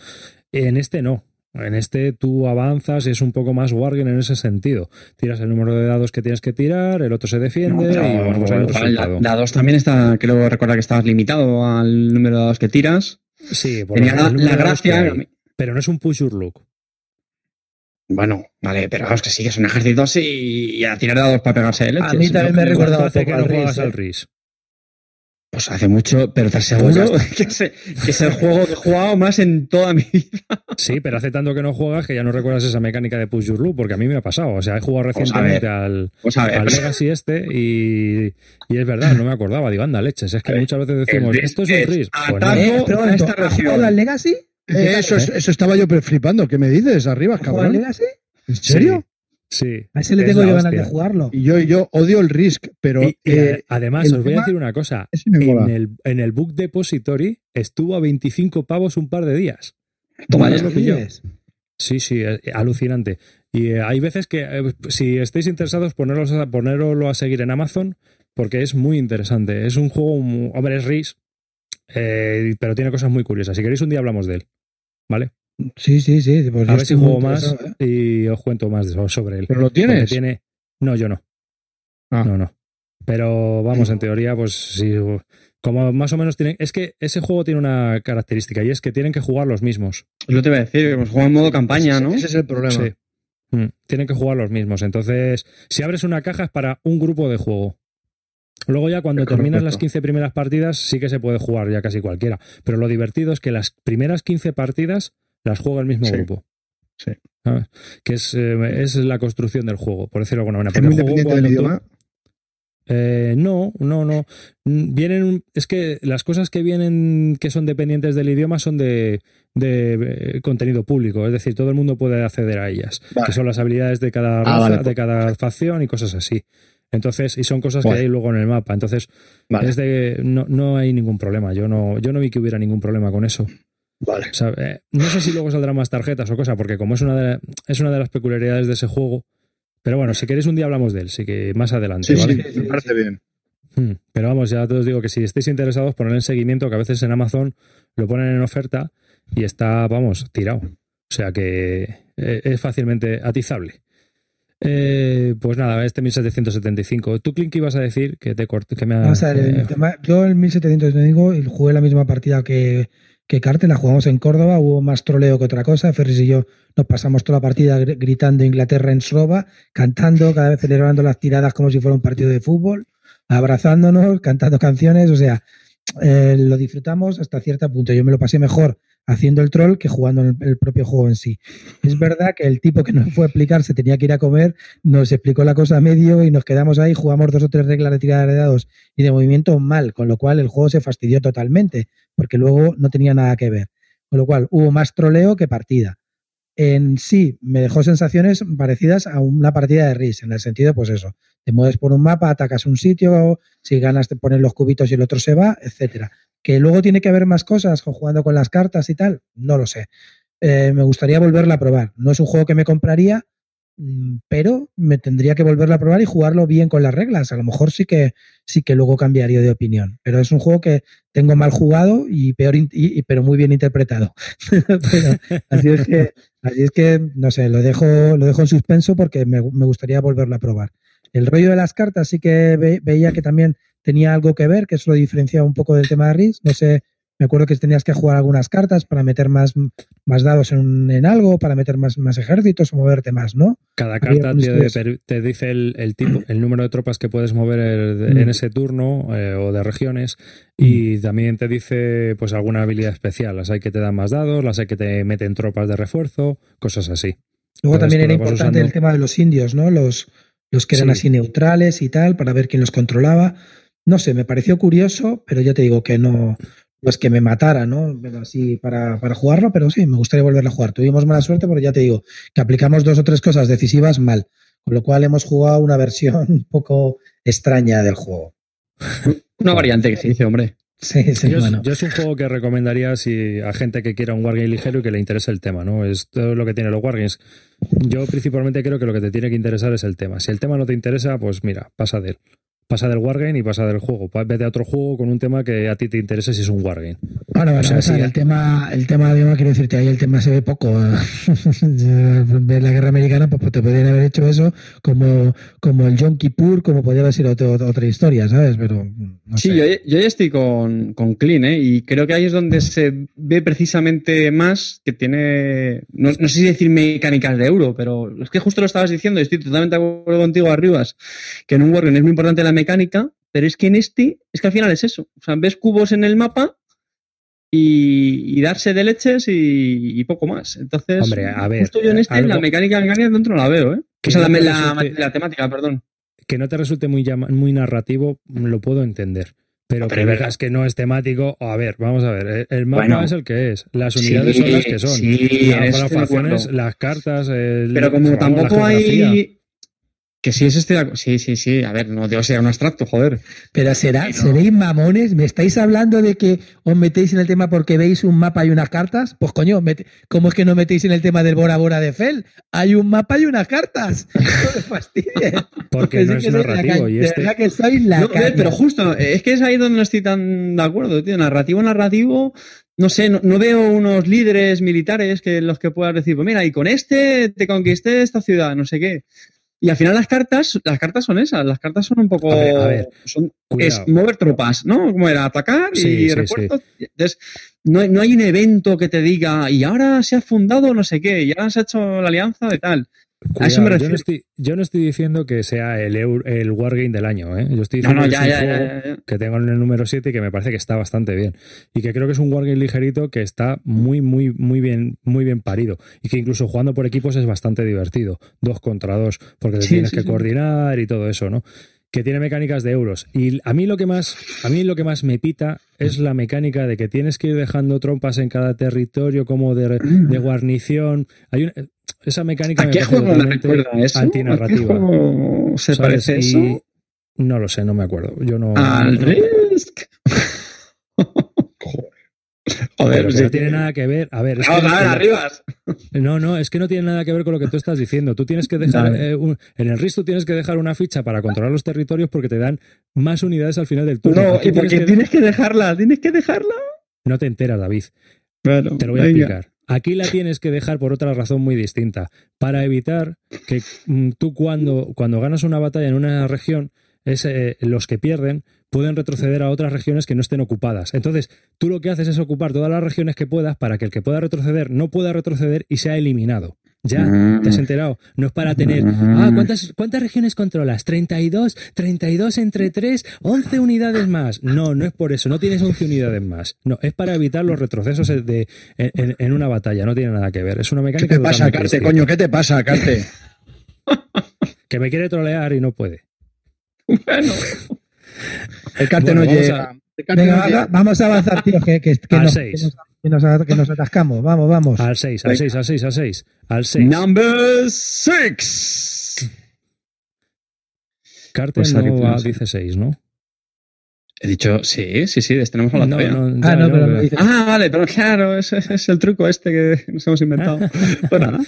En este no. En este tú avanzas y es un poco más wargame en ese sentido. Tiras el número de dados que tienes que tirar, el otro se defiende Pero, y bueno, pues hay un resultado. dados también está, creo recordar que estabas limitado al número de dados que tiras. Sí, por Tenía el la, gracia. hay. Pero no es un push your look. Bueno, vale, pero vamos, que sí, que son ejércitos y, y a tirar dados para pegarse de leches. A mí también me Yo- recuerda- ¿Cuánto hace un que no juegas al eh? RIS? Pues hace mucho, pero estás Pues ya seguro [laughs] que, es, que es el juego que he jugado más en toda mi vida. Sí, pero hace tanto que no juegas que ya no recuerdas esa mecánica de push your look, porque a mí me ha pasado. O sea, he jugado Pues a recientemente ver. al, Pues a al Legacy este y, y es verdad, no me acordaba. Digo, anda, leches. Es que A ver, muchas veces decimos, esto es un es RIS. Pues no. ataque- Eh, esta ¿has región. jugado al Legacy? Eh, eso, es- eso estaba yo flipando. ¿Qué me dices? Arriba, ¿Has jugado al cabrón. Legacy? ¿En serio? Sí. A ese le Es tengo yo ganas de jugarlo. Y yo, yo odio el Risk, pero Y- y eh, a- además, os voy a decir una cosa. En mola. el, en el Book Depository estuvo a 25 pavos un par de días. Toma ya. lo. Sí, sí, eh, alucinante. Y eh, hay veces que, eh, si estáis interesados, ponerlos a, poneroslo a seguir en Amazon, porque es muy interesante. Es un juego, mu- hombre, es RIS, eh, pero tiene cosas muy curiosas. Si queréis, un día hablamos de él. ¿Vale? Sí, sí, sí. pues a ver si juego más ¿eh? y os cuento más sobre él. ¿Pero lo tienes? tiene... No, yo no. Ah. No, no. Pero vamos, en teoría, pues sí. Como más o menos tienen. Es que ese juego tiene una característica y es que tienen que jugar los mismos. Yo te iba a decir, pues juega en modo campaña, ¿no? Ese es el problema. Sí. Mm, Tienen que jugar los mismos. Entonces, si abres una caja es para un grupo de juego. Luego ya cuando terminas las 15 primeras partidas sí que se puede jugar ya casi cualquiera. Pero lo divertido es que las primeras 15 partidas las juega el mismo Sí. grupo. Sí. ¿Sabes? Que es, eh, es la construcción del juego, por decirlo de alguna manera. Es muy del tú- eh, no, no, no. Vienen, es que las cosas que vienen que son dependientes del idioma son de, de, eh, contenido público, es decir, todo el mundo puede acceder a ellas, Vale. que son las habilidades de cada Ah, raza, vale, de pues, cada facción y cosas así. Entonces, y son cosas que hay luego en el mapa. Entonces, Vale, es de, no, no hay ningún problema. Yo no, yo no vi que hubiera ningún problema con eso. Vale. O sea, eh, no sé si luego saldrán más tarjetas o cosa, porque como es una de, es una de las peculiaridades de ese juego. Pero bueno, si queréis un día hablamos de él, sí que más adelante, Sí, ¿vale? sí, me parece bien. Hmm, Pero vamos, ya te os digo que si estáis interesados, poned en seguimiento, que a veces en Amazon lo ponen en oferta y está, vamos, tirado. O sea que eh, es fácilmente atizable. Eh, pues nada, este 1775. ¿Tú, Clint, qué ibas a decir? Que te corté, que me ha- Vamos a ver, el eh, tema- yo el 1700 digo, y jugué la misma partida que, que Carte, la jugamos en Córdoba, hubo más troleo que otra cosa. Ferris y yo nos pasamos toda la partida gr- gritando Inglaterra en Sroba, cantando, cada vez celebrando las tiradas como si fuera un partido de fútbol, abrazándonos, cantando canciones, o sea, eh, lo disfrutamos hasta cierto punto. Yo me lo pasé mejor haciendo el troll que jugando el propio juego en sí. Es verdad que el tipo que nos fue a explicar se tenía que ir a comer, nos explicó la cosa a medio y nos quedamos ahí, jugamos dos o tres reglas de tirada de dados y de movimiento mal, con lo cual el juego se fastidió totalmente, porque luego no tenía nada que ver. Con lo cual hubo más troleo que partida. En sí, me dejó sensaciones parecidas a una partida de RIS, en el sentido, pues eso, te mueves por un mapa, atacas un sitio, si ganas te pones los cubitos y el otro se va, etcétera. Que luego tiene que haber más cosas, jugando con las cartas y tal, no lo sé. Eh, me gustaría volverla a probar. No es un juego que me compraría, mm, pero me tendría que volverla a probar y jugarlo bien con las reglas. A lo mejor sí que sí que luego cambiaría de opinión. Pero es un juego que tengo mal jugado y peor y- pero muy bien interpretado. [laughs] Así es que así es que no sé, lo dejo lo dejo en suspenso porque me, me gustaría volverlo a probar. El rollo de las cartas sí que ve- veía que también tenía algo que ver, que eso lo diferenciaba un poco del tema de RIS. No sé, me acuerdo que tenías que jugar algunas cartas para meter más, más dados en, en algo, para meter más, más ejércitos o moverte más, ¿no? Cada carta te, dice el, el tipo, el número de tropas que puedes mover Mm. en ese turno eh, o de regiones y también te dice pues alguna habilidad especial. Las hay que te dan más dados, las hay que te meten tropas de refuerzo, cosas así. Luego Entonces, también era importante usando. el tema de los indios, ¿no? Los, los que eran Sí. así neutrales y tal, para ver quién los controlaba. No sé, me pareció curioso, pero ya te digo que no, no es que me matara, ¿no? Pero así para, para jugarlo, pero sí, me gustaría volverlo a jugar. Tuvimos mala suerte, pero ya te digo que aplicamos dos o tres cosas decisivas mal, con lo cual hemos jugado una [laughs] versión un poco extraña del juego. Una variante que se dice, hombre. Sí, sí, yo, es- bueno. yo es un juego que recomendaría si a gente que quiera un wargame ligero y que le interese el tema, ¿no? Es todo lo que tiene los wargames. Yo principalmente creo que lo que te tiene que interesar es el tema. Si el tema no te interesa, pues mira, pasa de él. Pasa del wargame y pasa del juego. Vete a otro juego con un tema que a ti te interese si es un wargame. Bueno, bueno, O sea, o sea, sí. el tema, el tema de quiero decirte, ahí el tema se ve poco. [laughs] Ver la guerra americana, pues, pues te podrían haber hecho eso como, como el Yom Kippur, como podría haber sido otro- otra historia, ¿sabes? Pero no Sí, sé. yo, yo ya estoy con, con Clean, ¿eh? Y creo que ahí es donde se ve precisamente más que tiene, no, no sé si decir mecánicas de euro, pero es que justo lo estabas diciendo y estoy totalmente de acuerdo contigo, Arribas, que en un Wargame es muy importante la mecánica, pero es que en este, es que al final es eso. O sea, ves cubos en el mapa y, y darse de leches y, y poco más. Entonces, Hombre, a ver, justo yo en este, algo- la mecánica mecánica dentro no la veo, ¿eh? Que O sea, la, no te la- resulte- la temática, perdón. Que no te resulte muy, llama- muy narrativo, lo puedo entender. Pero, Pero que es digas que no es temático, a ver, vamos a ver, eh, el mapa Bueno. es el que es, las unidades Sí, son las que son, sí, las grabaciones, acuerdo. las cartas, el- Pero como tampoco hay. Que sí, es este. Sí, sí, sí. A ver, no digo que sea un abstracto, joder. Pero será, seréis mamones, ¿me estáis hablando de que os metéis en el tema porque veis un mapa y unas cartas? Pues coño, mete- ¿cómo es que no metéis en el tema del Bora Bora de Fel? Hay un mapa y unas cartas. [laughs] No me fastidies. Porque no sí es que narrativo y de este- verdad que sois la No, caña. pero justo, es que es ahí donde no estoy tan de acuerdo, tío. Narrativo, narrativo. No sé, no, no veo unos líderes militares que los que puedas decir, pues mira, y con este te conquisté esta ciudad, no sé qué. Y al final las cartas, las cartas son esas, las cartas son un poco. A ver, a ver, son, es mover tropas, ¿no? Como era atacar Sí, y sí, refuerzos. Entonces, no, hay- no hay un evento que te diga, y ahora se ha fundado no sé qué, y ahora se ha hecho la alianza de tal. A eso me Cuidado, yo, no estoy, yo no estoy diciendo que sea el, el Wargame del año, ¿eh? Yo estoy diciendo no, que ya, es un ya, juego ya, ya, ya. que tengo en el número 7 y que me parece que está bastante bien. Y que creo que es un Wargame ligerito que está muy, muy, muy bien, muy bien parido. Y que incluso jugando por equipos es bastante divertido. Dos contra dos, porque te Sí, tienes sí, que sí. coordinar y todo eso, ¿no? Que tiene mecánicas de euros. Y a mí lo que más, a mí lo que más me pita es la mecánica de que tienes que ir dejando trompas en cada territorio como de, de guarnición. Hay una- esa mecánica ¿A me qué parece juego me recuerda eso? ¿A qué antinarrativa. juego se ¿sabes? parece Y eso? No lo sé, no me acuerdo. Yo no. Al no- Risk. [laughs] Joder, sí. no tiene nada que ver. A ver, es que Vamos a ver, no-. No, no, es que no tiene nada que ver con lo que tú estás diciendo. Tú tienes que dejar, eh, un- en el RIS tú tienes que dejar una ficha para controlar los territorios porque te dan más unidades al final del turno. No, y porque tienes que- tienes que dejarla, tienes que dejarla. No te enteras, David. Bueno, Te lo voy a venga. explicar. Aquí la tienes que dejar por otra razón muy distinta, para evitar que mm, tú cuando, cuando ganas una batalla en una región, es, eh, los que pierden pueden retroceder a otras regiones que no estén ocupadas. Entonces, tú lo que haces es ocupar todas las regiones que puedas para que el que pueda retroceder no pueda retroceder y sea eliminado. Ya, ¿te has enterado? No es para tener, ah, ¿cuántas, ¿cuántas regiones controlas? 32, 32 entre 3, 11 unidades más. No, no es por eso, no tienes 11 unidades más. No, es para evitar los retrocesos de, en, una batalla, no tiene nada que ver. Es una ¿Qué mecánica te pasa, Carte, coño? ¿Qué te pasa, Carte? [laughs] Que me quiere trolear y no puede. Bueno, [laughs] El Carte Bueno, no llega. Carte Venga, no va- llega. vamos a avanzar, tío, que, que, que Al nos, seis. que nos- que nos- que nos atascamos. Vamos, vamos. Al 6, al 6, al 6, al 6. Al 6. number six. Carter Pues no dice 6, ¿no? He dicho, sí, sí, sí, tenemos a la No, no, ah, no, pero dices. Ah, vale, pero claro, ese ese es el truco este que nos hemos inventado. [laughs] pues nada.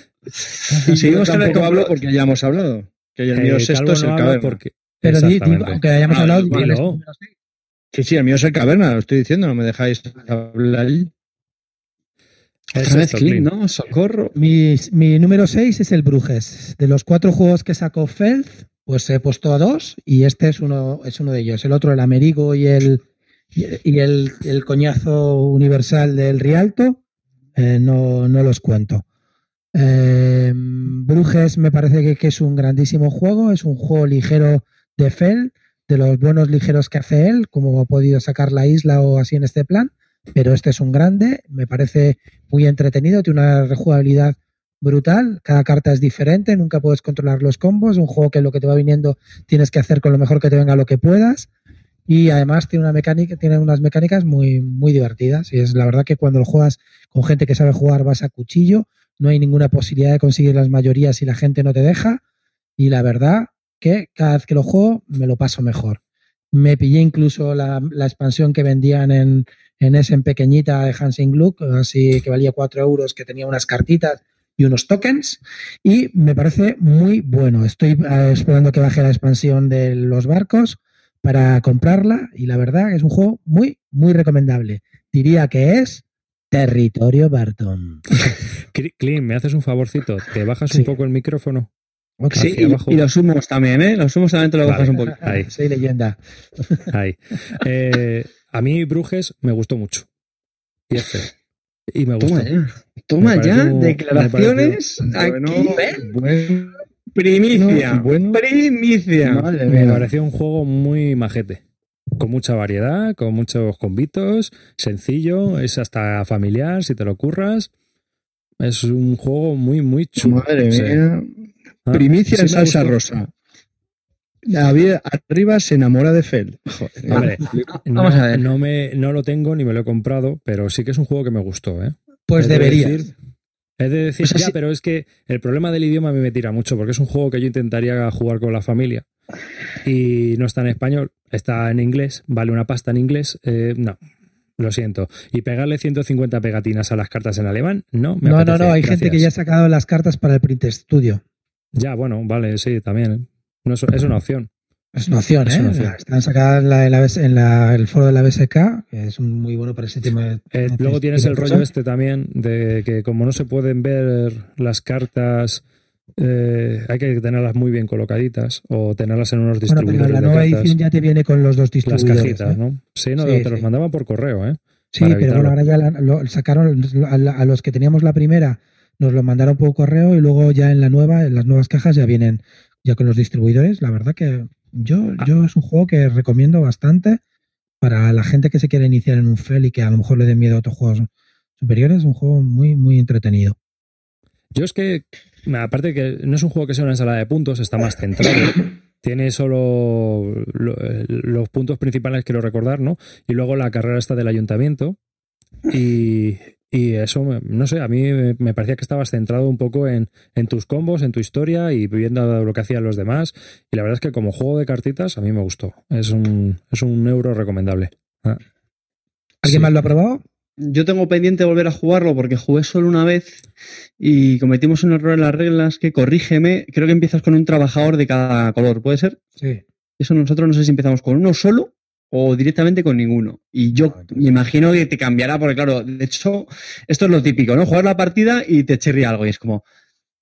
Y Seguimos con el tampoco hablo porque ya hemos hablado. Que el mío Eh, sexto es el caverna. porque- pero di- di- aunque hayamos Ah, hablado. Sí, sí, el mío es el caverna, lo estoy diciendo, no me dejáis hablar. Clic, Clint. ¿no? Socorro. Mi, mi número 6 es el Brujes. De los cuatro juegos que sacó Feld, pues he puesto a dos y este es uno, es uno de ellos. El otro, el Amerigo y el, y el, el coñazo universal del Rialto, eh, no, no los cuento. Eh, Brujes me parece que, que es un grandísimo juego, es un juego ligero de Feld, de los buenos ligeros que hace él, como ha podido sacar la isla o así en este plan, pero este es un grande, me parece muy entretenido, tiene una rejugabilidad brutal, cada carta es diferente, nunca puedes controlar los combos, un juego que lo que te va viniendo tienes que hacer con lo mejor que te venga lo que puedas y además tiene una mecánica, unas mecánicas muy muy divertidas y es la verdad que cuando lo juegas con gente que sabe jugar vas a cuchillo, no hay ninguna posibilidad de conseguir las mayorías si la gente no te deja y la verdad que cada vez que lo juego me lo paso mejor. Me pillé incluso la expansión que vendían en, en ese pequeñita de Hansing Gluck, así que valía 4 euros, que tenía unas cartitas y unos tokens. Y me parece muy bueno. Estoy eh, esperando que baje la expansión de los barcos para comprarla. Y la verdad es un juego muy, muy recomendable. Diría que es Territorio Barton. [laughs] Cli- Clint, ¿me haces un favorcito? ¿Te bajas Sí. un poco el micrófono? Sí, y, y los humos también, ¿eh? Los humos también te lo Vale. bajas un poco. Ahí. Soy leyenda. Ahí. [laughs] Eh, a mí Brujes me gustó mucho. Y este. Y me gustó. Toma ya. Toma ya. Declaraciones. Bueno, Primicia. Primicia. Madre Me mía. pareció un juego muy majete. Con mucha variedad, con muchos convitos, sencillo, es hasta familiar si te lo curras. Es un juego muy, muy chulo. Madre mía. Ah, Primicia sí en salsa rosa. David arriba se enamora de Fel. Joder, Hombre, no, Vamos a ver. no me, no lo tengo ni me lo he comprado, pero sí que es un juego que me gustó. ¿eh? Pues He de deberías. decir- He de decir, O sea, ya, sí- pero es que el problema del idioma a mí me tira mucho, porque es un juego que yo intentaría jugar con la familia. Y no está en español, está en inglés, vale una pasta en inglés. eh, no, lo siento. Y pegarle 150 pegatinas a las cartas en alemán, no, me No, no, apetece, no. Hay gente que ya ha sacado las cartas para el Print Studio. Ya, bueno, vale, sí, también. No, es, es una opción. Es una opción, Es ¿eh? una opción. Están sacadas en, la- en la BS en la- el foro de la BSK, que es muy bueno para ese tema de. Eh, luego tienes el rollo este también de que como no se pueden ver las cartas, eh, hay que tenerlas muy bien colocaditas o tenerlas en unos Bueno, pero distribuidores la de nueva cartas. edición ya te viene con los dos las distribuidores. cajitas, ¿eh? ¿no? Sí, no, Sí, te los mandaban por correo, ¿eh? Sí, pero bueno, ahora ya lo sacaron a, la- a los que teníamos la primera, nos lo mandaron por correo y luego ya en la nueva, en las nuevas cajas ya vienen ya con los distribuidores. La verdad que yo, Ah. yo es un juego que recomiendo bastante para la gente que se quiere iniciar en un FEL y que a lo mejor le dé miedo a otros juegos superiores. Es un juego muy, muy entretenido. Yo es que, aparte que no es un juego que sea una ensalada de puntos, está más centrado. [coughs] Tiene solo lo- los puntos principales, quiero recordar, ¿no? Y luego la carrera está del ayuntamiento. Y, y eso, me- no sé, a mí me- me parecía que estabas centrado un poco en, en tus combos, en tu historia y viendo lo que hacían los demás. Y la verdad es que como juego de cartitas, a mí me gustó. Es un, es un euro recomendable. Ah. ¿Alguien Sí. más lo ha probado? Yo tengo pendiente volver a jugarlo porque jugué solo una vez y cometimos un error en las reglas que, corrígeme, creo que empiezas con un trabajador de cada color, ¿puede ser? Sí. Eso nosotros no sé si empezamos con uno solo o directamente con ninguno. Y yo Ah, me imagino que te cambiará porque, claro, de hecho, esto es lo típico, ¿no? Jugar la partida y te chirría algo y es como...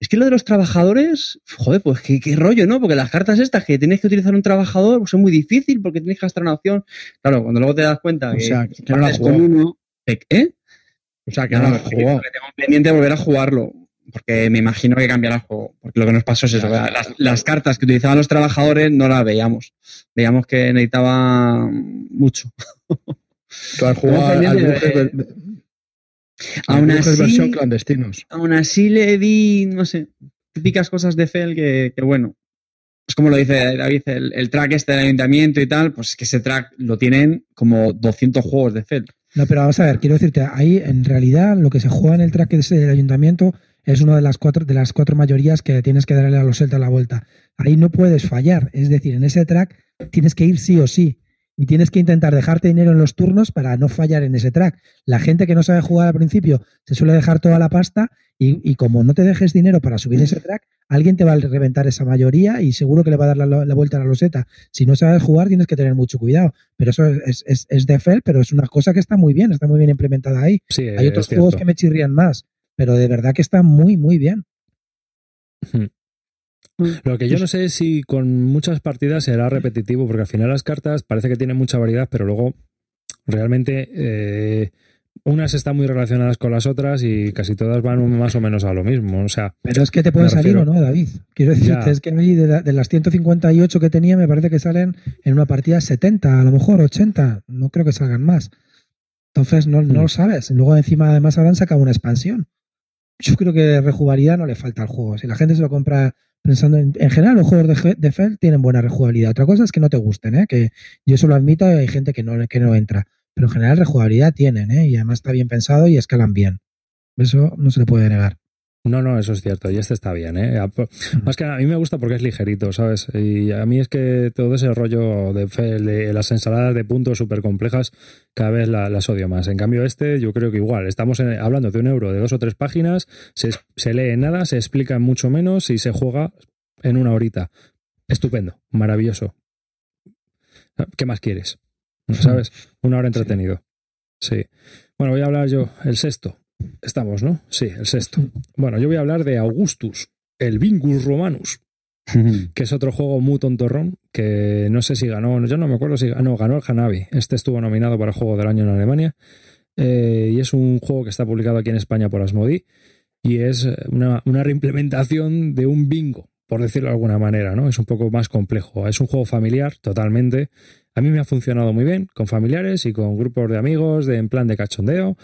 Es que lo de los trabajadores, joder, pues qué, qué rollo, ¿no? Porque las cartas estas que tienes que utilizar un trabajador pues es muy difícil porque tienes que gastar una opción. Claro, cuando luego te das cuenta O que, sea, que no con uno, ¿eh? O sea, que no has porque jugado. tengo pendiente de volver a jugarlo. Porque me imagino que cambiará el juego. Porque lo que nos pasó es eso. Las, las cartas que utilizaban los trabajadores no las veíamos. Veíamos que necesitaba mucho. [laughs] Tú has jugado al de- Aún así, versión clandestinos. aún así le di, no sé, típicas cosas de Fel que, que bueno. Es como lo dice David, el, el track este del ayuntamiento y tal, pues que ese track lo tienen como 200 juegos de Fel. No, pero vamos a ver, quiero decirte, ahí en realidad lo que se juega en el track ese del ayuntamiento es una de las cuatro, de las cuatro mayorías que tienes que darle a los celtas la vuelta. Ahí no puedes fallar, es decir, en ese track tienes que ir sí o sí. Y tienes que intentar dejarte dinero en los turnos para no fallar en ese track. La gente que no sabe jugar al principio se suele dejar toda la pasta y, y como no te dejes dinero para subir ese track, alguien te va a reventar esa mayoría y seguro que le va a dar la, la vuelta a la loseta. Si no sabes jugar tienes que tener mucho cuidado. Pero eso es, es, es de FEL, pero es una cosa que está muy bien, está muy bien implementada ahí. Sí, Hay otros juegos que me chirrían más, pero de verdad que está muy, muy bien. Lo que yo no sé es si con muchas partidas será repetitivo, porque al final las cartas parece que tienen mucha variedad, pero luego realmente eh, unas están muy relacionadas con las otras y casi todas van más o menos a lo mismo. O sea, Pero es que te pueden Me salir refiero- o no, David. Quiero decirte, Ya. es que a mí de, la- de las 158 que tenía, me parece que salen en una partida 70, a lo mejor 80. No creo que salgan más. Entonces no, no Mm. lo sabes. Luego encima además habrán sacado una expansión. Yo creo que rejugabilidad no le falta al juego. Si la gente se lo compra pensando en... En general, los juegos de, de Fel tienen buena rejugabilidad. Otra cosa es que no te gusten, ¿eh? que yo eso lo admito hay gente que no, que no entra. Pero en general rejugabilidad tienen, ¿eh? y además está bien pensado y escalan bien. Eso no se le puede negar. No, no, eso es cierto. Y este está bien, ¿eh? Más que nada, a mí me gusta porque es ligerito, ¿sabes? Y a mí es que todo ese rollo de, fe- de las ensaladas de puntos súper complejas, cada vez la- las odio más. En cambio, este, yo creo que igual. Estamos en- hablando de un euro de dos o tres páginas, se, se lee nada, se explica mucho menos y se juega en una horita. Estupendo, maravilloso. ¿Qué más quieres? ¿Sabes? [laughs] Una hora entretenido. Sí. Bueno, voy a hablar yo, el sexto. Estamos, ¿no? Sí, el sexto. Bueno, yo voy a hablar de Augustus, el Vingus Romanus, que es otro juego muy tontorrón, que no sé si ganó, yo no me acuerdo si ganó, ganó el Hanabi. Este estuvo nominado para Juego del Año en Alemania. Eh, y es un juego que está publicado aquí en España por Asmodi. Y es una, una reimplementación de un bingo, por decirlo de alguna manera, ¿no? Es un poco más complejo. Es un juego familiar, totalmente. A mí me ha funcionado muy bien, con familiares y con grupos de amigos, de, en plan de cachondeo.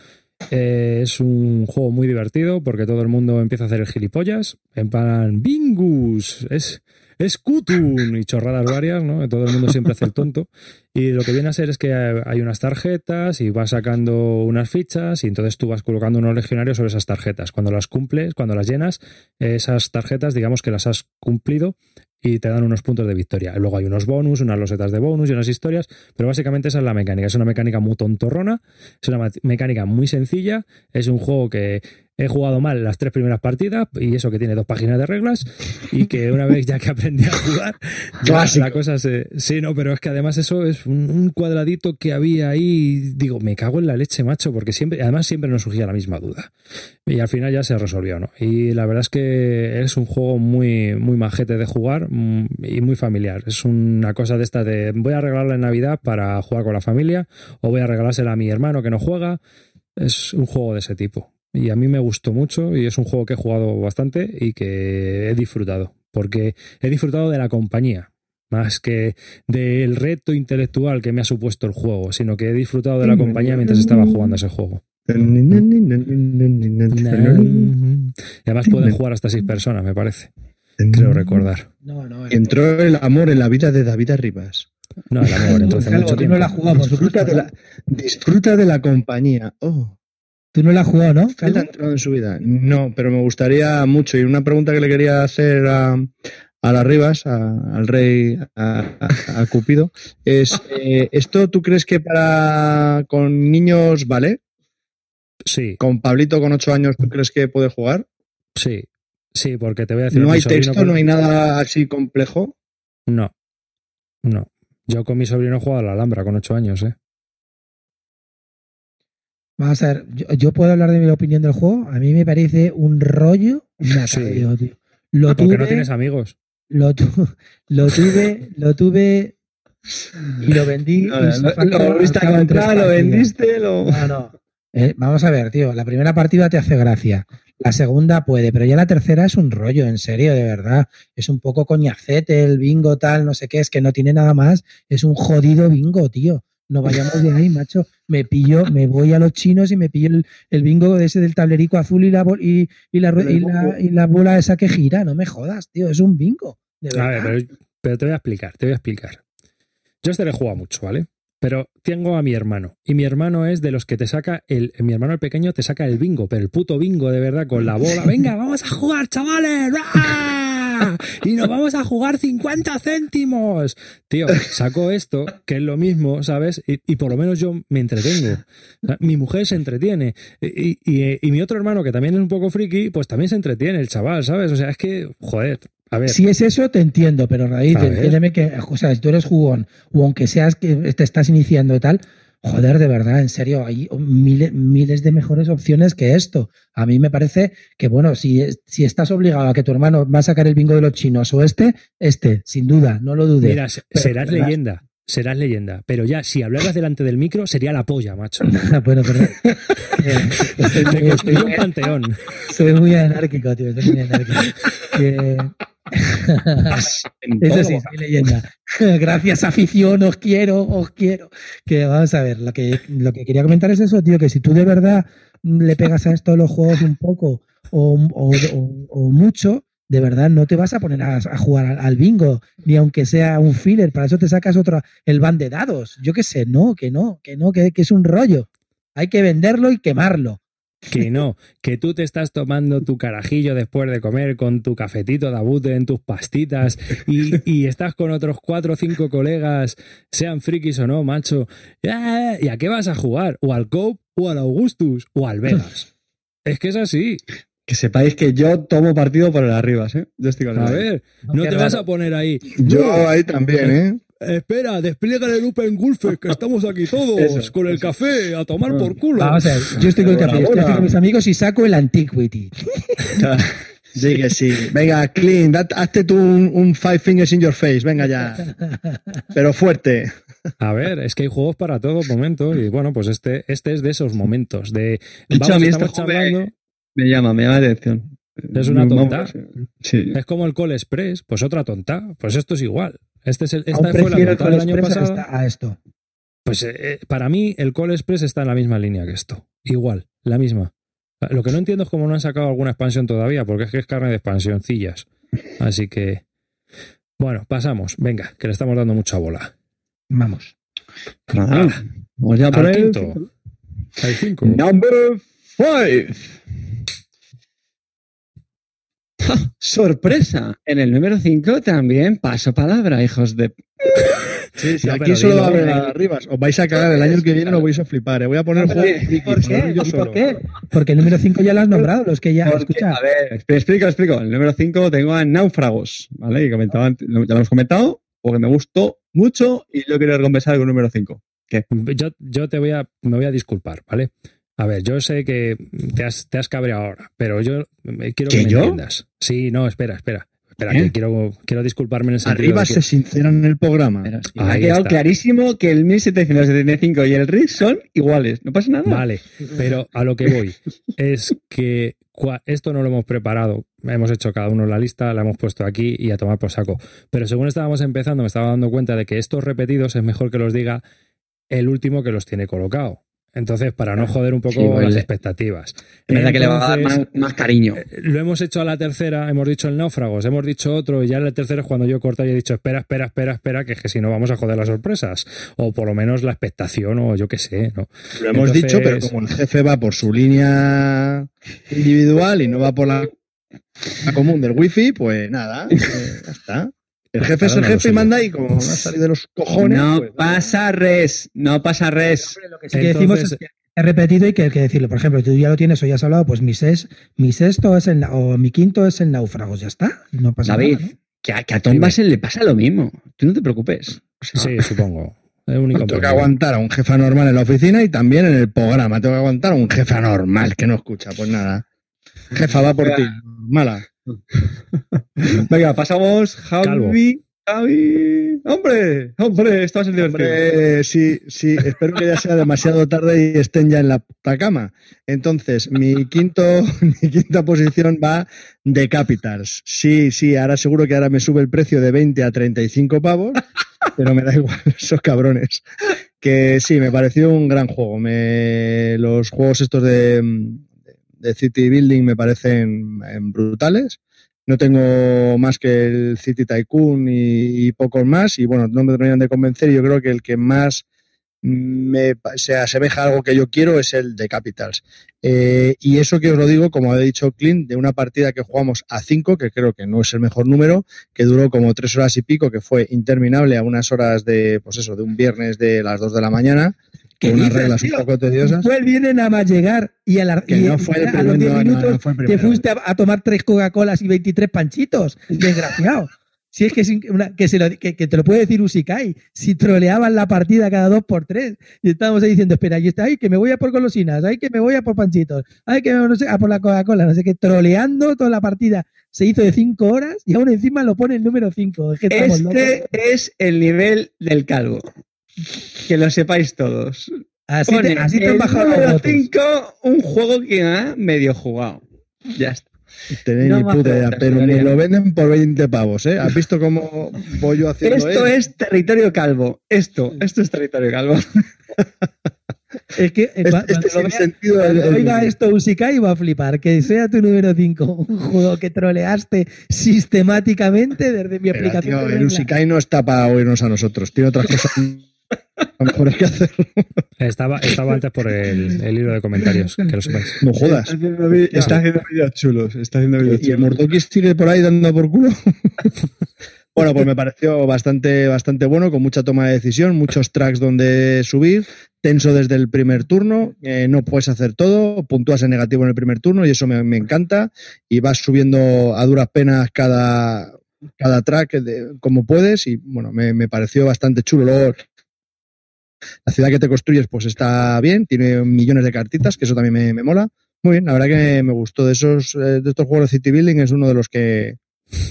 Eh, es un juego muy divertido porque todo el mundo empieza a hacer el gilipollas. En plan, Bingus, es, es Kutun y chorradas varias, ¿no? Todo el mundo siempre hace el tonto. Y lo que viene a ser es que hay unas tarjetas y vas sacando unas fichas y entonces tú vas colocando unos legionarios sobre esas tarjetas. Cuando las cumples, cuando las llenas, esas tarjetas, digamos que las has cumplido y te dan unos puntos de victoria. Luego hay unos bonus, unas losetas de bonus y unas historias, pero básicamente esa es la mecánica. Es una mecánica muy tontorrona, es una mecánica muy sencilla, es un juego que he jugado mal las tres primeras partidas y eso que tiene dos páginas de reglas y que una vez ya que aprendí a jugar, [laughs] ya la cosa se... Sí, no, pero es que además eso es un, un, cuadradito que había ahí, digo, me cago en la leche, macho, porque siempre, además siempre nos surgía la misma duda. Y al final ya se resolvió, ¿no? Y la verdad es que es un juego muy, muy majete de jugar y muy familiar. Es una cosa de esta de voy a regalarla en Navidad para jugar con la familia o voy a regalársela a mi hermano que no juega. Es un juego de ese tipo. Y a mí me gustó mucho y es un juego que he jugado bastante y que he disfrutado. Porque he disfrutado de la compañía, más que del reto intelectual que me ha supuesto el juego, sino que he disfrutado de la compañía mientras estaba jugando ese juego. Y además pueden jugar hasta seis personas, me parece. Creo recordar. No, no, Entró el amor en la vida de David Arribas. No, el amor mucho tiempo. no la jugamos. Disfruta de la, disfruta de la compañía. Oh. Tú no la has jugado, ¿no? ¿Qué ha entrado en su vida? No, pero me gustaría mucho. Y una pregunta que le quería hacer a, a las Rivas, a, al rey, a, a, a Cupido, es, eh, ¿esto tú crees que para con niños vale? Sí. ¿Con Pablito con ocho años tú crees que puede jugar? Sí, sí, porque te voy a decir... ¿No hay texto, con... no hay nada así complejo? No, no. Yo con mi sobrino he jugado a la Alhambra con ocho años, ¿eh? Vamos a ver, yo, yo, puedo hablar de mi opinión del juego. A mí me parece un rollo. [laughs] Una sí. tío. Lo ah, tuve, porque no tienes amigos. Lo, tu, [laughs] lo tuve, lo tuve y lo vendí. [laughs] No, no, lo, lo volviste a comprar, lo vendiste, lo. No, no. Eh, vamos a ver, tío. La primera partida te hace gracia. La segunda puede, pero ya la tercera es un rollo, en serio, de verdad. Es un poco coñacete, el bingo tal, no sé qué, es que no tiene nada más. Es un jodido bingo, tío no vayamos de ahí, macho. Me pillo, me voy a los chinos y me pillo el, el bingo ese del tablerico azul y la, y, y, la, y, la, y la bola esa que gira. No me jodas, tío, es un bingo. De a ver, pero, pero, te voy a explicar, te voy a explicar. Yo este le he jugado mucho, ¿vale? Pero tengo a mi hermano. Y mi hermano es de los que te saca el. Mi hermano el pequeño te saca el bingo, pero el puto bingo de verdad, con la bola. [laughs] Venga, vamos a jugar, chavales. ¡Ah! [laughs] Y nos vamos a jugar 50 céntimos. Tío, saco esto, que es lo mismo, ¿sabes? Y, y por lo menos yo me entretengo. Mi mujer se entretiene. Y, y, y, mi otro hermano, que también es un poco friki, pues también se entretiene, el chaval, ¿sabes? O sea, es que, joder. A ver. Si es eso, te entiendo, pero Raíz, entiéndeme que, o sea, si tú eres jugón, o aunque seas que te estás iniciando y tal, joder, de verdad, en serio, hay miles, miles de mejores opciones que esto. A mí me parece que, bueno, si, si estás obligado a que tu hermano va a sacar el bingo de los chinos o este, este, sin duda, no lo dudes. Mira, pero, serás leyenda. Serás leyenda, pero ya si hablaras delante del micro sería la polla, macho. [laughs] bueno, pero [laughs] te construyo un panteón. Soy muy anárquico, tío, soy muy anárquico. [laughs] [laughs] Eso sí, leyenda. [laughs] Gracias, afición, os quiero, os quiero. Que vamos a ver, lo que, lo que quería comentar es eso, tío, que si tú de verdad le pegas a esto los juegos un poco o, o, o, o mucho, de verdad no te vas a poner a, a jugar al, al, bingo, ni aunque sea un filler, para eso te sacas otro, el van de dados. Yo qué sé, no, que no, que no, que, que es un rollo. Hay que venderlo y quemarlo. Que no, que tú te estás tomando tu carajillo después de comer con tu cafetito de abute en tus pastitas y, y estás con otros cuatro o cinco colegas, sean frikis o no, macho. ¡Ah! ¿Y a qué vas a jugar? ¿O al Cope? ¿O al Augustus? ¿O al Vegas? Es que es así. Que sepáis que yo tomo partido por el Arribas, ¿eh? Yo estoy con A él. ver, no qué te vas a poner ahí. Yo ahí también, ¿eh? Espera, despliega el Open Gulfe, que [laughs] estamos aquí todos Eso, con el café a tomar por culo. Vamos a ver, yo estoy con el café, estoy aquí con mis amigos y saco el Antiquity. [laughs] Sí que sí. Venga, Clint, dat- hazte tú un, un Five Fingers in Your Face. Venga ya. Pero fuerte. A ver, es que hay juegos para todo momento y bueno, pues este, este es de esos momentos de De hecho, vamos, a mí este me- charlando, Me llama, me llama la atención. Es una tonta. Sí. es como el Call Express, pues otra tonta, pues esto es igual. Este es el, esta fue la el del año pasado. a esto. Pues eh, eh, para mí el Call Express está en la misma línea que esto, igual, la misma. Lo que no entiendo es cómo no han sacado alguna expansión todavía, porque es que es carne de expansioncillas. Así que, bueno, pasamos. Venga, que le estamos dando mucha bola. Vamos. Nada, Vamos ya por el quinto. Hay cinco. Number five. [laughs] Sorpresa. En el número 5 también paso palabra, hijos de. Sí, [laughs] aquí solo abre eh. Arribas. Os vais a cagar el año que viene, lo vais a flipar. eh. Voy a poner Pero, juegos ¿y frikis, ¿Por qué? ¿no? yo ¿Y solo. por qué? Porque el número 5 ya lo has nombrado, los que ya. Escucha, a ver, explico, explico, el número 5 tengo a Náufragos, ¿vale? Y comentaba, ya lo hemos comentado, porque me gustó mucho y lo quiero recompensar con el número 5. Yo, yo te voy a, me voy a disculpar, ¿vale? A ver, yo sé que te has, te has cabreado ahora, pero yo eh, quiero que ¿Que me yo? entiendas. Sí, no, espera, espera. Espera, ¿Qué? que quiero, quiero disculparme en el sentido Arribas de se sinceran en el programa. Sí, ha quedado está. clarísimo que el 1775 y el RIS son iguales. No pasa nada. Vale, pero a lo que voy es que cua- esto no lo hemos preparado. Hemos hecho cada uno la lista, la hemos puesto aquí y a tomar por saco. Pero según estábamos empezando, me estaba dando cuenta de que estos repetidos es mejor que los diga el último que los tiene colocado. Entonces, para no joder un poco Sí, vale. las expectativas. Es verdad que le va a dar más, más cariño. eh, Lo hemos hecho a la tercera, hemos dicho el náufragos, hemos dicho otro, y ya en la tercera es cuando yo he cortado y he dicho, espera, espera, espera, espera, que es que si no vamos a joder las sorpresas. O por lo menos la expectación, o yo qué sé, ¿no? Lo hemos Entonces- dicho, pero como el jefe va por su línea individual y no va por la, la común del wifi, pues nada, eh, ya está. El jefe es el jefe y manda y como no ha salido de los cojones. no pues, pasa res, no pasa res. Lo que sí que decimos es que he repetido y que hay que decirlo. Por ejemplo, tú ya lo tienes o ya has hablado, pues mi, ses- mi sexto es el, o mi quinto es el náufragos, ya está. No pasa David, nada. ¿no? que a, que a Tom. Basel le pasa lo mismo. Tú no te preocupes. O sea, Sí, supongo. Tengo que aguantar a un jefe anormal en la oficina y también en el programa. Tengo que aguantar a un jefe anormal que no escucha. Pues nada. Jefa, va por ti. Mala. [laughs] Venga, pasamos. Javi. Javi. Hombre, hombre, esto va a ser divertido. Hombre, sí, sí, espero que ya sea demasiado tarde y estén ya en la puta cama. Entonces, mi quinto, [laughs] mi quinta posición va de Capitals. Sí, sí, ahora seguro que ahora me sube el precio de 20 a 35 pavos, pero me da igual, [laughs] esos cabrones. Que sí, me pareció un gran juego. Me, los juegos estos de, de City Building me parecen em, brutales. No tengo más que el City Tycoon y, pocos más. Y bueno, no me terminan de convencer. Yo creo que el que más me se asemeja a algo que yo quiero es el de Capitals. Eh, y eso que os lo digo, como ha dicho Clint, de una partida que jugamos a 5, que creo que no es el mejor número, que duró como tres horas y pico, que fue interminable a unas horas de, pues eso, de un viernes de las 2 de la mañana, ¿Qué con unas reglas un poco tediosas. Fue el viernes nada más llegar y a, la, Que y- no fue el a los primer- 10 no, no, minutos no fue el te fuiste a, a tomar tres Coca-Colas y 23 panchitos. Desgraciado. [laughs] Si es que, es in- una- que, se lo- que- que te lo puede decir Usikai, si troleaban la partida cada dos por tres, y estábamos ahí diciendo, espera, y está ahí que me voy a por golosinas, ay que me voy a por panchitos, ay que me, no sé, a por la Coca-Cola, no sé qué, troleando toda la partida. Se hizo de cinco horas y aún encima lo pone el número cinco. Es que locos. Este es el nivel del calvo. Que lo sepáis todos. Así te, así te han el bajado número votos. 5, un juego que ha medio jugado. Ya está. Tenéis No ni puta idea, pero me lo venden por 20 pavos, ¿eh? ¿Has visto cómo voy yo haciendo Esto él? es territorio calvo. Esto, esto es territorio calvo. [laughs] Es que eh, Este, cua- este cuando es vea- sentido Cuando del- oiga esto Usikai va a flipar, que sea tu número 5, un juego que troleaste sistemáticamente desde mi Pero, aplicación. tío, el. Usikai no está para oírnos a nosotros, tiene otras cosas A lo mejor hay que hacerlo. Estaba, estaba antes por el, el hilo de comentarios, que lo sepáis. No jodas. Está haciendo, vi- está haciendo vídeos chulos. Está haciendo vídeos ¿Y el chulos. Mordokis sigue por ahí dando por culo? [laughs] bueno, pues me pareció bastante, bastante bueno, con mucha toma de decisión, muchos tracks donde subir, tenso desde el primer turno, eh, no puedes hacer todo, puntúas en negativo en el primer turno y eso me, me encanta, y vas subiendo a duras penas cada, cada track de- como puedes y bueno, me, me pareció bastante chulo. Luego, la ciudad que te construyes pues está bien, tiene millones de cartitas, que eso también me, me mola. Muy bien, la verdad que me gustó de esos eh, de estos juegos de City Building es uno de los que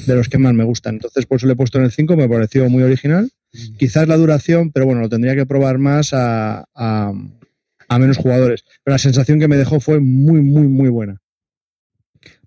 de los que más me gustan. Entonces, por eso le he puesto en el 5, me pareció muy original. Quizás la duración, pero bueno, lo tendría que probar más a, a, a menos jugadores. Pero la sensación que me dejó fue muy, muy, muy buena.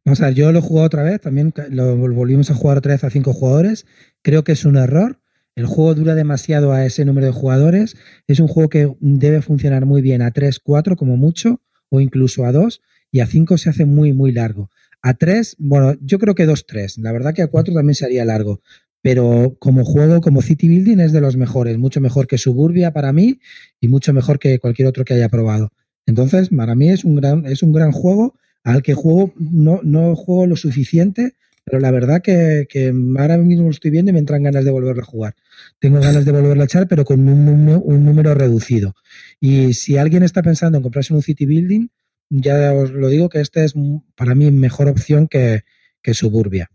Vamos a ver, yo lo he jugado otra vez, también lo volvimos a jugar otra vez a cinco jugadores. Creo que es un error. El juego dura demasiado a ese número de jugadores. Es un juego que debe funcionar muy bien a 3, 4 como mucho, o incluso a 2, y a 5 se hace muy, muy largo. A 3, bueno, yo creo que 2, 3. La verdad que a 4 también se haría largo. Pero como juego, como City Building, es de los mejores. Mucho mejor que Suburbia para mí y mucho mejor que cualquier otro que haya probado. Entonces, para mí es un gran, es un gran juego al que juego, no, no juego lo suficiente, pero la verdad que, que ahora mismo lo estoy viendo y me entran ganas de volverlo a jugar. Tengo ganas de volverlo a echar, pero con un, número- un número reducido. Y si alguien está pensando en comprarse un City Building, ya os lo digo que este es m- para mí mejor opción que, que Suburbia.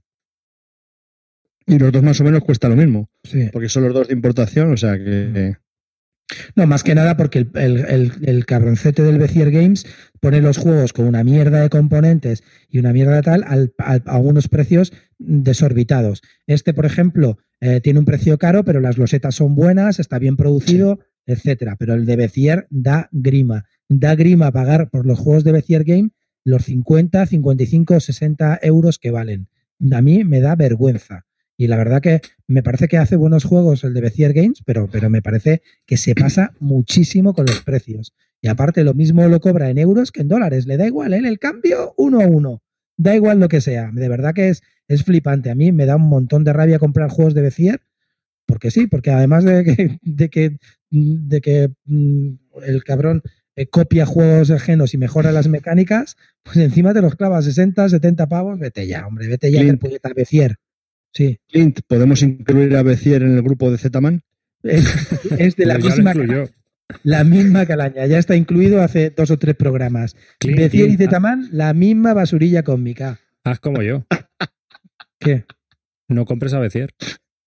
Y los dos más o menos cuesta lo mismo, Sí. porque son los dos de importación, o sea que... No, más que nada porque el, el, el, el cabroncete del Bezier Games pone los juegos con una mierda de componentes y una mierda tal al- al- a unos precios desorbitados. Este, por ejemplo, eh, tiene un precio caro, pero las losetas son buenas, está bien producido, etcétera. Pero el de Bezier da grima. Da grima pagar por los juegos de Bezier Game los 50, 55, 60 euros que valen. A mí me da vergüenza. Y la verdad que me parece que hace buenos juegos el de Bezier Games, pero, pero me parece que se pasa muchísimo con los precios. Y aparte, lo mismo lo cobra en euros que en dólares. Le da igual, ¿eh? el cambio uno a uno. Da igual lo que sea. De verdad que es, es flipante. A mí me da un montón de rabia comprar juegos de Bezier, porque sí, porque además de que, de que, de que mm, el cabrón eh, copia juegos ajenos y mejora las mecánicas, pues encima te los clava 60, 70 pavos. Vete ya, hombre, vete ya Clint. del puñeta Bezier. Sí, Clint, ¿podemos incluir a Becier en el grupo de Z-Man? es, es de la lo misma incluyó. La misma calaña, ya está incluido hace dos o tres programas. Clint, Bezier y Clint, Zetaman, la misma basurilla cósmica. Haz como yo. ¿Qué? No compres a Becier.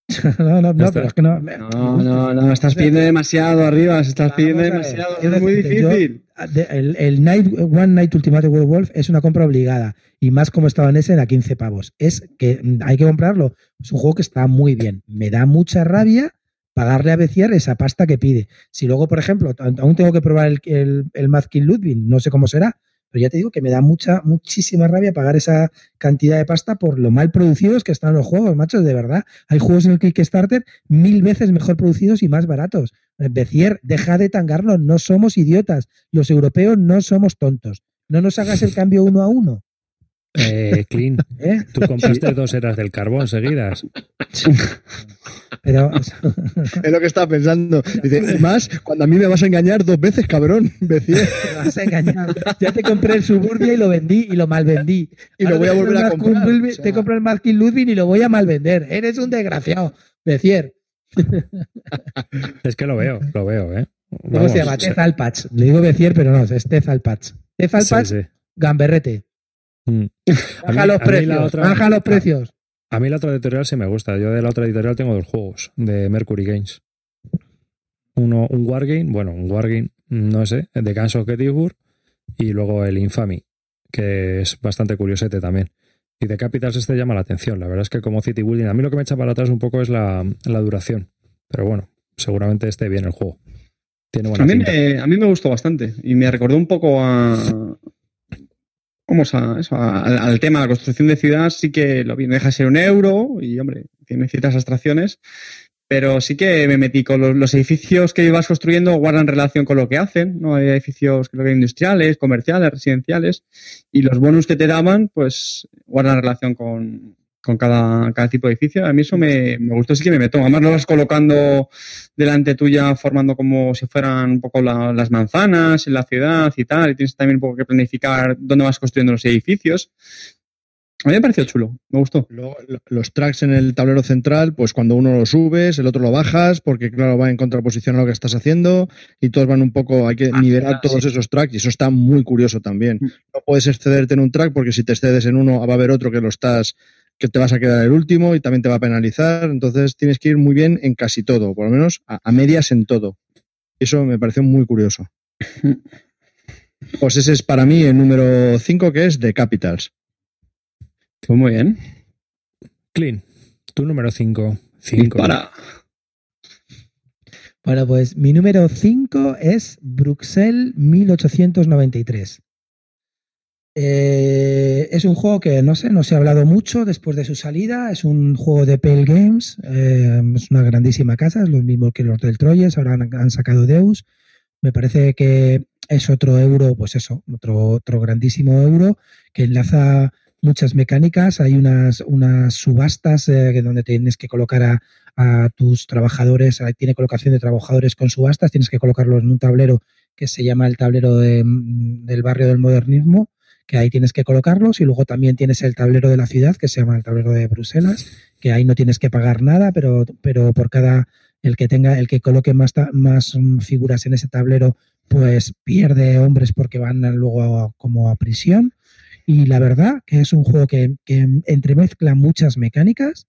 [laughs] No, no, no, pero es que no. No, no, no, estás pidiendo demasiado arriba, estás pidiendo demasiado, es muy difícil. El, Night, One Night Ultimate Werewolf es una compra obligada. Y más como estaba en ese, a 15 pavos. Es que hay que comprarlo. Es un juego que está muy bien. Me da mucha rabia pagarle a Bezier esa pasta que pide. Si luego, por ejemplo, aún tengo que probar el, el, el Ludwig, no sé cómo será, pero ya te digo que me da mucha, muchísima rabia pagar esa cantidad de pasta por lo mal producidos que están los juegos, machos, de verdad. Hay juegos en el Kickstarter mil veces mejor producidos y más baratos. Eh, Bezier, deja de tangarnos, no somos idiotas. Los europeos no somos tontos. No nos hagas el cambio uno a uno. [laughs] Eh, Clint, [laughs] ¿eh? tú compraste dos eras del carbón seguidas. Pero [laughs] Es lo que estaba pensando. Dice, más, cuando a mí me vas a engañar dos veces, cabrón, Becier. me vas a engañar. Ya te compré el Suburbia y lo vendí y lo malvendí. Y lo voy a volver a comprar. Ludwig- O sea. Te compro el Markin Ludwig y lo voy a malvender. Eres un desgraciado. Bezier. [laughs] Es que lo veo, lo veo, ¿eh? ¿Cómo se llama? Tez Alpach. Le digo Bezier, pero no, es Tez Alpach. Tez sí, Alpach, sí. gamberrete. Mm. [laughs] Baja mí- los precios. otra- Baja los precios. A mí la otra editorial sí me gusta. Yo de la otra editorial tengo dos juegos de Mercury Games. Uno, un Wargame, bueno, un Wargame, no sé, de Guns of Gettysburg, y luego el Infamy, que es bastante curiosete también. Y de Capitals este llama la atención. La verdad es que como City Building, a mí lo que me echa para atrás un poco es la, la duración. Pero bueno, seguramente esté bien el juego. Tiene buena A mí, me, a mí me gustó bastante y me recordó un poco a. Vamos a, eso, a- al, al tema de la construcción de ciudad, sí que lo no deja de ser un euro y, hombre, tiene ciertas abstracciones, pero sí que me metí con los, edificios que ibas construyendo, guardan relación con lo que hacen, ¿no? Hay edificios creo que industriales, comerciales, residenciales, y los bonus que te daban, pues guardan relación con, con cada, cada tipo de edificio. A mí eso me, me gustó, sí que me meto. Además lo vas colocando delante tuya, formando como si fueran un poco la- las manzanas en la ciudad y tal. Y tienes también un poco que planificar dónde vas construyendo los edificios. A mí me pareció chulo, me gustó. Lo- los tracks en el tablero central, pues cuando uno lo subes, el otro lo bajas, porque claro, va en contraposición a lo que estás haciendo, y todos van un poco, hay que Ah, nivelar claro, todos sí. esos tracks, y eso está muy curioso también. Mm. No puedes excederte en un track, porque si te excedes en uno, va a haber otro que lo estás, que te vas a quedar el último y también te va a penalizar, entonces tienes que ir muy bien en casi todo, por lo menos a, a medias en todo. Eso me pareció muy curioso. [laughs] Pues ese es para mí el número 5, que es The Capitals. Pues muy bien. Clean, tu número 5. 5. Para. Bueno, pues mi número 5 es Bruxelles 1893. Eh, es un juego que no sé, no se ha hablado mucho después de su salida. Es un juego de Pale Games. eh, es una grandísima casa, es lo mismo que los del Troyes. Ahora han, han sacado Deus. Me parece que es otro euro, pues eso, otro, otro grandísimo euro que enlaza muchas mecánicas. Hay unas, unas subastas eh, donde tienes que colocar a, a tus trabajadores, ahí tiene colocación de trabajadores con subastas, tienes que colocarlos en un tablero que se llama el tablero de, mm, del barrio del modernismo, que ahí tienes que colocarlos, y luego también tienes el tablero de la ciudad, que se llama el tablero de Bruselas, que ahí no tienes que pagar nada, pero, pero por cada el que tenga, el que coloque más, más mm, figuras en ese tablero, pues pierde hombres porque van a- luego a- como a prisión. Y la verdad que es un juego que, entremezcla muchas mecánicas,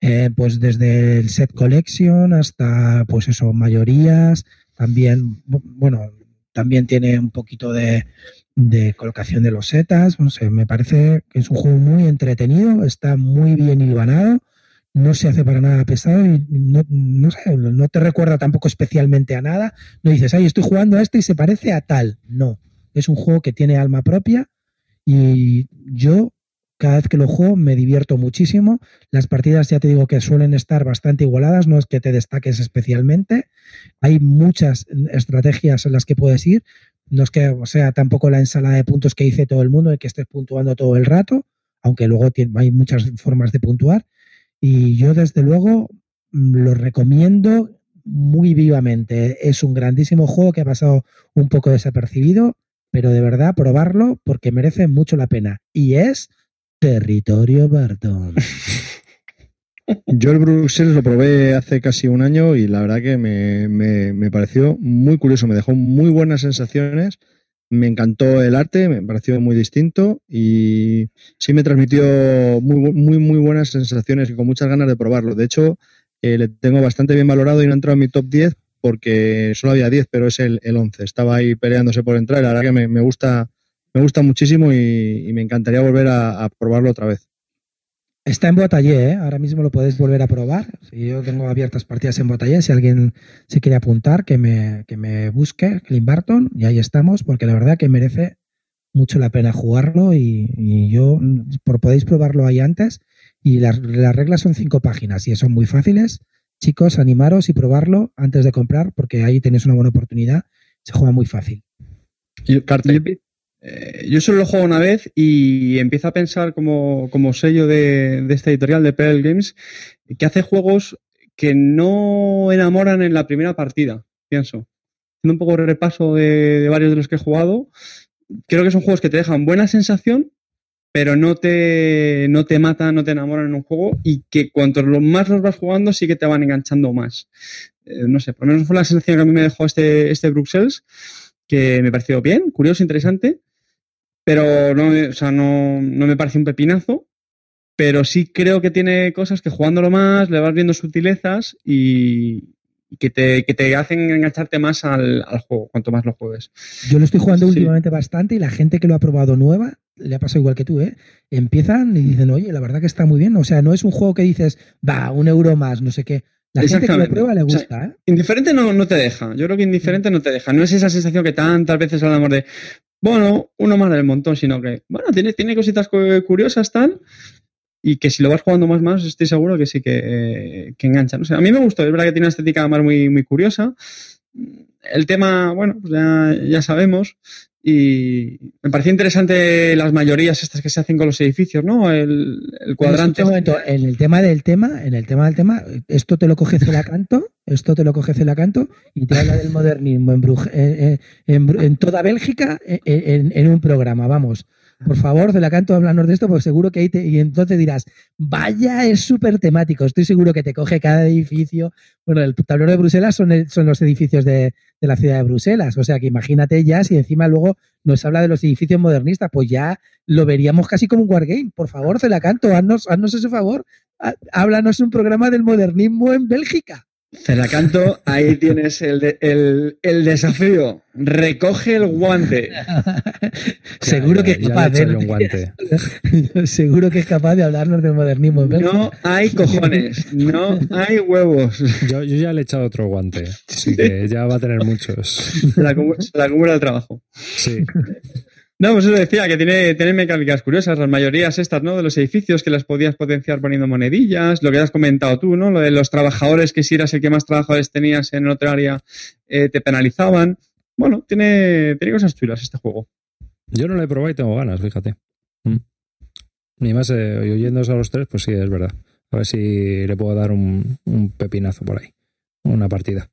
eh, pues desde el set collection hasta, pues eso, mayorías, también, bu- bueno, también tiene un poquito de, de colocación de los setas, no sé, me parece que es un juego muy entretenido, está muy bien hilvanado, no se hace para nada pesado y no, no sé, no te recuerda tampoco especialmente a nada, no dices, ay, estoy jugando a esto y se parece a tal, no, es un juego que tiene alma propia y yo cada vez que lo juego me divierto muchísimo. Las partidas ya te digo que suelen estar bastante igualadas, no es que te destaques especialmente. Hay muchas estrategias en las que puedes ir. No es que sea tampoco la ensalada de puntos que dice todo el mundo de que estés puntuando todo el rato, aunque luego hay muchas formas de puntuar. Y yo desde luego mm, lo recomiendo muy vivamente. Es un grandísimo juego que ha pasado un poco desapercibido, pero de verdad probarlo porque merece mucho la pena. Y es Territorio Barton. [laughs] Yo el Bruxelles lo probé hace casi un año y la verdad que me, me- me pareció muy curioso, me dejó muy buenas sensaciones, me encantó el arte, me pareció muy distinto y sí me transmitió muy, muy, muy buenas sensaciones y con muchas ganas de probarlo. De hecho, eh, le tengo bastante bien valorado y no ha entrado en mi top 10 porque solo había 10, pero es el, el 11. Estaba ahí peleándose por entrar la verdad que me, gusta, me gusta muchísimo y, me encantaría volver a- probarlo otra vez. Está en Botallé, ¿eh? ahora mismo lo podéis volver a probar. Si yo tengo abiertas partidas en Botallé, si alguien se quiere apuntar, que me, que me busque, Clint Barton, y ahí estamos, porque la verdad que merece mucho la pena jugarlo y, yo, por, podéis probarlo ahí antes. Y las, las reglas son cinco páginas y son muy fáciles. Chicos, animaros y probarlo antes de comprar, porque ahí tenéis una buena oportunidad. Se juega muy fácil. Yo, yo, eh, yo solo lo juego una vez y empiezo a pensar como, como sello de, de esta editorial de PL Games que hace juegos que no enamoran en la primera partida, pienso. Haciendo un poco de repaso de, de varios de los que he jugado, creo que son juegos que te dejan buena sensación, pero no te, no te matan, no te enamoran en un juego y que cuanto más los vas jugando sí que te van enganchando más. Eh, no sé, por lo menos fue la sensación que a mí me dejó este, este Bruxelles, que me pareció bien, curioso, interesante, pero no, o sea, no, no me parece un pepinazo, pero sí creo que tiene cosas que jugándolo más le vas viendo sutilezas y que, te, que te hacen engancharte más al, al, juego, cuanto más lo juegues. Yo lo estoy jugando sí. últimamente bastante y la gente que lo ha probado nueva, le ha pasado igual que tú, ¿eh? Empiezan y dicen, oye, la verdad que está muy bien. O sea, no es un juego que dices, va, un euro más, no sé qué. La gente que lo prueba le gusta, o sea, ¿eh? Indiferente no, no te deja. Yo creo que indiferente no te deja. No es esa sensación que tantas veces hablamos de, bueno, uno más del montón, sino que, bueno, tiene, tiene cositas curiosas, tal, y que si lo vas jugando más, más, estoy seguro que sí que, eh, que engancha. No sé, a mí me gustó, es verdad que tiene una estética más muy, muy curiosa. El tema, bueno, pues ya, ya sabemos. Y me parecía interesante las mayorías estas que se hacen con los edificios, ¿no? El, el cuadrante. Un momento, en el tema del tema, en el tema del tema, esto te lo coge Celacanto, esto te lo coge Celacanto y te habla del modernismo en, Bruj- en, en toda Bélgica en, en un programa, vamos. Por favor, Celacanto, háblanos de esto, porque seguro que ahí te, y entonces dirás, vaya, es súper temático. Estoy seguro que te coge cada edificio. Bueno, el tablero de Bruselas son, son los edificios de, de la ciudad de Bruselas. O sea que imagínate ya si encima luego nos habla de los edificios modernistas, pues ya lo veríamos casi como un wargame. Por favor, Celacanto, haznos, haznos ese favor. Há- Háblanos un programa del modernismo en Bélgica. Celacanto, ahí tienes el, de- el, el desafío. Recoge el guante. [laughs] seguro que es capaz un de, guante. [laughs] seguro que es capaz de hablarnos del modernismo. No hay cojones, no hay huevos. Yo, yo ya le he echado otro guante, así que ya va a tener muchos. La se la acumula el trabajo. Sí. No, pues eso decía, que tiene, tiene mecánicas curiosas, las mayorías estas, ¿no? De los edificios que las podías potenciar poniendo monedillas, lo que has comentado tú, ¿no? Lo de los trabajadores, que si eras el que más trabajadores tenías en otra área, eh, te penalizaban. Bueno, tiene, tiene cosas chulas este juego. Yo no lo he probado y tengo ganas, fíjate. Mm. Ni más, eh, oyéndose a los tres, pues sí, es verdad. A ver si le puedo dar un, un pepinazo por ahí. Una partida.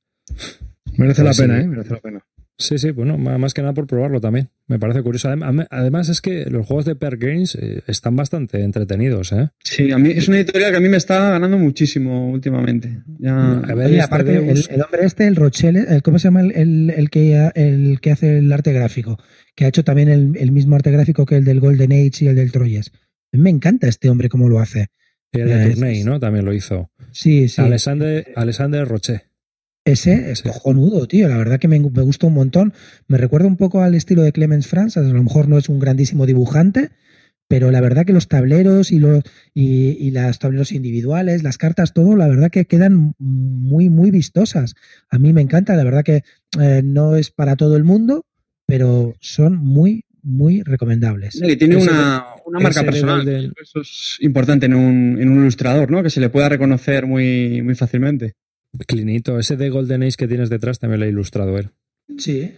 Merece la sí. pena, ¿eh? Merece la pena. Sí, sí, bueno, más que nada por probarlo también. Me parece curioso. Además, es que los juegos de Per Games eh, están bastante entretenidos, ¿eh? Sí, a mí es una editorial que a mí me está ganando muchísimo últimamente. Ya, A ver, Oye, este aparte, el, hombre este, el Rochelle, el, ¿cómo se llama el, el- el que, el que hace el arte gráfico? Que ha hecho también el, el mismo arte gráfico que el del Golden Age y el del Troyes. A mí me encanta este hombre cómo lo hace. Y el de Eh, Tourney, sí, ¿no? También lo hizo. Sí, sí. Alexander, Alexander Roche. Ese es Sí. cojonudo, tío. La verdad que me, me gusta un montón. Me recuerda un poco al estilo de Clemens Franz. A lo mejor no es un grandísimo dibujante, pero la verdad que los tableros y los y, y los tableros individuales, las cartas, todo, la verdad que quedan muy, muy vistosas. A mí me encanta. La verdad que eh, no es para todo el mundo, pero son muy, muy recomendables. y tiene Ese una, una marca personal. del- Eso es importante en un, en un ilustrador, ¿no? Que se le pueda reconocer muy, muy fácilmente. Clinito, ese de Golden Age que tienes detrás también lo ha ilustrado él. Sí.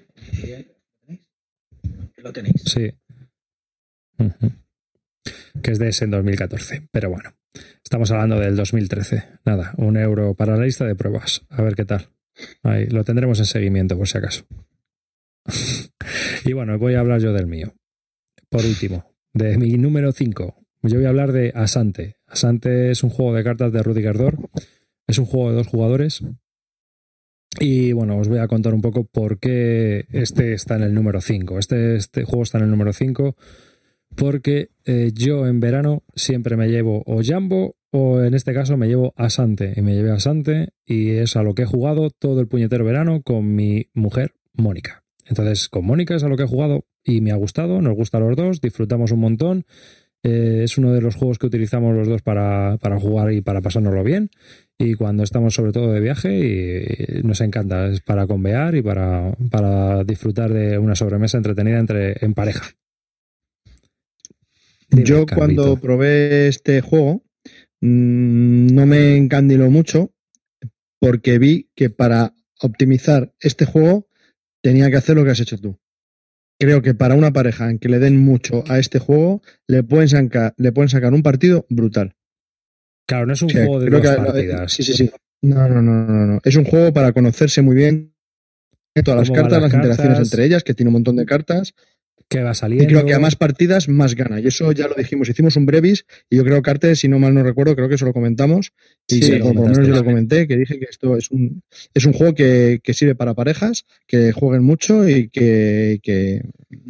Lo tenéis. Sí. Que es de ese en 2014. Pero bueno, estamos hablando del 2013. Nada, un euro para la lista de pruebas. A ver qué tal. Ahí lo tendremos en seguimiento, por si acaso. [laughs] y bueno, voy a hablar yo del mío. Por último, de mi número 5. Yo voy a hablar de Asante. Asante es un juego de cartas de Rudy Gardor. Es un juego de dos jugadores. Y bueno, os voy a contar un poco por qué este está en el número 5. Este, este juego está en el número 5 porque eh, yo en verano siempre me llevo o Jambo o en este caso me llevo Asante. Y me llevé Asante y es a lo que he jugado todo el puñetero verano con mi mujer Mónica. Entonces con Mónica es a lo que he jugado y me ha gustado, nos gusta a los dos, disfrutamos un montón. Eh, es uno de los juegos que utilizamos los dos para, para jugar y para pasárnoslo bien. Y cuando estamos sobre todo de viaje, y nos encanta. Es para convear y para, para disfrutar de una sobremesa entretenida entre, en pareja. Dime, Yo Carlito. cuando probé este juego mm, no me encandiló mucho porque vi que para optimizar este juego tenía que hacer lo que has hecho tú. Creo que para una pareja en que le den mucho a este juego le pueden le pueden sacar un partido brutal. Claro, no es un juego de dos que- partidas. Sí, sí, sí. No, no, no, no, no. Es un juego para conocerse muy bien todas las cartas, las las interacciones entre ellas, que tiene un montón de cartas. Que va Y saliendo. creo que a más partidas, más gana. Y eso ya lo dijimos. Hicimos un brevis y yo creo que Arte, si no mal no recuerdo, creo que eso lo comentamos. Y Sí, por lo menos yo lo comenté, que dije que esto es un, es un juego que, que sirve para parejas, que jueguen mucho y que, que-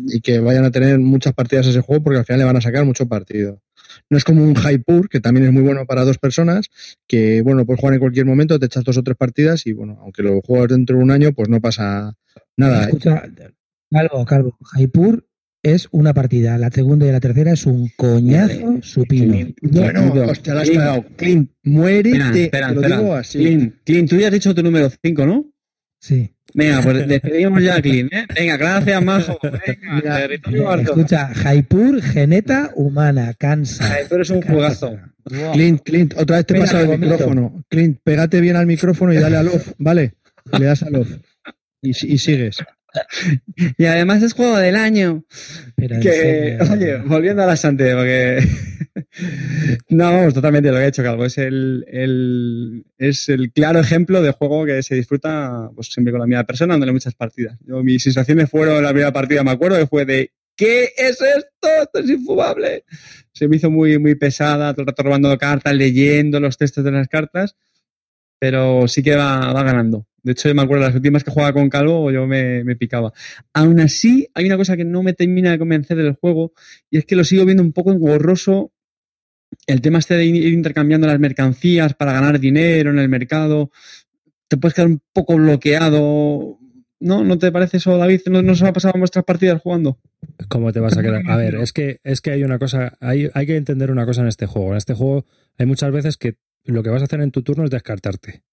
y que vayan a tener muchas partidas a ese juego porque al final le van a sacar mucho partido. No es como un Hypur, que también es muy bueno para dos personas, que bueno, puedes jugar en cualquier momento, te echas dos o tres partidas y bueno, aunque lo juegas dentro de un año, pues no pasa nada. Escucha, Calvo, Calvo, Jaipur es una partida, la segunda y la tercera es un coñazo supino. Bueno, Clint, hostia, la has muérete, Espera, espera, te lo espera. digo así. Clint, Clint, tú ya has dicho tu número 5, ¿no? Sí. Venga, pues [laughs] despedimos ya a Clint, ¿eh? Venga, gracias, Majo. [laughs] Venga, Mira, territorio. Escucha, Jaipur, geneta humana, cansa. Tú eres un jugazo. Clint, Clint, otra vez te Venga, pasa el vomito. micrófono. Clint, pégate bien al micrófono y dale a love, ¿vale? Le das a love. Y, si- y sigues. Y además es juego del año. Pero Que, oye, volviendo a la Sante, porque. [laughs] no, vamos, totalmente lo que ha hecho Calvo. Es el, el- es el claro ejemplo de juego que se disfruta pues, siempre con la misma persona, dándole muchas partidas. Yo, mis sensaciones fueron la primera partida, me acuerdo, que fue de. ¿Qué es esto? Esto es infumable. Se me hizo muy, muy pesada, todo el rato robando cartas, leyendo los textos de las cartas, pero sí que va, va ganando. De hecho, yo me acuerdo las últimas que jugaba con Calvo, yo me, me picaba. Aún así, hay una cosa que no me termina de convencer del juego y es que lo sigo viendo un poco engorroso. El tema este de ir intercambiando las mercancías para ganar dinero en el mercado, te puedes quedar un poco bloqueado. ¿No? ¿No te parece eso, David? ¿No, no se ha pasado en vuestras partidas jugando? ¿Cómo te vas a quedar? A ver, es que, es que hay una cosa, hay, hay que entender una cosa en este juego. En este juego hay muchas veces que lo que vas a hacer en tu turno es descartarte.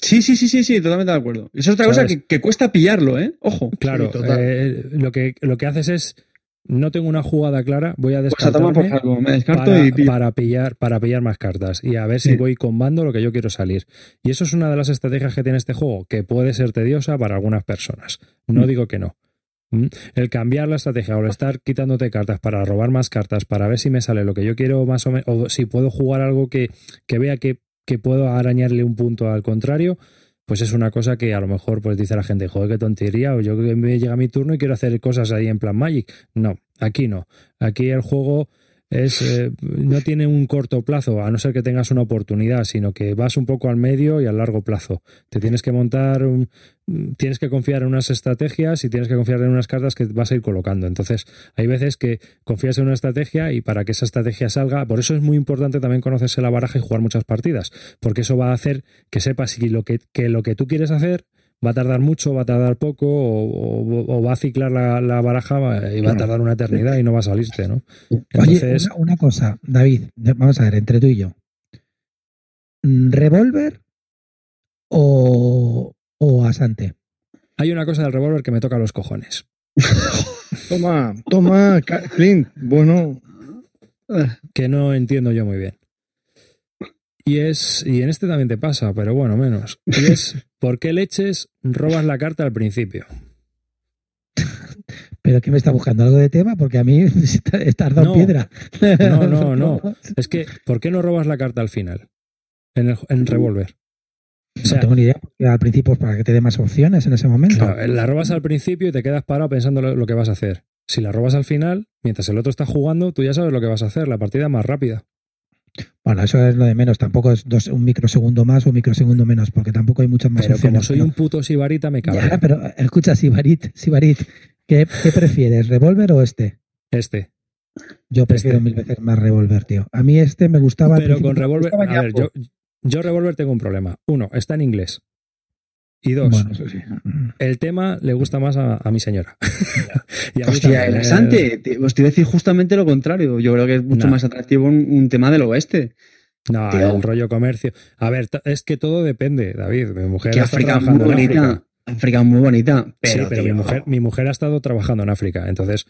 Sí, sí, sí, sí, sí, totalmente de acuerdo. Eso es otra cosa que, que cuesta pillarlo, ¿eh? Ojo. Claro, Sí, total. eh, lo, que, lo que haces es, no tengo una jugada clara, voy a Pues a descartarme por saco, me descarto para, y pillo. para pillar, para pillar más cartas y a ver si Sí. voy combando lo que yo quiero salir. Y eso es una de las estrategias que tiene este juego, que puede ser tediosa para algunas personas. No Mm. digo que no. ¿Mm? El cambiar la estrategia o el estar quitándote cartas para robar más cartas, para ver si me sale lo que yo quiero más o menos, o si puedo jugar algo que, que vea que, que puedo arañarle un punto al contrario, pues es una cosa que a lo mejor pues dice la gente, joder, qué tontería, o yo que me llega mi turno y quiero hacer cosas ahí en plan Magic. No, aquí no. Aquí el juego es eh, no tiene un corto plazo, a no ser que tengas una oportunidad, sino que vas un poco al medio y al largo plazo. Te tienes que montar, un- tienes que confiar en unas estrategias y tienes que confiar en unas cartas que vas a ir colocando. Entonces, hay veces que confías en una estrategia y para que esa estrategia salga, por eso es muy importante también conocerse la baraja y jugar muchas partidas, porque eso va a hacer que sepas si lo que, que lo que tú quieres hacer va a tardar mucho, va a tardar poco, o, o- o va a ciclar la, la baraja y va a tardar una eternidad y no va a salirte, ¿no? Oye, una, una cosa, David, vamos a ver, entre tú y yo. Mm, ¿Revolver o, o Asante? hay una cosa del revólver que me toca los cojones. [laughs] Toma, toma, Clint. Bueno, que no entiendo yo muy bien. Y es, y en este también te pasa, pero bueno, menos. Y es, [laughs] ¿por qué leches robas la carta al principio? [laughs] ¿Pero qué me está buscando? ¿Algo de tema? Porque a mí [laughs] estás dado No. piedra. No, [laughs] no, no. Es que, ¿por qué no robas la carta al final? En el en revólver. O No sea, tengo ni idea, porque al principio para que te dé más opciones en ese momento. claro, la robas al principio y te quedas parado pensando lo, lo que vas a hacer. Si la robas al final, mientras el otro está jugando, tú ya sabes lo que vas a hacer, la partida es más rápida. Bueno, eso es lo de menos. Tampoco es dos, un microsegundo más o un microsegundo menos, porque tampoco hay muchas más Pero opciones. como soy pero- un puto sibarita, me. Ya, pero escucha, Sibarit, Sibarit, ¿qué, qué prefieres, revólver o este? Este. Yo prefiero Este. mil veces más revólver, tío. A mí este me gustaba. Pero con revólver, a ver, yo, yo revólver tengo un problema. Uno, está en inglés. Y dos, Bueno, eso sí. el tema le gusta más a, a mi señora. [laughs] y a mí Hostia, también, eh, os te iba a decir justamente lo contrario. Yo creo que es mucho más atractivo un, un tema del oeste. No, Tío. el rollo comercio. A ver, es que todo depende, David. Mi mujer Que África es muy bonita. África. África es muy bonita. Pero, sí, pero mi mujer, mi mujer ha estado trabajando en África. Entonces,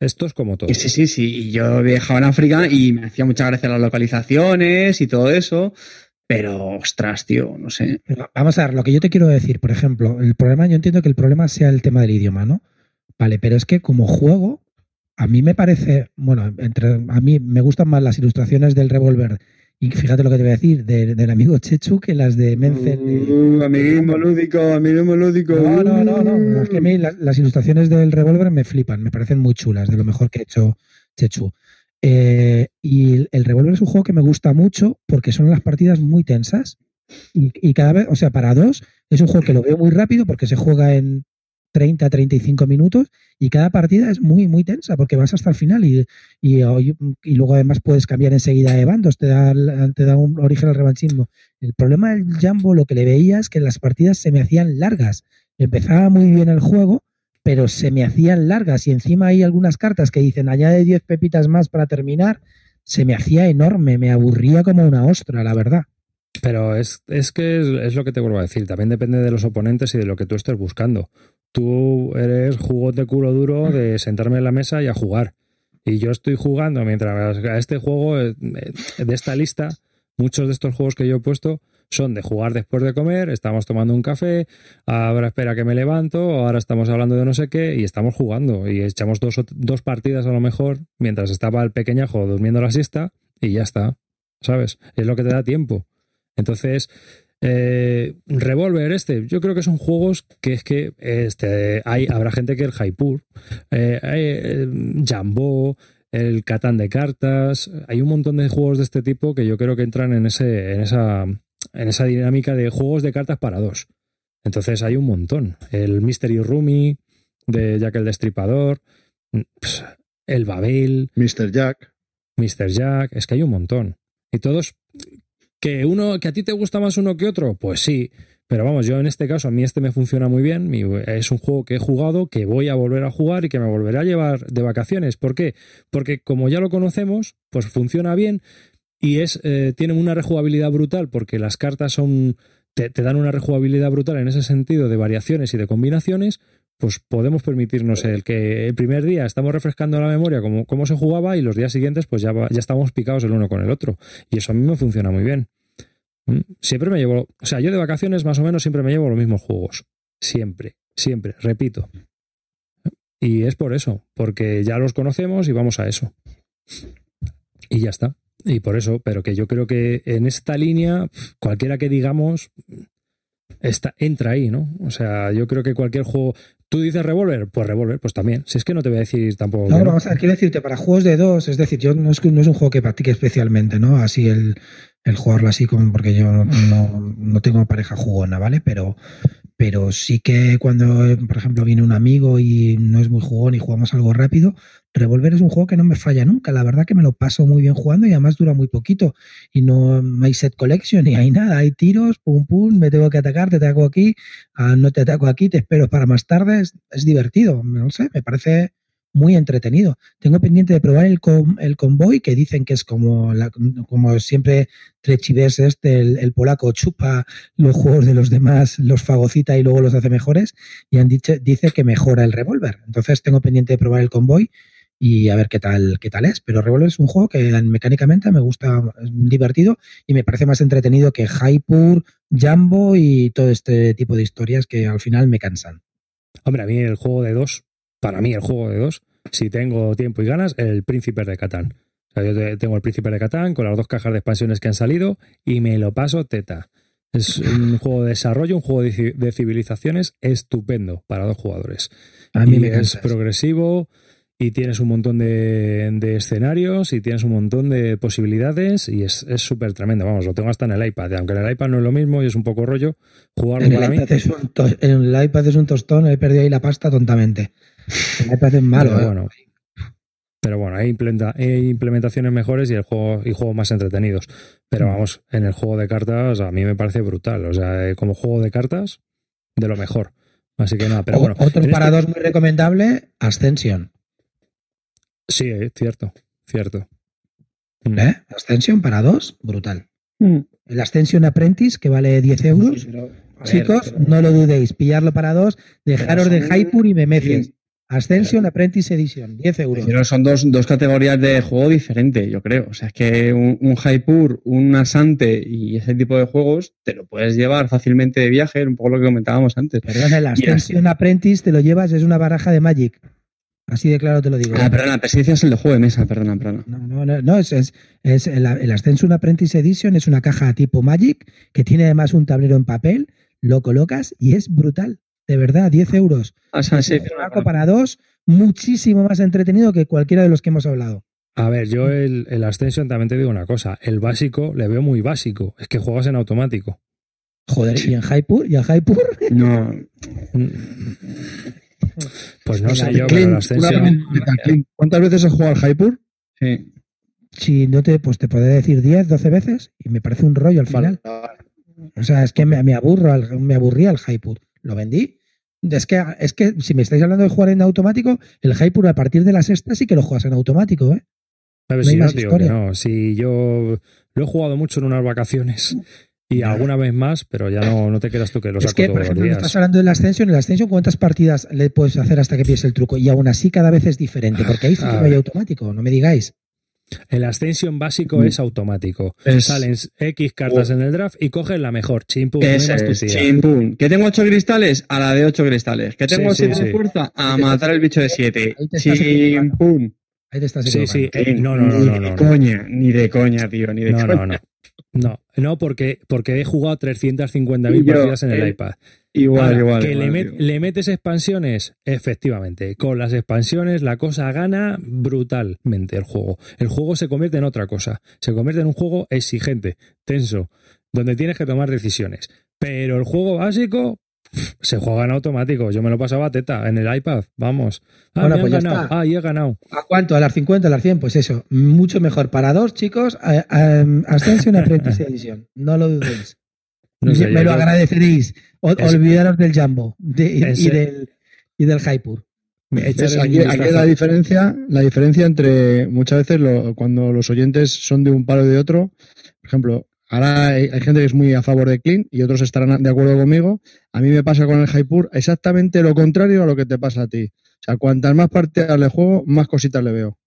esto es como todo. sí, sí, sí. Y yo he viajado en África y me hacía mucha gracia las localizaciones y todo eso. Pero, ostras, tío, no sé. Vamos a ver, lo que yo te quiero decir, por ejemplo, el problema, yo entiendo que el problema sea el tema del idioma, ¿no? Vale, pero es que como juego, a mí me parece, bueno, entre, a mí me gustan más las ilustraciones del revólver, y fíjate lo que te voy a decir, de- del amigo Chechu que las de Menzel. de- Uh, amiguismo lúdico, amiguismo lúdico. No, no, no, no. Es que a mí las, las ilustraciones del revólver me flipan, me parecen muy chulas, de lo mejor que ha hecho Chechu. Eh, y el, revólver es un juego que me gusta mucho porque son las partidas muy tensas. Y, cada vez, o sea, para dos, es un juego que lo veo muy rápido porque se juega en 30, 35 minutos y cada partida es muy, muy tensa porque vas hasta el final y, y, y luego además puedes cambiar enseguida de bandos, te da, te da un origen al revanchismo. El problema del Jambo, lo que le veía es que las partidas se me hacían largas. Empezaba muy bien el juego, pero se me hacían largas y encima hay algunas cartas que dicen añade 10 pepitas más para terminar. Se me hacía enorme, me aburría como una ostra, la verdad. Pero es, es que es, es lo que te vuelvo a decir. También depende de los oponentes y de lo que tú estés buscando. Tú eres jugón de culo duro de sentarme en la mesa y a jugar. Y yo estoy jugando mientras a este juego, eh, de esta lista, muchos de estos juegos que yo he puesto son de jugar después de comer, estamos tomando un café, ahora espera que me levanto, ahora estamos hablando de no sé qué y estamos jugando y echamos dos, dos partidas a lo mejor mientras estaba el pequeñajo durmiendo la siesta y ya está, ¿sabes? Es lo que te da tiempo. Entonces, eh, Revolver este, yo creo que son juegos que es que este, hay, habrá gente que el Jaipur, eh, eh, Jambo, el Catán de cartas, hay un montón de juegos de este tipo que yo creo que entran en ese, en esa, en esa dinámica de juegos de cartas para dos. Entonces hay un montón. El Mystery Roomy de Jack el Destripador, el Babel, Mr. Jack. Mr. Jack, es que hay un montón. Y todos ¿Que uno, que a ti te gusta más uno que otro? Pues sí. Pero vamos, yo en este caso, a mí este me funciona muy bien. Es un juego que he jugado, que voy a volver a jugar y que me volveré a llevar de vacaciones. ¿Por qué? Porque como ya lo conocemos, pues funciona bien y es eh, tiene una rejugabilidad brutal porque las cartas son te, dan una rejugabilidad brutal en ese sentido de variaciones y de combinaciones, pues podemos permitirnos el que el primer día estamos refrescando la memoria como cómo se jugaba y los días siguientes pues ya, ya estamos picados el uno con el otro. Y eso a mí me funciona muy bien. Mm, siempre me llevo, o sea, yo de vacaciones más o menos siempre me llevo los mismos juegos. Siempre, siempre, repito. Y es por eso, porque ya los conocemos y vamos a eso. Y ya está. Y por eso, pero que yo creo que en esta línea, cualquiera que digamos, está, entra ahí, ¿no? O sea, yo creo que cualquier juego, ¿Tú dices revólver? Pues revólver, pues también. Si es que no te voy a decir tampoco. No, vamos a ver, quiero decirte, para juegos de dos, es decir, yo no es, no es un juego que practique especialmente, ¿no? Así el, el jugarlo así como porque yo no, no, no tengo pareja jugona, ¿vale? Pero, pero sí que cuando, por ejemplo, viene un amigo y no es muy jugón y jugamos algo rápido, Revolver es un juego que no me falla nunca. La verdad que me lo paso muy bien jugando y además dura muy poquito. Y no, hay set collection ni hay nada. Hay tiros, pum, pum, me tengo que atacar, te ataco aquí, ah, no te ataco aquí, te espero para más tarde. Es, divertido, no sé, me parece muy entretenido. Tengo pendiente de probar el, el convoy, que dicen que es como, como siempre Trechives este, el, polaco chupa los juegos de los demás, los fagocita y luego los hace mejores, y han dicho, dice que mejora el revólver. Entonces tengo pendiente de probar el convoy y a ver qué tal, qué tal es. Pero Revolver es un juego que mecánicamente me gusta, es divertido y me parece más entretenido que Hypur, Jumbo y todo este tipo de historias que al final me cansan. Hombre, a mí el juego de dos para mí el juego de dos, si tengo tiempo y ganas, el Príncipe de Catán. O sea, yo tengo el Príncipe de Catán con las dos cajas de expansiones que han salido y me lo paso teta. Es un [laughs] juego de desarrollo, un juego de civilizaciones estupendo para dos jugadores. A mí me es progresivo y tienes un montón de, escenarios y tienes un montón de posibilidades y es súper tremendo. Vamos, lo tengo hasta en el iPad, aunque en el iPad no es lo mismo y es un poco rollo jugarlo para mí. en el iPad es un tostón, he perdido ahí la pasta tontamente. Me parece malo. Pero, ¿eh? bueno, pero bueno, hay, implementaciones mejores y el juego y juegos más entretenidos. Pero mm. vamos, en el juego de cartas a mí me parece brutal. O sea, eh, como juego de cartas, de lo mejor. Así que nada, pero bueno. Otro para este dos muy recomendable, Ascension. Sí, es eh, cierto, cierto. Mm. ¿Eh? Ascension para dos, brutal. Mm. El Ascension Apprentice, que vale 10 euros. Chicos, no lo dudéis, pillarlo para dos, dejaros de Hypur y Memeces. Ascension Apprentice Edition, 10 euros. Pero son dos, dos, categorías de juego diferentes, yo creo. O sea, es que un, un Hypur, un Asante y ese tipo de juegos te lo puedes llevar fácilmente de viaje, un poco lo que comentábamos antes. Perdón, el Ascension Apprentice te lo llevas, es una baraja de Magic. Así de claro te lo digo. Ah, perdona, Persicia es el de juego de mesa, perdona, perdona. No, no, no, no es, es, es el, el Ascension Apprentice Edition es una caja tipo Magic que tiene además un tablero en papel, lo colocas y es brutal de verdad, 10 euros. O sea, sí, para dos, muchísimo más entretenido que cualquiera de los que hemos hablado. A ver, yo el, el Ascension también te digo una cosa. El básico le veo muy básico. Es que juegas en automático. Joder, ¿y en Hypur? ¿Y en Hypur? No. Pues no sé yo, pero el Ascension... ¿Cuántas veces has jugado al Hypur? Sí. Si no te, pues te puedo decir 10, 12 veces y me parece un rollo al final. O sea, es que me, me aburro, me aburría el Hypur lo vendí. Es que, es que si me estáis hablando de jugar en automático, el Hyper a partir de la sexta sí que lo juegas en automático, ¿eh? No si no, Si yo lo he jugado mucho en unas vacaciones y alguna vez más, pero ya no, no te quedas tú que lo saco es que, por ejemplo, Estás hablando de la Ascension. En la Ascension, ¿cuántas partidas le puedes hacer hasta que pides el truco? Y aún así cada vez es diferente, porque ahí sí que no hay automático, no me digáis. El Ascension básico Mm. es automático. Es- Salen X cartas en el draft y coges la mejor. Chimpum, es, chimpún. Que tengo 8 cristales, a la de 8 cristales. Que tengo Sí, sí, 7 de fuerza, a matar el bicho de 7. Ahí te estás equivocando. Sí, sí. eh, no, no, no, Ni no, de no, coña, ni de coña, tío, ni de No, coña. no, no. No, no porque, porque he jugado 350.000 Y yo, partidas en el eh, iPad. Igual, Ahora, igual. ¿Que igual, le, met- le metes expansiones? Efectivamente. Con las expansiones la cosa gana brutalmente el juego. El juego se convierte en otra cosa. Se convierte en un juego exigente, tenso, donde tienes que tomar decisiones. Pero el juego básico se juega en automático. Yo me lo pasaba a teta en el iPad. Vamos. Ah, Bueno, me pues ya ganado. está. Ah, y he ganado. ¿A cuánto? ¿A las 50, a las 100? Pues eso, mucho mejor para dos, chicos. A- a- Ascension Apprentice [laughs] Edition. No lo dudéis. No sé, Me yo lo agradeceréis. O- Es- olvidaros del Jumbo de- y, Ese- del, y del Hypur. Aquí, la diferencia, la diferencia entre muchas veces lo- cuando los oyentes son de un palo y de otro, por ejemplo, ahora hay, gente que es muy a favor de Clean y otros estarán de acuerdo conmigo. A mí me pasa con el Hypur exactamente lo contrario a lo que te pasa a ti. O sea, cuantas más partidas le juego, más cositas le veo.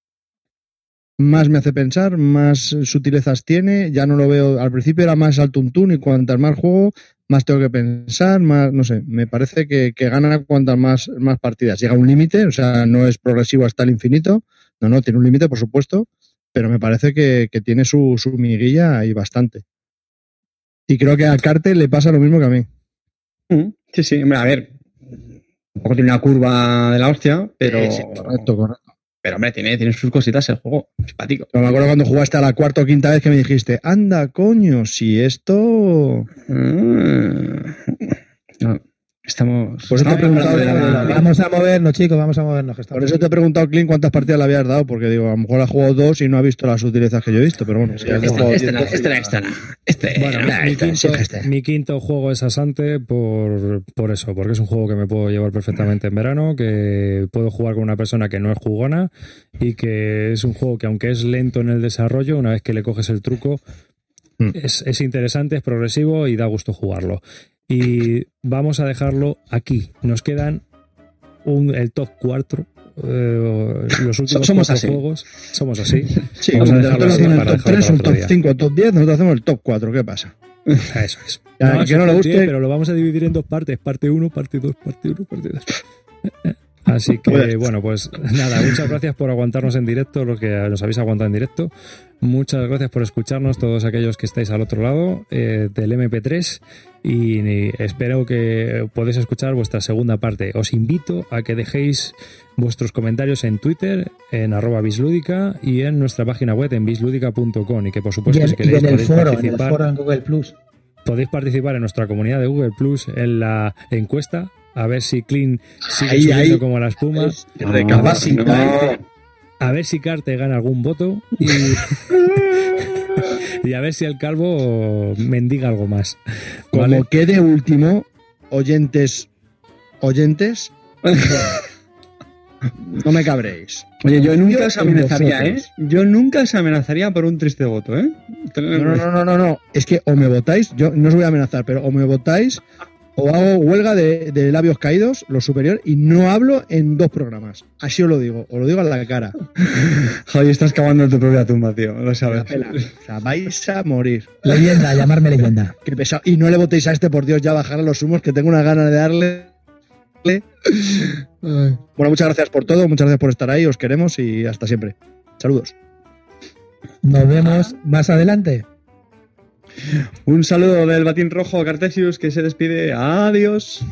Más me hace pensar, más sutilezas tiene. Ya no lo veo. Al principio era más al tuntún y cuantas más juego, más tengo que pensar, más, no sé, me parece que, que gana cuantas más, partidas. Llega un límite, o sea, no es progresivo hasta el infinito, no, no, tiene un límite, por supuesto, pero me parece que, que tiene su, su miguilla y bastante. Y creo que a Carte le pasa lo mismo que a mí. Mm, Sí, sí, hombre, a ver. Tampoco tiene una curva de la hostia, pero. Sí, sí, correcto, correcto. Pero, hombre, tiene, tiene sus cositas el juego. Simpático. Pero me acuerdo cuando jugaste a la cuarta o quinta vez que me dijiste, anda, coño, si esto... Mm. No, estamos. Por eso te he estamos preguntado hablando de de la- la- Vamos a movernos, chicos, vamos a movernos. que Por eso te he preguntado, Clint, cuántas partidas le habías dado, porque digo, a lo mejor ha jugado dos y no ha visto las sutilezas que yo he visto, pero bueno, Este, este, no, veces, este, no, este, no. Este, Bueno, no, mi, este, quinto, este. mi quinto juego es Asante por, por eso, porque es un juego que me puedo llevar perfectamente en verano, que puedo jugar con una persona que no es jugona y que es un juego que aunque es lento en el desarrollo, una vez que le coges el truco, Mm. es, es interesante, es progresivo y da gusto jugarlo. Y vamos a dejarlo aquí. Nos quedan un- el top 4. los últimos Somos así. juegos somos así [laughs] Sí, Vamos a dejarlo nosotros así hacemos el top dejarlo 3, para un top día. 5, top 10, nosotros hacemos el top 4, ¿qué pasa? [laughs] Eso es. Ya, No, que no un le guste- 10, pero lo vamos a dividir en dos partes, parte 1, parte 2, parte 1, parte 2. [laughs] Así que, bueno, pues [laughs] nada, muchas gracias por aguantarnos en directo, los que nos habéis aguantado en directo. Muchas gracias por escucharnos, todos aquellos que estáis al otro lado eh, del MP3. Y, y espero que podáis escuchar vuestra segunda parte. Os invito a que dejéis vuestros comentarios en Twitter, en arroba bislúdica y en nuestra página web en bislúdica.com. Y que por supuesto, si queréis, en el podéis foro, en el participar foro en Google Plus. podéis participar en nuestra comunidad de Google Plus en la encuesta. A ver si Clean sigue Ahí, subiendo ahí. como la espuma. Recapacita. A ver si Carte gana algún voto. Y, [laughs] y a ver si el calvo mendiga algo más. Como ¿Vale? quede último, oyentes, oyentes, [laughs] no me cabréis. Oye, yo nunca os amenazaría, ¿eh? Yo nunca os amenazaría por un triste voto, ¿eh? No, no, no, no, no, no. Es que o me votáis, yo no os voy a amenazar, pero o me votáis o hago huelga de, de labios caídos, lo superior, y no hablo en dos programas. Así os lo digo, os lo digo a la cara. [laughs] Javi, estás cavando en tu propia tumba, tío. Lo La sabes. pela. O sea, vais a morir. Leyenda, llamarme leyenda. Qué pesado. Y no le votéis a este, por Dios, ya bajar a los humos, que tengo una gana de darle. [laughs] Bueno, muchas gracias por todo, muchas gracias por estar ahí, os queremos y hasta siempre. Saludos. Nos vemos más adelante. Un saludo del batín rojo Cartesius que se despide. Adiós.